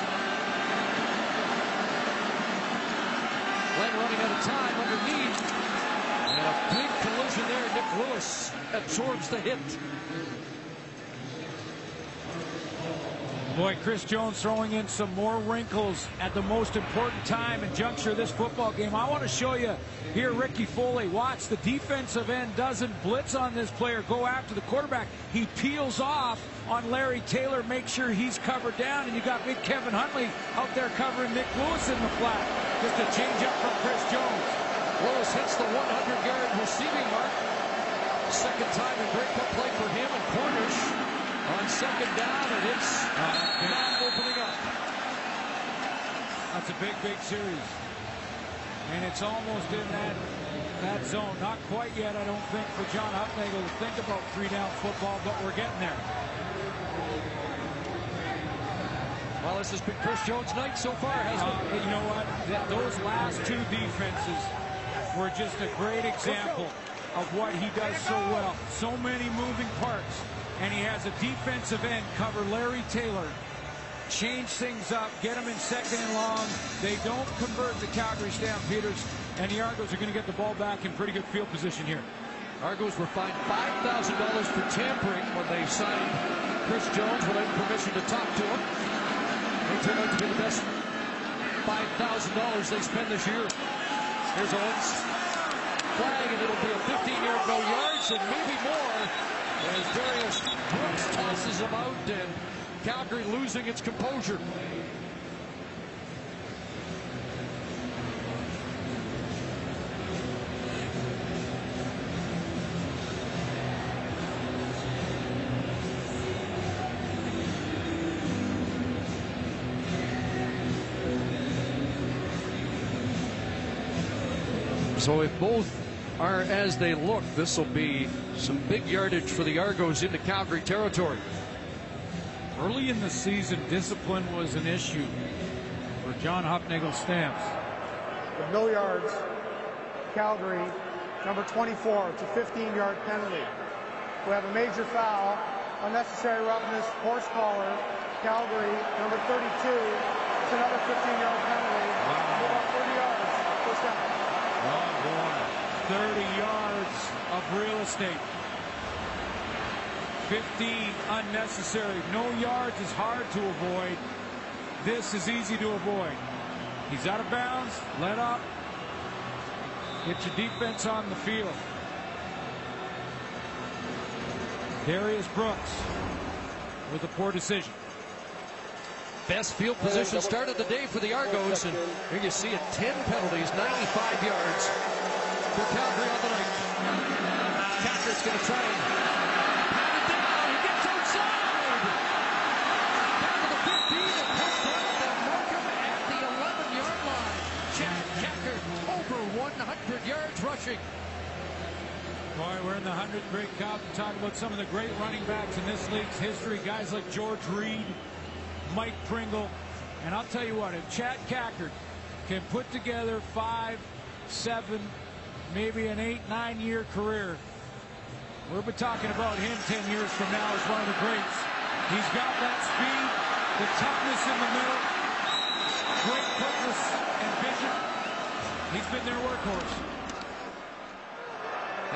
Glenn running out of time underneath. And a big collision there. Nik Lewis absorbs the hit. Boy, Chris Jones throwing in some more wrinkles at the most important time and juncture of this football game. I want to show you here Ricky Foley. Watch, the defensive end doesn't blitz on this player, go after the quarterback. He peels off on Larry Taylor, make sure he's covered down, and you got big Kevin Huntley out there covering Nik Lewis in the flat. Just a change up from Chris Jones. Lewis hits the 100-yard receiving mark. Second time in Grey Cup play for him and Cornish on second down, and it's not opening up. That's a big, big series. And it's almost in that that zone. Not quite yet, I don't think, for John Hufnagel to think about three-down football, but we're getting there. Well, this has been Chris Jones' night so far, hasn't uh, it? You know what? Those last two defenses were just a great example of what he does so well. So many moving parts and he has a defensive end cover Larry Taylor. Change things up, get him in second and long. They don't convert the Calgary Stampeders, and the Argos are going to get the ball back in pretty good field position here. Argos were fined $5,000 for tampering when they signed Chris Jones without permission to talk to him. They turned out to be the best $5,000 they spent this year. Here's Owens. Flag, and it'll be a 15-yard no yards and maybe more as Darius Brooks tosses him out and Calgary losing its composure. So if both are as they look, this will be some big yardage for the Argos into Calgary territory. Early in the season, discipline was an issue for John Hufnagel Stamps. With no yards, Calgary, number 24, it's a 15-yard penalty. We have a major foul, unnecessary roughness, horse collar, Calgary, number 32, it's another 15-yard penalty. Wow. About 30 yards, first down. Oh, 30 yards of real estate. 15 unnecessary. No yards is hard to avoid. This is easy to avoid. He's out of bounds, let up. Get your defense on the field. Darius Brooks with a poor decision. Best field position start of the day for the Argos, and here you see it 10 penalties, 95 yards for Calgary on the night. Going to try and pat it down. He gets outside. Down to the 15 and pushed down to Markham at the 11-yard line. Chad Kackert over 100 yards rushing. Boy, we're in the 100th Grey Cup. Talk about some of the great running backs in this league's history. Guys like George Reed, Mike Pringle. And I'll tell you what, if Chad Kackert can put together five, seven, maybe an eight, nine year career, we'll be talking about him 10 years from now as one of the greats. He's got that speed, the toughness in the middle, great quickness and vision. He's been their workhorse.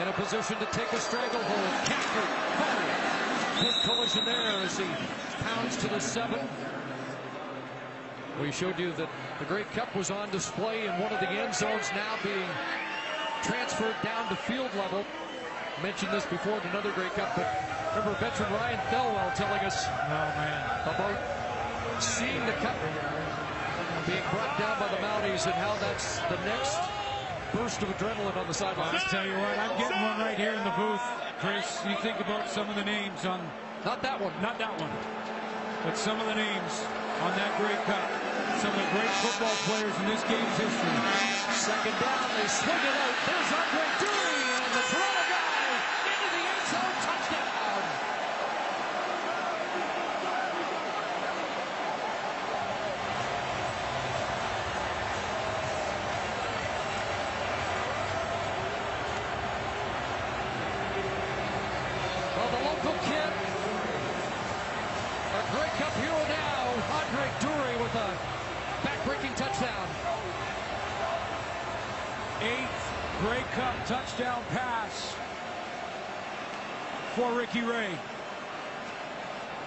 In a position to take a stranglehold. Kackert, oh, collision there as he pounds to the seven. We showed you that the Grey Cup was on display in one of the end zones now being transferred down to field level. Mentioned this before in another Grey Cup, but remember veteran Ryan Thelwell telling us oh, man. about seeing the cup being brought down by the Mounties and how that's the next burst of adrenaline on the sideline. I'll tell you what, I'm getting one right here in the booth. Chris, you think about some of the names on... Not that one. Not that one. But some of the names on that Grey Cup. Some of the great football players in this game's history. Second down, they swing it out. There's Andre Durie, and the Toronto guy into the end zone, touchdown. Well, the local kid, a Grey Cup hero now, Andre Durie with a back-breaking touchdown. Eighth Grey Cup touchdown pass for Ricky Ray.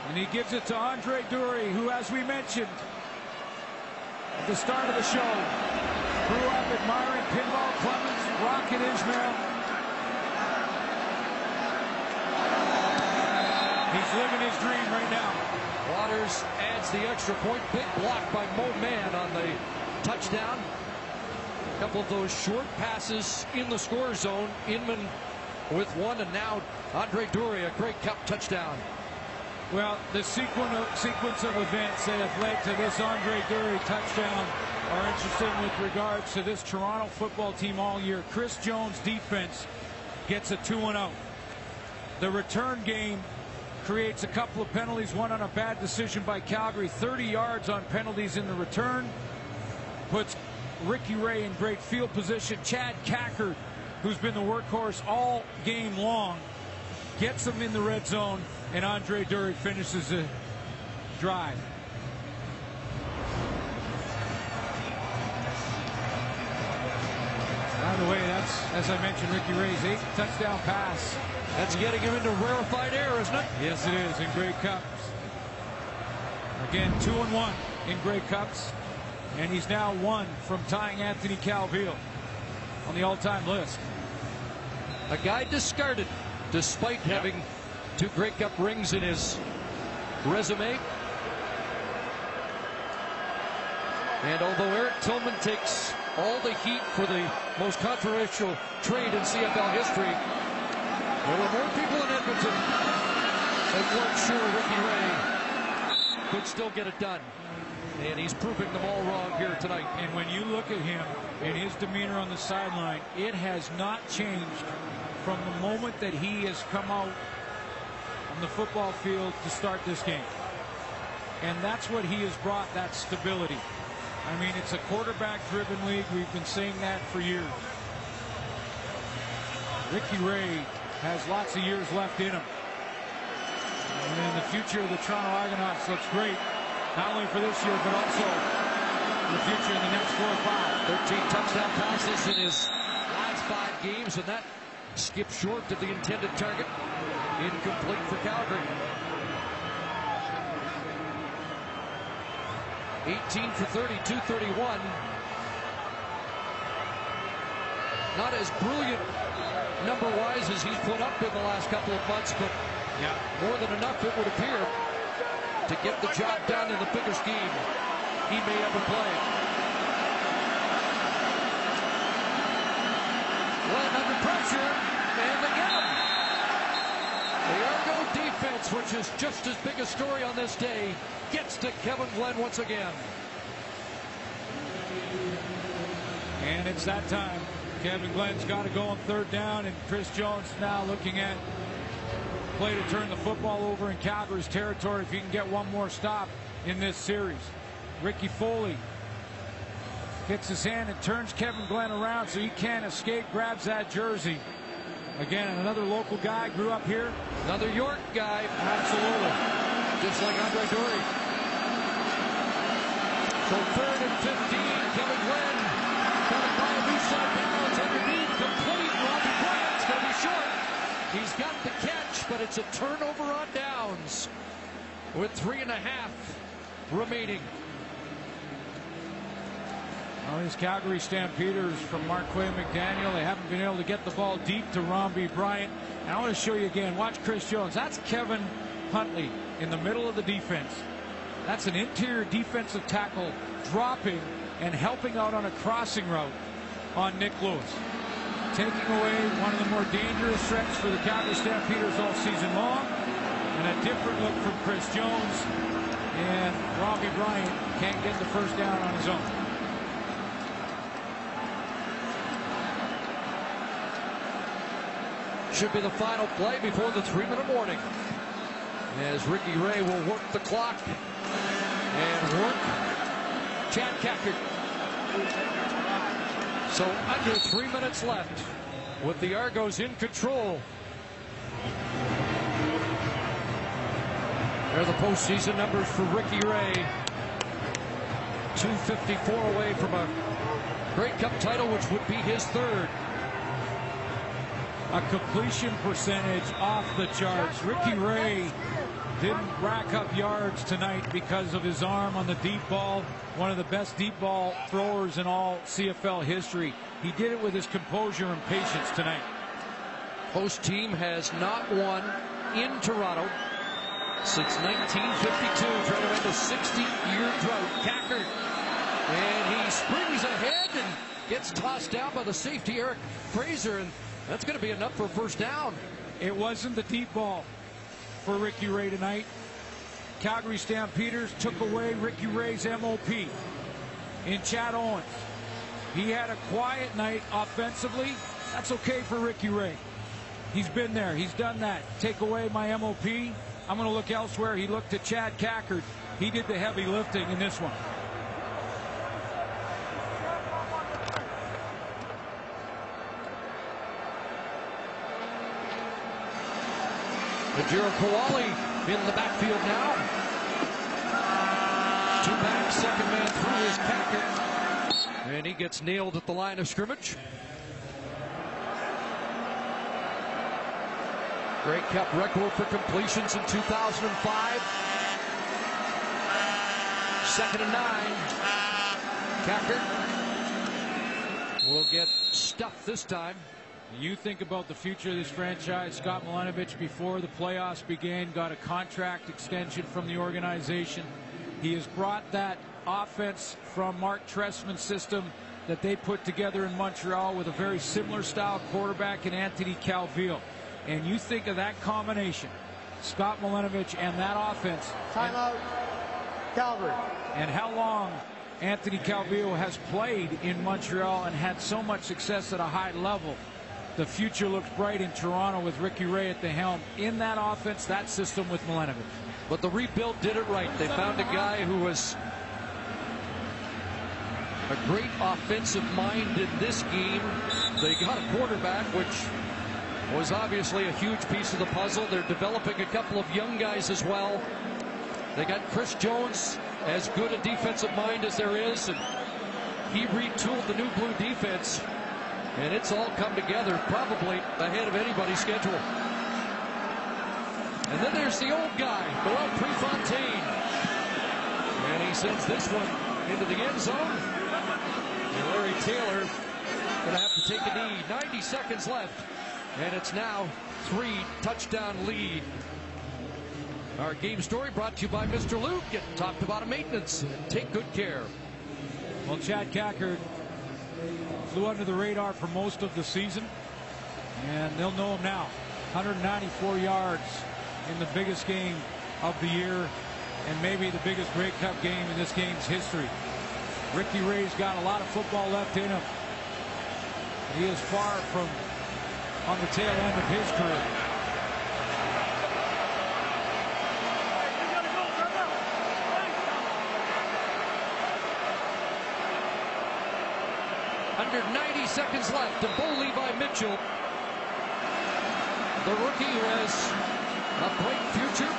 And he gives it to Andre Durie, who, as we mentioned at the start of the show, grew up admiring Pinball Clemens, Rocket Ismail. He's living his dream right now. Waters adds the extra point. Big block by Mo Mann on the touchdown. A couple of those short passes in the score zone. Inman with one, and now Andre Durie, a Grey Cup touchdown. Well, the sequence of, sequence of events that have led to this Andre Durie touchdown are interesting with regards to this Toronto football team all year. Chris Jones' defense gets a 2 0. The return game creates a couple of penalties, one on a bad decision by Calgary, 30 yards on penalties in the return, puts Ricky Ray in great field position. Chad Kackert, who's been the workhorse all game long, gets him in the red zone, and Andre Durie finishes the drive. By the way, that's, as I mentioned, Ricky Ray's eighth touchdown pass. That's getting him into rarefied air, isn't it? Yes, it is in Grey Cups. Again, two and one in Grey Cups, and he's now one from tying Anthony Calvillo on the all-time list. A guy discarded despite yep. having two Grey Cup rings in his resume. And although Eric Tillman takes all the heat for the most controversial trade in CFL history, there were more people in Edmonton that weren't sure Ricky Ray could still get it done. And he's proving them all wrong here tonight. And when you look at him and his demeanor on the sideline, it has not changed from the moment that he has come out on the football field to start this game. And that's what he has brought, that stability. I mean, it's a quarterback-driven league. We've been saying that for years. Ricky Ray has lots of years left in him. And the future of the Toronto Argonauts looks great, not only for this year, but also for the future in the next four or five. 13 touchdown passes in his last five games, and that skipped short to the intended target. Incomplete for Calgary. 18 for 30, 231. Not as brilliant number-wise as he's put up in the last couple of months, but yeah. more than enough, it would appear, to get the job done in the biggest game he may ever play. Under pressure, and they get him. The Argo defense, which is just as big a story on this day, gets to Kevin Glenn once again. And it's that time. Kevin Glenn's got to go on third down, and Chris Jones now looking at play to turn the football over in Calgary's territory if he can get one more stop in this series. Ricky Foley gets his hand and turns Kevin Glenn around so he can't escape, grabs that jersey. Again, another local guy, grew up here. Another York guy. Absolutely. Just like Andre Durie. So third and 15, Kevin Glenn. Got to find a new side balance underneath. Complete. Romby Bryant's going to be short. He's got the catch, but it's a turnover on downs with three and a half remaining. Well, these Calgary Stampeders from Marquay McDaniel, they haven't been able to get the ball deep to Romby Bryant. And I want to show you again. Watch Chris Jones. That's Kevin Huntley in the middle of the defense. That's an interior defensive tackle dropping and helping out on a crossing route on Nik Lewis. Taking away one of the more dangerous threats for the Calgary Stampeders all season long. And a different look from Chris Jones. And Romby Bryant can't get the first down on his own. Should be the final play before the three-minute warning. As Ricky Ray will work the clock and work Chad Kackert. So under three minutes left with the Argos in control. There are the postseason numbers for Ricky Ray. 254 away from a Grey Cup title, which would be his third a completion percentage off the charts. Ricky Ray didn't rack up yards tonight because of his arm on the deep ball. One of the best deep ball throwers in all CFL history. He did it with his composure and patience tonight. Host team has not won in Toronto since 1952, trying to end a 60-year drought. Kackert, and he springs ahead and gets tossed down by the safety Eric Fraser, and that's going to be enough for first down. It wasn't the deep ball for Ricky Ray tonight. Calgary Stampeders took away Ricky Ray's MOP in Chad Owens. He had a quiet night offensively. That's okay for Ricky Ray. He's been there. He's done that. Take away my MOP. I'm going to look elsewhere. He looked at Chad Kackert. He did the heavy lifting in this one. Najiro Kuale in the backfield now. Two back, second man through his Kackert. And he gets nailed at the line of scrimmage. Grey Cup record for completions in 2005. Second and nine. Kackert will get stuffed this time. You think about the future of this franchise. Scott Milanovich, before the playoffs began, got a contract extension from the organization. He has brought that offense from Marc Trestman's system that they put together in Montreal with a very similar style quarterback in Anthony Calvillo. And you think of that combination, Scott Milanovich and that offense. Timeout, Calgary. And how long Anthony Calvillo has played in Montreal and had so much success at a high level. The future looks bright in Toronto with Ricky Ray at the helm in that offense, that system with Milanovich. But the rebuild did it right. They found a guy who was a great offensive mind in this game. They got a quarterback, which was obviously a huge piece of the puzzle. They're developing a couple of young guys as well. They got Chris Jones, as good a defensive mind as there is, and he retooled the new blue defense, and it's all come together probably ahead of anybody's schedule. And then there's the old guy, Noel Prefontaine. And he sends this one into the end zone. And Larry Taylor going to have to take a knee. 90 seconds left. And it's now three touchdown lead. Our game story brought to you by Mr. Lube. Get talked about a maintenance. Take good care. Well, Chad Kackert flew under the radar for most of the season. And they'll know him now. 194 yards in the biggest game of the year and maybe the biggest Grey Cup game in this game's history. Ricky Ray's got a lot of football left in him. He is far from on the tail end of his career. Under 90 seconds left, and Bo Levi Mitchell, the rookie who has a bright future,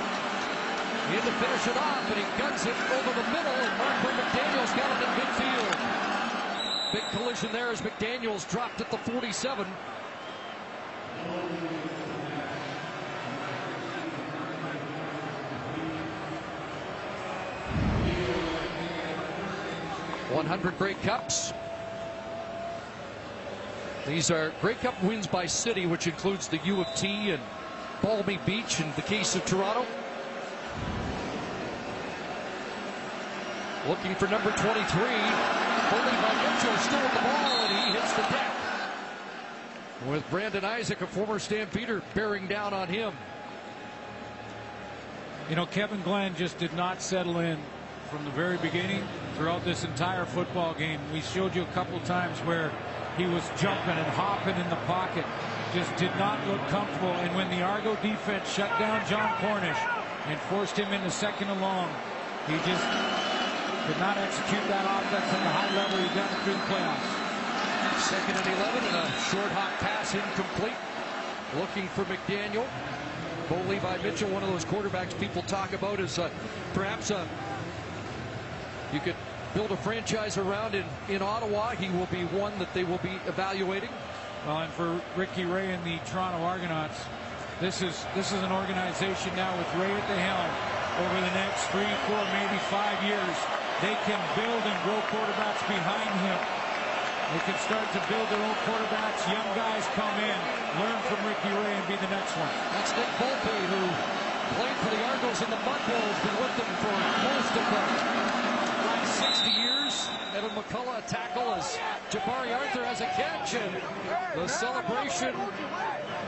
in to finish it off, and he guns it over the middle, and Marquay McDaniel's got it in midfield. Big collision there as McDaniels dropped at the 47. One hundred Grey Cups. These are Grey Cup wins by city, which includes the U of T and Balmy Beach in the case of Toronto. Looking for number 23. Holding by Mitchell, still with the ball, and he hits the deck. With Brandon Isaac, a former Stampeder, bearing down on him. You know, Kevin Glenn just did not settle in from the very beginning throughout this entire football game. We showed you a couple times where he was jumping and hopping in the pocket. Just did not look comfortable. And when the Argo defense shut down Jon Cornish and forced him into second and long, he just could not execute that offense at the high level he done through the playoffs. Second and 11 and a short hot pass incomplete. Looking for McDaniel. Bo Levi Mitchell, one of those quarterbacks people talk about is uh, perhaps a, you could build a franchise around in, in Ottawa. He will be one that they will be evaluating. Well, and for Ricky Ray and the Toronto Argonauts, This is this is an organization now with Ray at the helm over the next three, four, maybe five years. They can build and grow quarterbacks behind him. They can start to build their own quarterbacks. Young guys come in, learn from Ricky Ray, and be the next one. That's Nick Volpe, who played for the Argos in the Mud Bowl, has been with them for most of the 60 years. Evan McCullough tackle as Jabari Arthur has a catch, and the celebration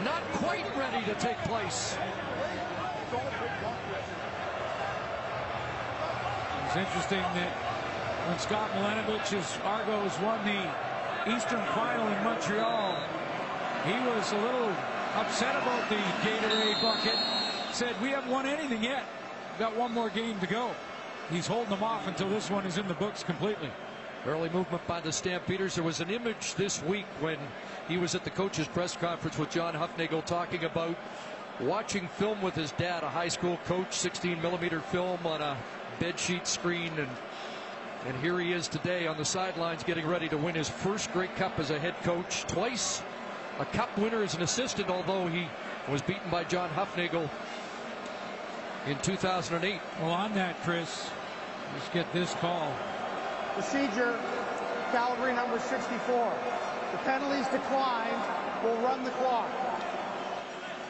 not quite ready to take place. It's interesting that when Scott Milanovich's Argos won the Eastern Final in Montreal, he was a little upset about the Gatorade bucket. Said, we haven't won anything yet. Got one more game to go. He's holding them off until this one is in the books completely. Early movement by the Stampeders. There was an image this week when he was at the coach's press conference with John Hufnagel talking about watching film with his dad, a high school coach, 16 millimeter film on a bedsheet screen. And, and here he is today on the sidelines getting ready to win his first Grey Cup as a head coach. Twice a cup winner as an assistant, although he was beaten by John Hufnagel in 2008. Well, on that, Chris, let's get this call. Procedure, Calgary number 64. The penalties declined. We'll run the clock.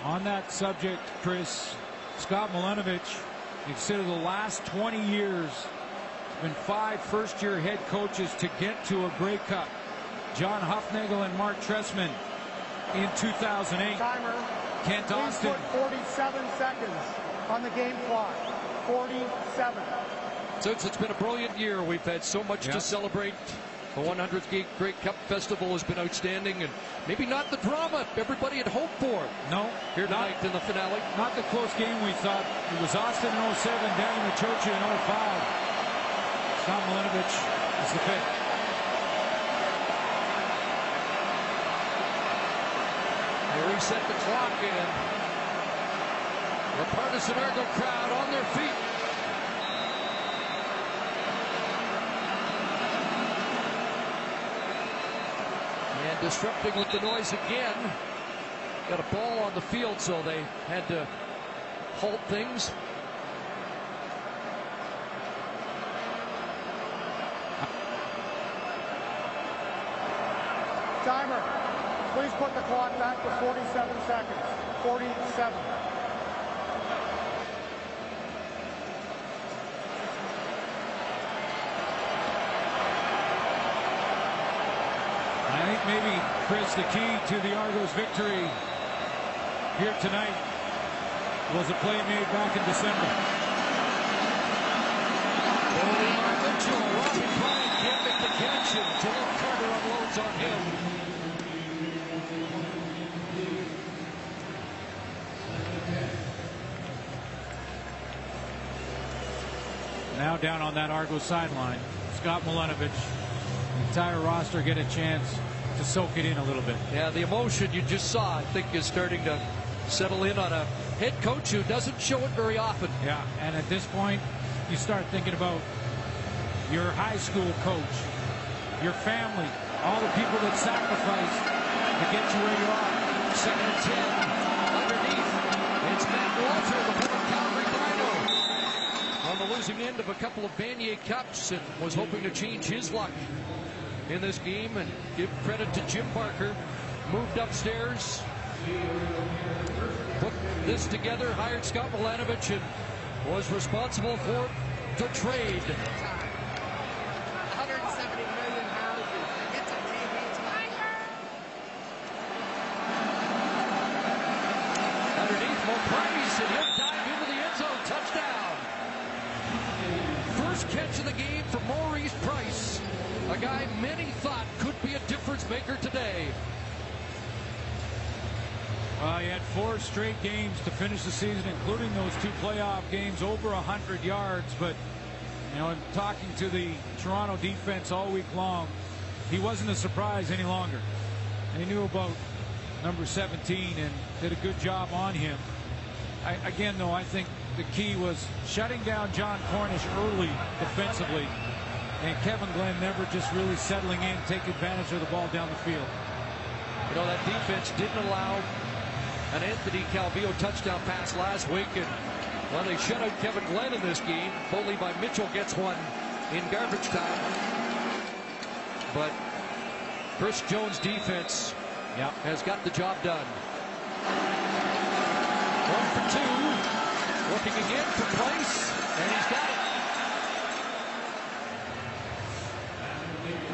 On that subject, Chris, Scott Milanovich, consider the last 20 years, been five first-year head coaches to get to a Grey Cup. John Hufnagel and Marc Trestman in 2008. Timer. Kent Please Austin. 47 seconds on the game clock. 47. Since it's been a brilliant year, we've had so much Yeah. to celebrate. The 100th Gate Grey Cup Festival has been outstanding, and maybe not the drama everybody had hoped for. No, Here tonight in the finale. Not the close game we thought. It was Austin in 07, Danny Maciocia in 05. Scott Milanovich is the pick. They reset the clock, and the partisan Argo crowd on their feet. Disrupting with the noise again. Got a ball on the field, so they had to halt things. Timer. Please put the clock back to 47 seconds. 47. Maybe, Chris, the key to the Argos victory here tonight was a play made back in December. Lamar Mitchell, Romby Bryant can't make the catch, and Joel Carter unloads on him. Now down on that Argos sideline, Scott Milanovich, the entire roster get a chance to soak it in a little bit. Yeah, the emotion you just saw, I think, is starting to settle in on a head coach who doesn't show it very often. Yeah, and at this point, you start thinking about your high school coach, your family, all the people that sacrificed to get you where you are. Second and ten, underneath. It's Matt Walter, the former Calgary Dino, on the losing end of a couple of Vanier Cups and was hoping to change his luck in this game and give credit to Jim Barker. Moved upstairs, put this together, hired Scott Milanovich, and was responsible for the trade. The season, including those two playoff games, over 100 yards. But, you know, in talking to the Toronto defense all week long, he wasn't a surprise any longer. They knew about number 17 and did a good job on him. I, again, though, I think the key was shutting down Jon Cornish early defensively, and Kevin Glenn never just really settling in, take advantage of the ball down the field. You know, that defense didn't allow an Anthony Calvillo touchdown pass last week. And well, they shut out Kevin Glenn in this game. Foley by Mitchell gets one in garbage time. But Chris Jones' defense yep. has got the job done. One for two. Looking again for Price, and he's got it.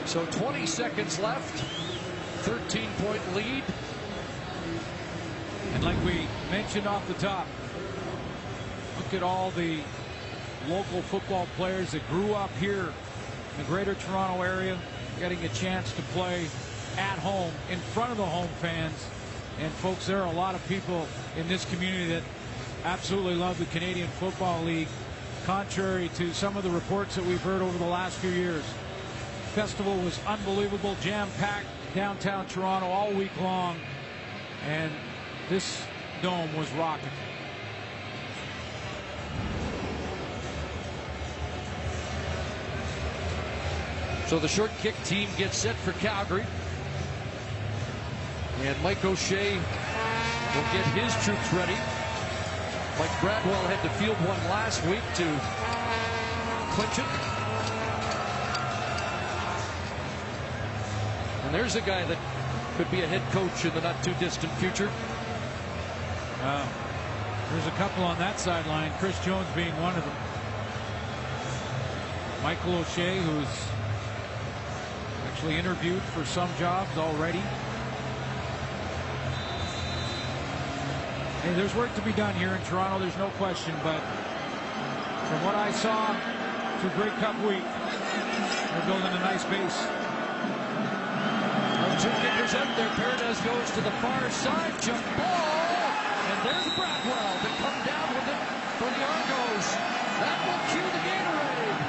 So 20 seconds left. 13 point lead. And like we mentioned off the top, look at all the local football players that grew up here in the greater Toronto area, getting a chance to play at home in front of the home fans. And folks, there are a lot of people in this community that absolutely love the Canadian Football League, contrary to some of the reports that we've heard over the last few years. Festival was unbelievable, jam-packed downtown Toronto all week long, and this dome was rocking. So the short kick team gets set for Calgary. And Mike O'Shea will get his troops ready. Mike Bradwell had to field one last week to clinch it. And there's a guy that could be a head coach in the not too distant future. Wow. There's a couple on that sideline, Chris Jones being one of them. Michael O'Shea, who's actually interviewed for some jobs already. Hey, there's work to be done here in Toronto, there's no question, but from what I saw through Grey Cup week, they're building a nice base. Two kickers out there. Paredes goes to the far side, jump ball, there's Bradwell to come down with it for the Argos. That will cue the Gatorade.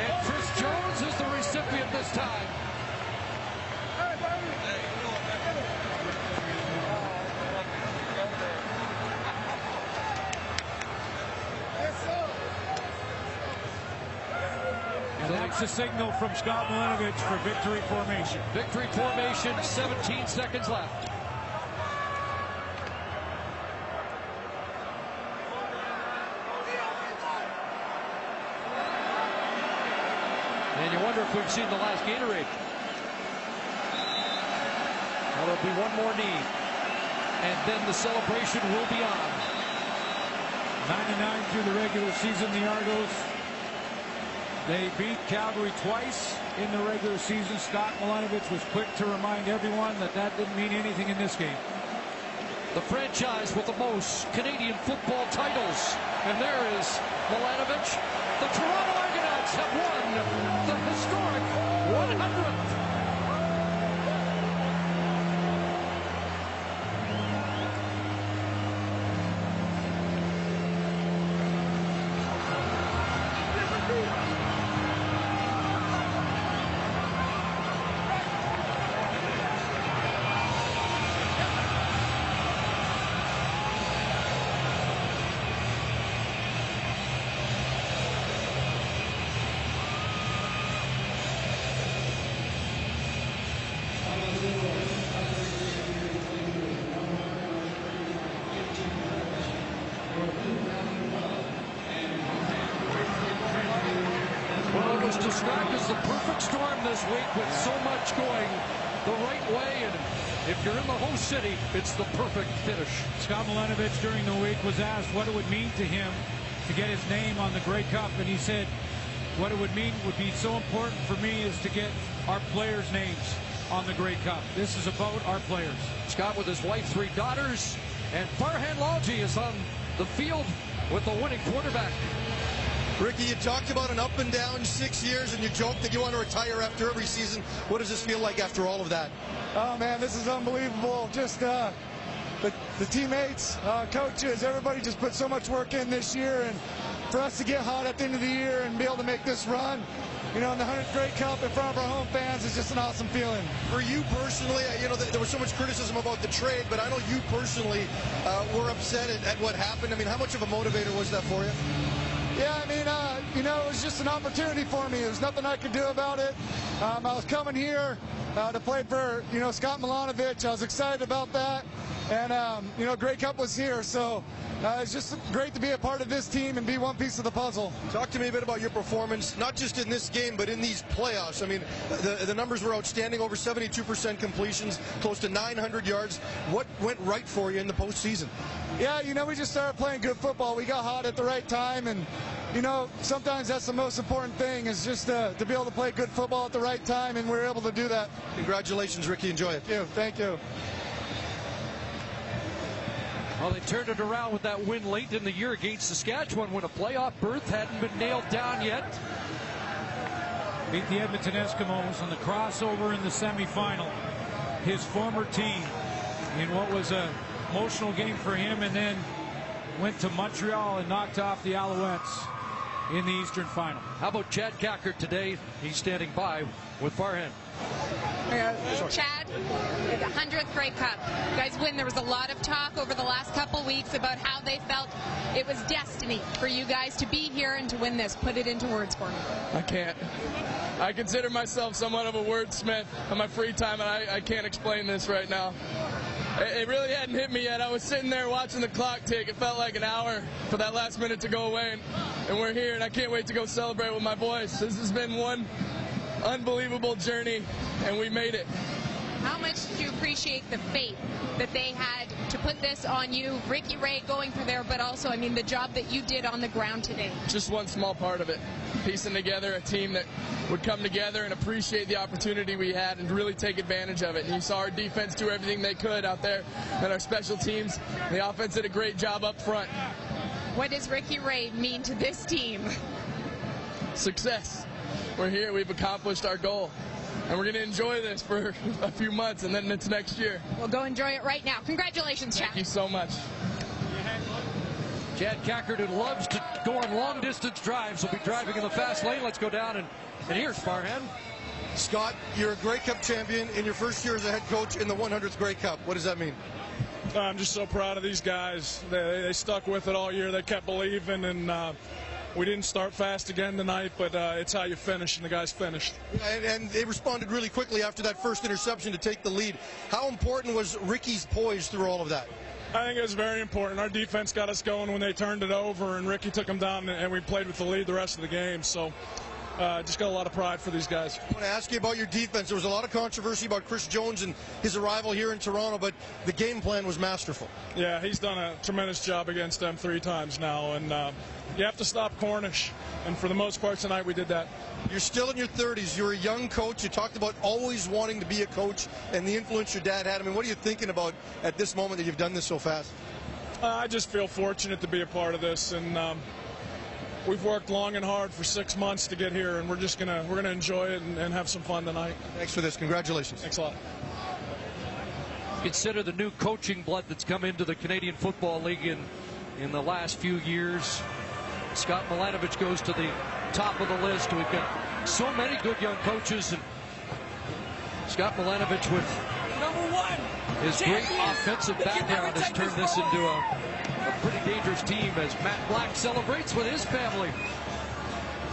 And Chris Jones is the recipient this time. And that's the signal from Scott Milanovich for victory formation. Victory formation, 17 seconds left. And you wonder if we've seen the last Gatorade. Well, there'll be one more knee. And then the celebration will be on. 99 through the regular season, the Argos. They beat Calgary twice in the regular season. Scott Milanovich was quick to remind everyone that that didn't mean anything in this game. The franchise with the most Canadian football titles. And there is Milanovich. The Toronto Argonauts have won the historic this week with so much going the right way. And if you're in the host city, it's the perfect finish. Scott Milanovich during the week was asked what it would mean to him to get his name on the Grey Cup, and he said, what it would mean would be so important for me is to get our players' names on the Grey Cup. This is about our players. Scott with his wife, three daughters, and Farhan Lalji is on the field with the winning quarterback. Ricky, you talked about an up and down six years, and you joked that you want to retire after every season. What does this feel like after all of that? Oh man, this is unbelievable. Just uh, the, the teammates, uh, coaches, everybody just put so much work in this year, and for us to get hot at the end of the year and be able to make this run, you know, in the 100th Grey Cup in front of our home fans is just an awesome feeling. For you personally, you know, there was so much criticism about the trade, but I know you personally uh, were upset at, at what happened. I mean, how much of a motivator was that for you? Yeah, I mean, uh, you know, it was just an opportunity for me. There's nothing I could do about it. Um, I was coming here uh, to play for, you know, Scott Milanovich. I was excited about that. And, um, you know, Grey Cup was here, so uh, it's just great to be a part of this team and be one piece of the puzzle. Talk to me a bit about your performance, not just in this game, but in these playoffs. I mean, the, the numbers were outstanding, over 72% completions, close to 900 yards. What went right for you in the postseason? Yeah, you know, we just started playing good football. We got hot at the right time, and, you know, sometimes that's the most important thing is just uh, to be able to play good football at the right time, and we are able to do that. Congratulations, Ricky. Enjoy it. Thank you. Thank you. Well, they turned it around with that win late in the year against Saskatchewan when a playoff berth hadn't been nailed down yet. Beat the Edmonton Eskimos on the crossover in the semifinal. His former team in what was a emotional game for him and then went to Montreal and knocked off the Alouettes in the Eastern Final. How about Chad Kackert today? He's standing by with Farhan. Uh, Chad, the 100th Grey Cup. You guys win. There was a lot of talk over the last couple weeks about how they felt it was destiny for you guys to be here and to win this. Put it into words for me. I can't. I consider myself somewhat of a wordsmith on my free time, and I, I can't explain this right now. It, it really hadn't hit me yet. I was sitting there watching the clock tick. It felt like an hour for that last minute to go away, and, and we're here, and I can't wait to go celebrate with my boys. This has been one unbelievable journey, and we made it. How much did you appreciate the faith that they had to put this on you, Ricky Ray going through there, but also, I mean, the job that you did on the ground today? Just one small part of it. Piecing together a team that would come together and appreciate the opportunity we had and really take advantage of it. And you saw our defense do everything they could out there, and our special teams. The offense did a great job up front. What does Ricky Ray mean to this team? Success. We're here. We've accomplished our goal. And we're going to enjoy this for a few months, and then it's next year. We'll go enjoy it right now. Congratulations, Chad. Thank you so much. Chad Kackert, who loves to go on long distance drives, will be driving in the fast lane. Let's go down and, and here's Farhan. Scott, you're a Grey Cup champion in your first year as a head coach in the 100th Grey Cup. What does that mean? I'm just so proud of these guys. They, they stuck with it all year. They kept believing, and uh, we didn't start fast again tonight, but uh, it's how you finish, and the guys finished. And, and, they responded really quickly after that first interception to take the lead. How important was Ricky's poise through all of that? I think it was very important. Our defense got us going when they turned it over, and Ricky took them down, and we played with the lead the rest of the game. So uh, just got a lot of pride for these guys. I want to ask you about your defense. There was a lot of controversy about Chris Jones and his arrival here in Toronto, but the game plan was masterful. Yeah, he's done a tremendous job against them three times now, and uh, you have to stop Cornish. And for the most part tonight, we did that. You're still in your 30s. You're a young coach. You talked about always wanting to be a coach and the influence your dad had. I mean, what are you thinking about at this moment that you've done this so fast? Uh, I just feel fortunate to be a part of this, and um, we've worked long and hard for six months to get here, and we're just gonna we're gonna enjoy it and, and have some fun tonight. Thanks for this. Congratulations. Thanks a lot. Consider the new coaching blood that's come into the Canadian Football League in in the last few years. Scott Milanovich goes to the top of the list. We've got so many good young coaches, and Scott Milanovich with number one his great offensive background has turned this into a, a pretty dangerous team as Matt Black celebrates with his family.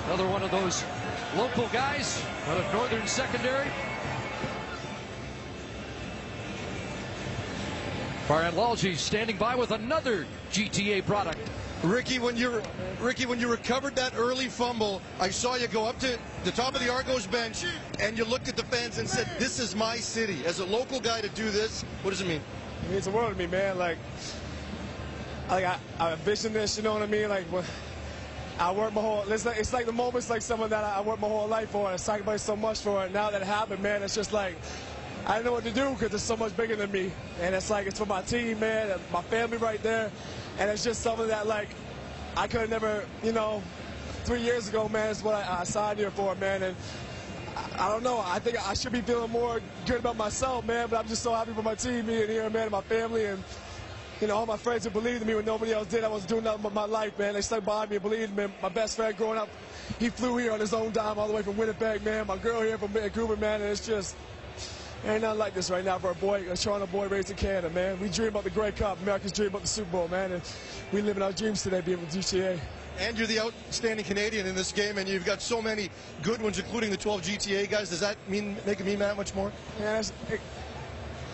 Another one of those local guys out of Northern Secondary. Farhan Lalji standing by with another GTA product. Ricky, when you Ricky, when you recovered that early fumble, I saw you go up to the top of the Argos bench and you looked at the fans and said, "This is my city." As a local guy to do this, what does it mean? It means the world to me, man. Like, like I, I envision this. You know what I mean? Like, I worked my whole. It's like, it's like the moments like someone that I, I worked my whole life for. I sacrificed so much for it. Now that it happened, man, it's just like. I didn't know what to do because it's so much bigger than me. And it's like, it's for my team, man, and my family right there. And it's just something that, like, I could have never, you know, three years ago, man, is what I, I signed here for, man. And I, I, don't know. I think I should be feeling more good about myself, man. But I'm just so happy for my team being here, man, and my family, and you know all my friends who believed in me when nobody else did. I was doing nothing but my life, man. They stuck by me and believed in me. My best friend growing up, he flew here on his own dime all the way from Winnipeg, man. My girl here from Vancouver, man. And it's just Ain't nothing like this right now for a boy, a Toronto boy raised in Canada, man. We dream about the Grey Cup. Americans dream about the Super Bowl, man. And we living our dreams today being with GTA. And you're the outstanding Canadian in this game, and you've got so many good ones, including the 12 GTA guys. Does that mean make it mean that much more? Yeah,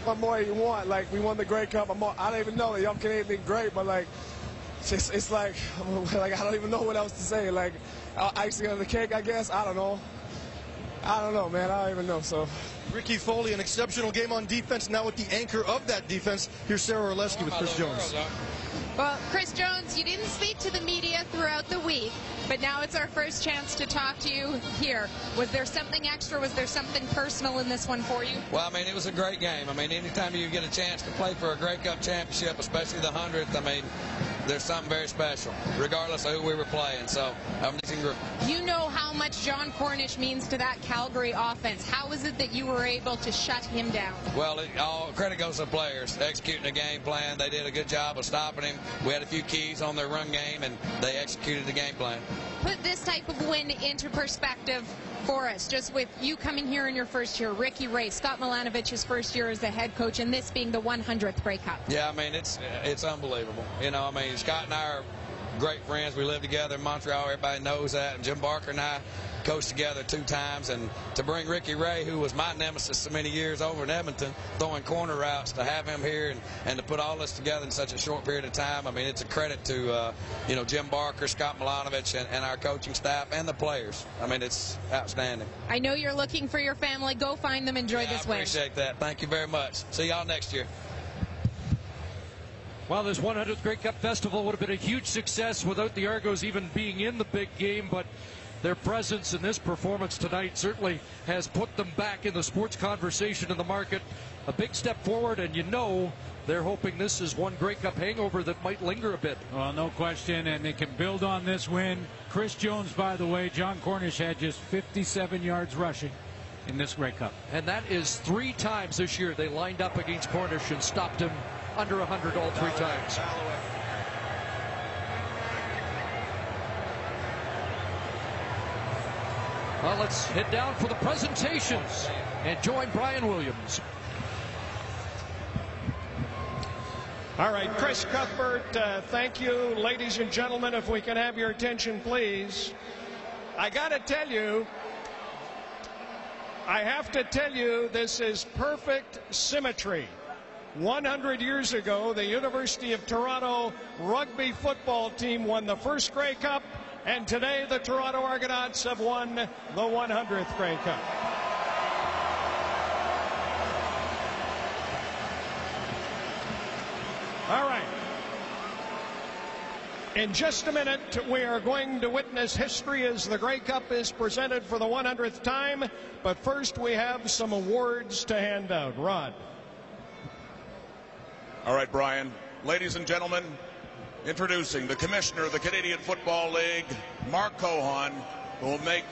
what more you want? Like, we won the Grey Cup. I'm all, I don't even know. Like, I'm Canadian great, but like, it's, it's like, like I don't even know what else to say. Like, uh, icing on the cake, I guess. I don't know. I don't know, man. I don't even know. So. Ricky Foley, an exceptional game on defense. Now with the anchor of that defense, here's Sara Orlesky with Chris Jones. Well, Chris Jones, you didn't speak to the media throughout the week, but now it's our first chance to talk to you here. Was there something extra? Was there something personal in this one for you? Well, I mean, it was a great game. I mean, anytime you get a chance to play for a Grey Cup championship, especially the 100th, I mean, there's something very special, regardless of who we were playing. So, amazing group. You know how much Jon Cornish means to that Calgary offense. How is it that you were able to shut him down? Well, it, all credit goes to the players executing the game plan. They did a good job of stopping him. We had a few keys on their run game, and they executed the game plan. Put this type of win into perspective for us, just with you coming here in your first year, Ricky Ray, Scott Milanovich's first year as the head coach, and this being the 100th Grey Cup. Yeah, I mean, it's it's unbelievable. You know, I mean, Scott and I are great friends. We live together in Montreal. Everybody knows that. And Jim Barker and I coached together two times. And to bring Ricky Ray, who was my nemesis so many years over in Edmonton, throwing corner routes, to have him here and, and to put all this together in such a short period of time, I mean, it's a credit to, uh, you know, Jim Barker, Scott Milanovich, and, and our coaching staff and the players. I mean, it's outstanding. I know you're looking for your family. Go find them. Enjoy yeah, this I win. appreciate that. Thank you very much. See y'all next year. Well, this 100th Grey Cup Festival would have been a huge success without the Argos even being in the big game, but their presence in this performance tonight certainly has put them back in the sports conversation in the market. A big step forward, and you know they're hoping this is one Grey Cup hangover that might linger a bit. Well, no question, and they can build on this win. Chris Jones, by the way, Jon Cornish had just 57 yards rushing in this Grey Cup. And that is three times this year they lined up against Cornish and stopped him under 100 all three times. Well, let's head down for the presentations and join Brian Williams. All right, Chris Cuthbert, uh, thank you. Ladies and gentlemen, if we can have your attention, please. I got to tell you, I have to tell you, this is perfect symmetry. 100 years ago, the University of Toronto rugby football team won the first Grey Cup, and today the Toronto Argonauts have won the 100th Grey Cup. All right. In just a minute, we are going to witness history as the Grey Cup is presented for the 100th time. But first, we have some awards to hand out. Rod. All right, Brian. Ladies and gentlemen, introducing the commissioner of the Canadian Football League, Mark Cohon, who will make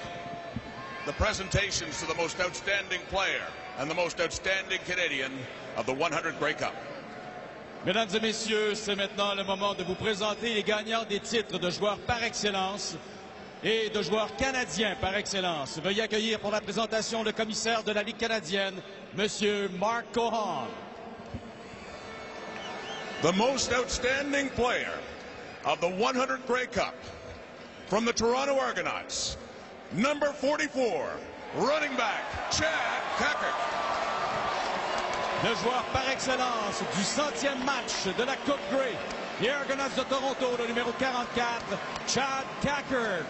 the presentations to the most outstanding player and the most outstanding Canadian of the 100 Grey Cup. Mesdames et messieurs, c'est maintenant le moment de vous présenter les gagnants des titres de joueurs par excellence et de joueurs canadiens par excellence. Veuillez accueillir pour la présentation le commissaire de la Ligue canadienne, Monsieur Mark Cohon. The most outstanding player of the 100 Grey Cup from the Toronto Argonauts, number 44, running back, Chad Kackert. Le joueur par excellence du centième match de la Coupe Grey. Les Argonauts de Toronto, le numéro 44, Chad Kackert.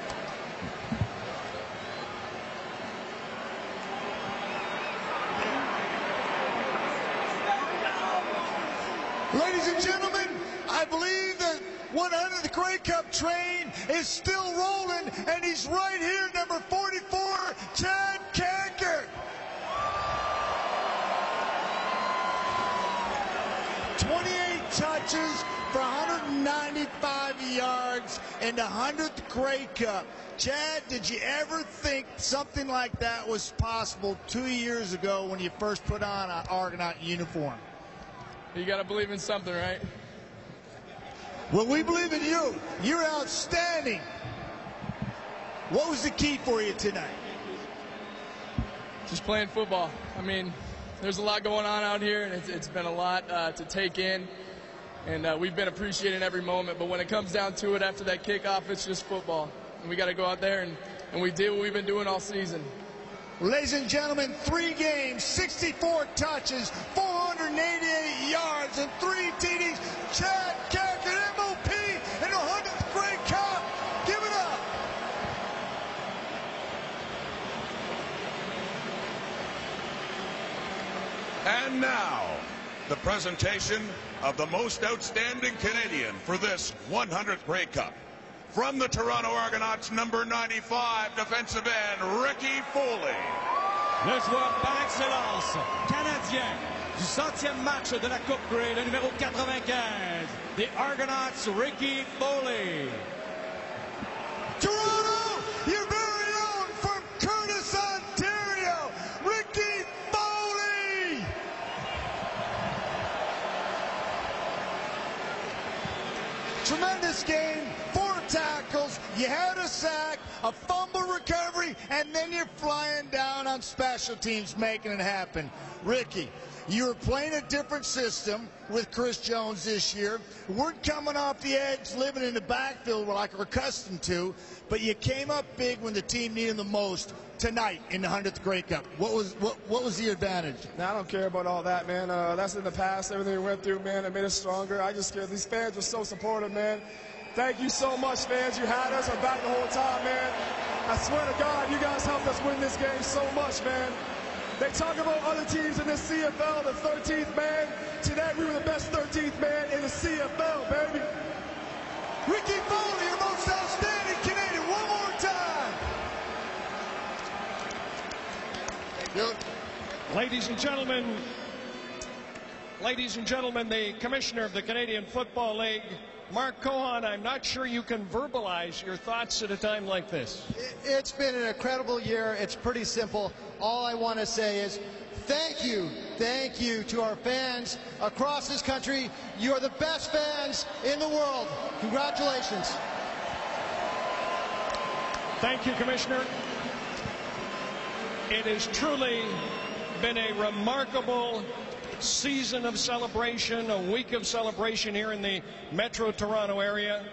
Ladies and gentlemen, I believe that 100 the Grey Cup train is still rolling, and he's right here, number 44, Chad Kackert. 28 touches for 195 yards in the 100th Grey Cup. Chad, did you ever think something like that was possible two years ago when you first put on an Argonaut uniform? You got to believe in something, right? Well, we believe in you. You're outstanding. What was the key for you tonight? Just playing football. I mean, there's a lot going on out here, and it's, it's been a lot uh, to take in. And uh, we've been appreciating every moment. But when it comes down to it, after that kickoff, it's just football. And we got to go out there and, and we did what we've been doing all season. Ladies and gentlemen, three games, 64 touches, 488 yards, and three TDs. Chad Carrigan, MOP, in the 100th Grey Cup. Give it up. And now, the presentation of the most outstanding Canadian for this 100th Grey Cup. From the Toronto Argonauts, number 95, defensive end, Ricky Foley. Le joueur par excellence canadien du centième match de la Coupe Grey, le numéro 95, des Argonauts, Ricky Foley. Toronto, your very own from Courtice, Ontario, Ricky Foley. Tremendous game, four tackles, you had a sack, a fumble recovery, and then you're flying down on special teams making it happen. Ricky, you were playing a different system with Chris Jones this year. We weren't coming off the edge, living in the backfield like we're accustomed to, but you came up big when the team needed the most tonight in the 100th Grey Cup. What was what, what was the advantage? Now, I don't care about all that, man. Uh, that's in the past. Everything we went through, man, it made us stronger. I just care. These fans were so supportive, man. Thank you so much, fans. You had us. I'm back the whole time, man. I swear to God, you guys helped us win this game so much, man. They talk about other teams in the CFL, the 13th man. Today, we were the best 13th man in the CFL, baby. Ricky Foley, your most outstanding Canadian. One more time. Ladies and gentlemen, ladies and gentlemen, the commissioner of the Canadian Football League, Mark Cohon, I'm not sure you can verbalize your thoughts at a time like this. It's been an incredible year. It's pretty simple. All I want to say is thank you, thank you to our fans across this country. You are the best fans in the world. Congratulations. Thank you, Commissioner. It has truly been a remarkable season of celebration, a week of celebration here in the Metro Toronto area.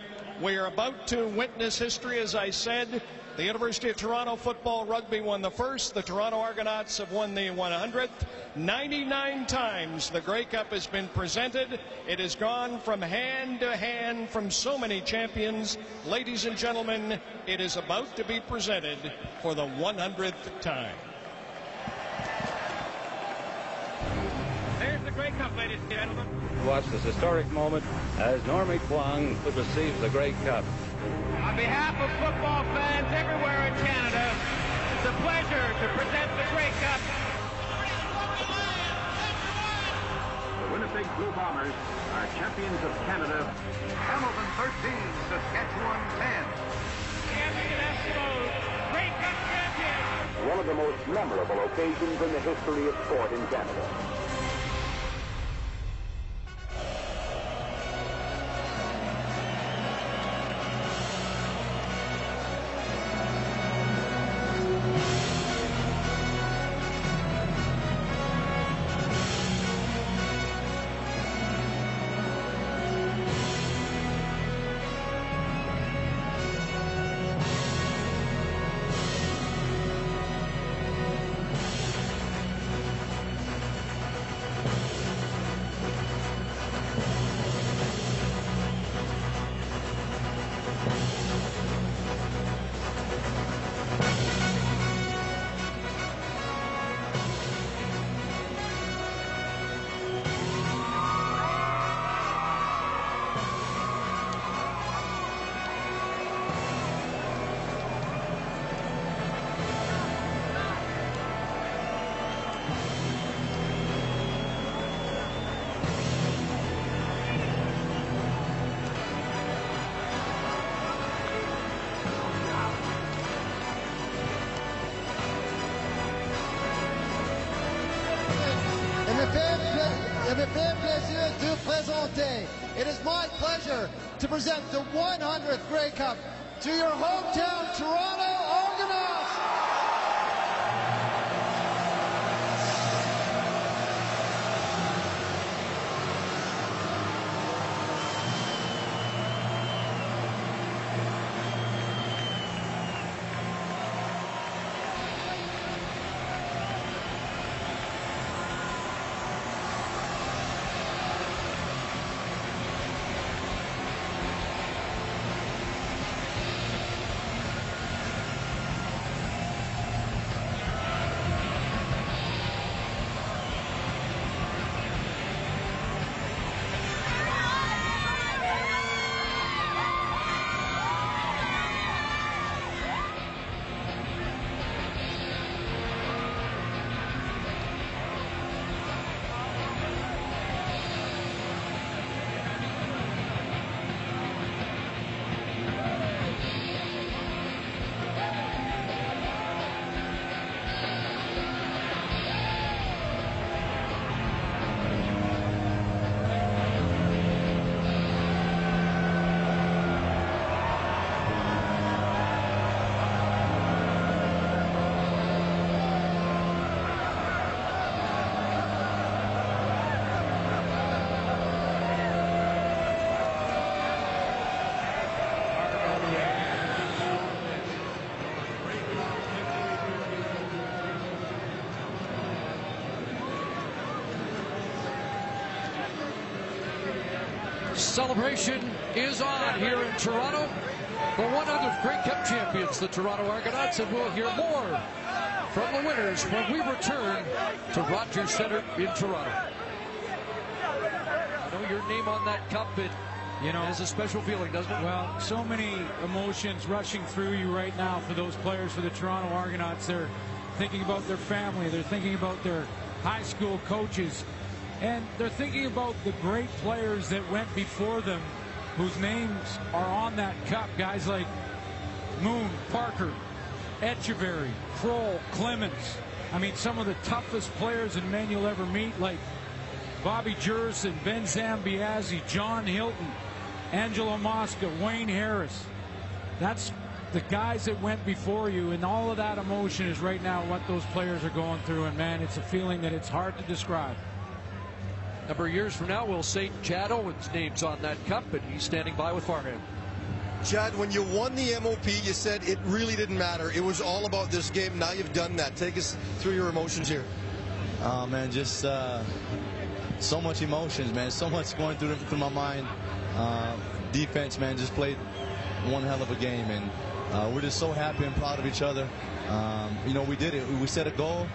We are about to witness history, as I said. The University of Toronto football rugby won the first. The Toronto Argonauts have won the 100th. 99 times the Grey Cup has been presented. It has gone from hand to hand from so many champions. Ladies and gentlemen, it is about to be presented for the 100th time. There's the Grey Cup, ladies and gentlemen. Watch this historic moment as Normie Kwong receives the Grey Cup. On behalf of football fans everywhere in Canada, it's a pleasure to present the Grey Cup. The Winnipeg Blue Bombers are champions of Canada. Hamilton 13, Saskatchewan 10. Grey Cup champions. One of the most memorable occasions in the history of sport in Canada. Présenter. It is my pleasure to present the 100th Grey Cup to your hometown Toronto Celebration is on here in Toronto. For one of the 100th Grey Cup champions, the Toronto Argonauts, and we'll hear more from the winners when we return to Rogers Centre in Toronto. I know your name on that cup, it you know, has a special feeling, doesn't it? Well, so many emotions rushing through you right now for those players for the Toronto Argonauts. They're thinking about their family. They're thinking about their high school coaches. And they're thinking about the great players that went before them whose names are on that cup. Guys like Moon, Parker, Etcheverry, Krol, Clemens. I mean, some of the toughest players in men you'll ever meet, like Bobby Jurasin, Ben Zambiasi, John Helton, Angelo Mosca, Wayne Harris. That's the guys that went before you, and all of that emotion is right now what those players are going through. And man, it's a feeling that it's hard to describe. A number of years from now, we'll say Chad Owens' name's on that cup, and he's standing by with Farhan. Chad, when you won the MOP, you said it really didn't matter. It was all about this game. Now you've done that. Take us through your emotions here. Oh, man, just uh, so much emotions, man. So much going through, through my mind. Uh, defense, man, just played one hell of a game, and uh, we're just so happy and proud of each other. Um, you know, we did it. We set a goal,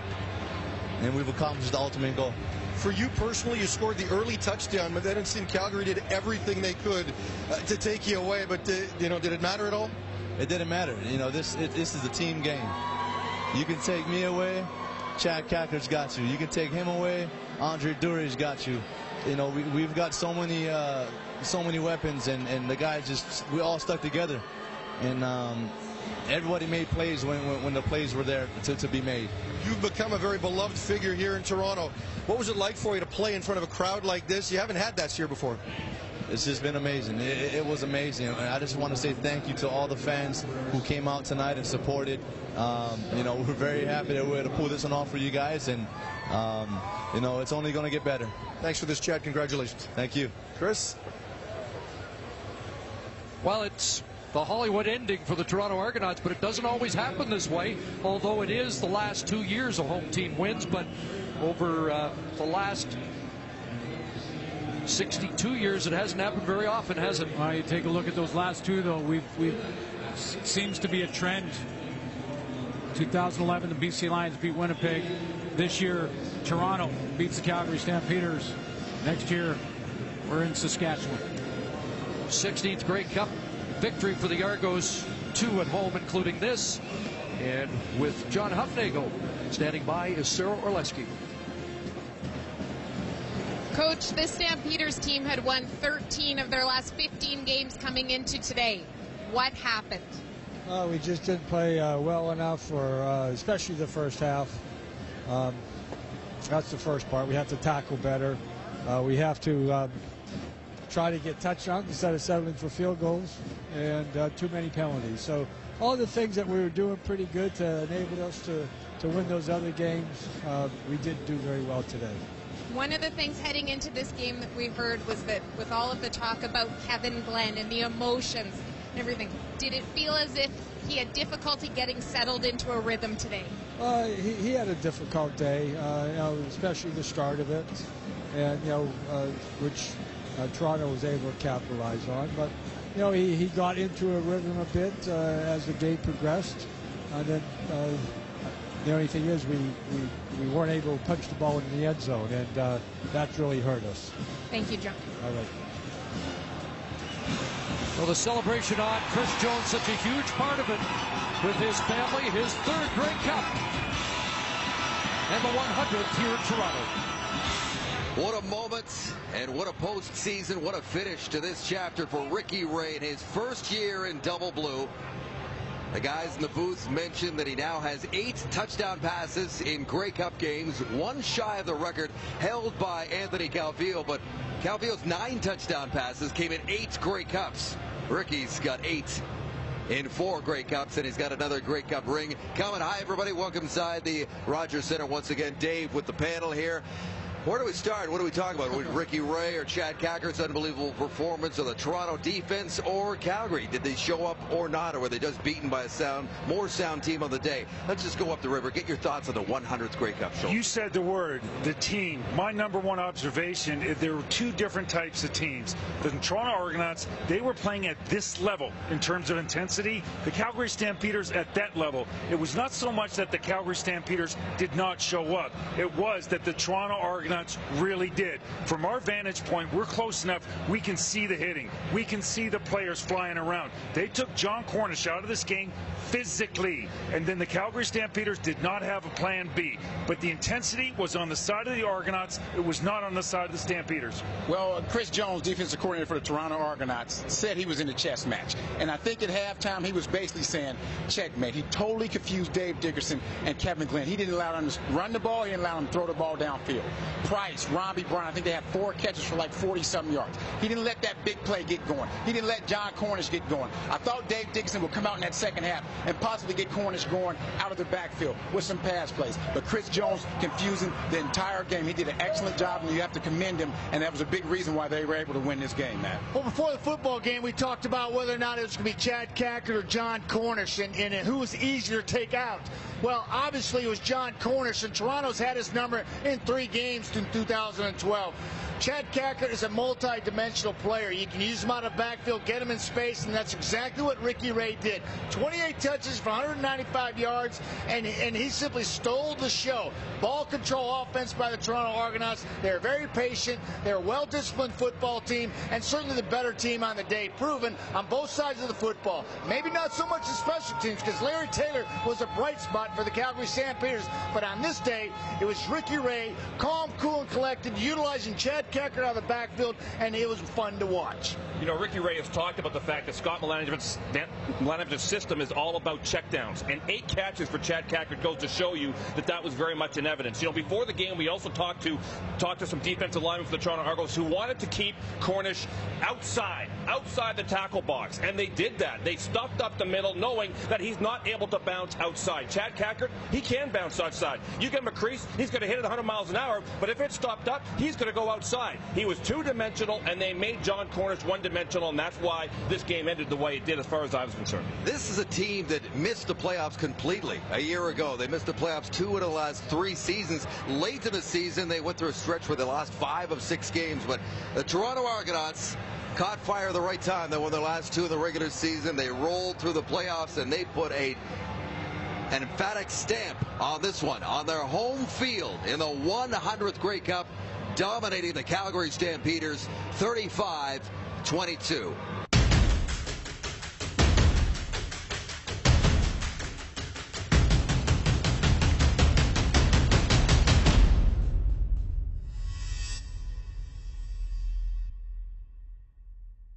and we've accomplished the ultimate goal. For you personally, you scored the early touchdown, but then it seemed Calgary did everything they could uh, to take you away. But uh, you know, did it matter at all? It didn't matter. You know, this it, this is a team game. You can take me away, Chad Kackert's got you. You can take him away, Andre Durie's got you. You know, we, we've got so many uh, so many weapons, and, and the guys just we all stuck together, and um, everybody made plays when, when, when the plays were there to, to be made. You've become a very beloved figure here in Toronto. What was it like for you to play in front of a crowd like this? You haven't had that here before. It's just been amazing. It, it, was amazing. And I just want to say thank you to all the fans who came out tonight and supported. Um, you know, we're very happy that we're able to pull this one off for you guys. And, um, you know, it's only going to get better. Thanks for this, Chad. Congratulations. Thank you. Chris? Well, it's the Hollywood ending for the Toronto Argonauts, but it doesn't always happen this way, although it is the last two years a home team wins, but over uh, the last 62 years, it hasn't happened very often, has it? Well, you take a look at those last two, though. We've, we've seems to be a trend. 2011, the BC Lions beat Winnipeg. This year, Toronto beats the Calgary Stampeders. Next year, we're in Saskatchewan. 16th Grey Cup victory for the Argos, two at home, including this. And with John Hufnagel standing by is Sara Orlesky. Coach, this Stampeders team had won 13 of their last 15 games coming into today. What happened? Uh, we just didn't play uh, well enough, for uh, especially the first half. Um, that's the first part. We have to tackle better. Uh, we have to um, try to get touchdowns instead of settling for field goals, and uh, too many penalties. So all the things that we were doing pretty good to enable us to, to win those other games, uh, we didn't do very well today. One of the things heading into this game that we heard was that with all of the talk about Kevin Glenn and the emotions and everything, did it feel as if he had difficulty getting settled into a rhythm today? Uh, he, he, had a difficult day, uh, you know, especially the start of it, and you know, uh, which uh, Toronto was able to capitalize on. But you know, he, he got into a rhythm a bit uh, as the game progressed, and then uh, the only thing is we, we, we weren't able to punch the ball in the end zone, and uh, that really hurt us. Thank you, John. All right. Well, the celebration on Chris Jones, such a huge part of it with his family, his third Grey Cup, and the 100th here in Toronto. What a moment and what a postseason, what a finish to this chapter for Ricky Ray in his first year in double blue. The guys in the booth mentioned that he now has eight touchdown passes in Grey Cup games, one shy of the record held by Anthony Calvillo, but Calvillo's nine touchdown passes came in eight Grey Cups. Ricky's got eight in four Grey Cups, and he's got another Grey Cup ring coming. Hi, everybody. Welcome inside the Rogers Centre once again. Dave with the panel here. Where do we start? What do we talk about? With Ricky Ray or Chad Kackert's unbelievable performance, or the Toronto defense, or Calgary? Did they show up or not, or were they just beaten by a sound, more sound team on the day? Let's just go up the river. Get your thoughts on the 100th Grey Cup show. You said the word, the team. My number one observation is there were two different types of teams. The Toronto Argonauts, they were playing at this level in terms of intensity. The Calgary Stampeders at that level. It was not so much that the Calgary Stampeders did not show up. It was that the Toronto Argonauts really did. From our vantage point, we're close enough. We can see the hitting. We can see the players flying around. They took Jon Cornish out of this game physically. And then the Calgary Stampeders did not have a plan B. But the intensity was on the side of the Argonauts. It was not on the side of the Stampeders. Well, uh, Chris Jones, defensive coordinator for the Toronto Argonauts, said he was in a chess match. And I think at halftime he was basically saying, checkmate. He totally confused Dave Dickenson and Kevin Glenn. He didn't allow them to run the ball. He didn't allow them to throw the ball downfield. Price, Robbie Brown, I think they had four catches for like 40-something yards. He didn't let that big play get going. He didn't let Jon Cornish get going. I thought Dave Dickenson would come out in that second half and possibly get Cornish going out of the backfield with some pass plays. But Chris Jones confusing the entire game. He did an excellent job, and you have to commend him. And that was a big reason why they were able to win this game, man. Well, before the football game, we talked about whether or not it was going to be Chad Kackert or Jon Cornish, and, and who was easier to take out. Well, obviously it was Jon Cornish, and Toronto's had his number in three games in 2012. Chad Kackert is a multi-dimensional player. You can use him out of backfield, get him in space, and that's exactly what Ricky Ray did. 28 touches for 195 yards, and, and he simply stole the show. Ball control offense by the Toronto Argonauts. They're very patient. They're a well-disciplined football team, and certainly the better team on the day, proven on both sides of the football. Maybe not so much the special teams, because Larry Taylor was a bright spot for the Calgary Stampeders, but on this day, it was Ricky Ray, calm, cool, and collected, utilizing Chad Kackert out of the backfield, and it was fun to watch. You know, Ricky Ray has talked about the fact that Scott Milanovich's, Milanovich's system is all about checkdowns, and eight catches for Chad Kackert goes to show you that that was very much in evidence. You know, before the game, we also talked to talked to some defensive linemen for the Toronto Argos who wanted to keep Cornish outside, outside the tackle box, and they did that. They stuffed up the middle, knowing that he's not able to bounce outside. Chad Kackert, he can bounce outside. You a crease, he's going to hit it 100 miles an hour, but if it's stopped up, he's going to go outside. He was two-dimensional, and they made Jon Cornish one-dimensional, and that's why this game ended the way it did as far as I was concerned. This is a team that missed the playoffs completely a year ago. They missed the playoffs two of the last three seasons. Late in the season, they went through a stretch where they lost five of six games, but the Toronto Argonauts caught fire the right time. They won their last two of the regular season. They rolled through the playoffs, and they put a an emphatic stamp on this one on their home field in the 100th Grey Cup, dominating the Calgary Stampeders 35 22.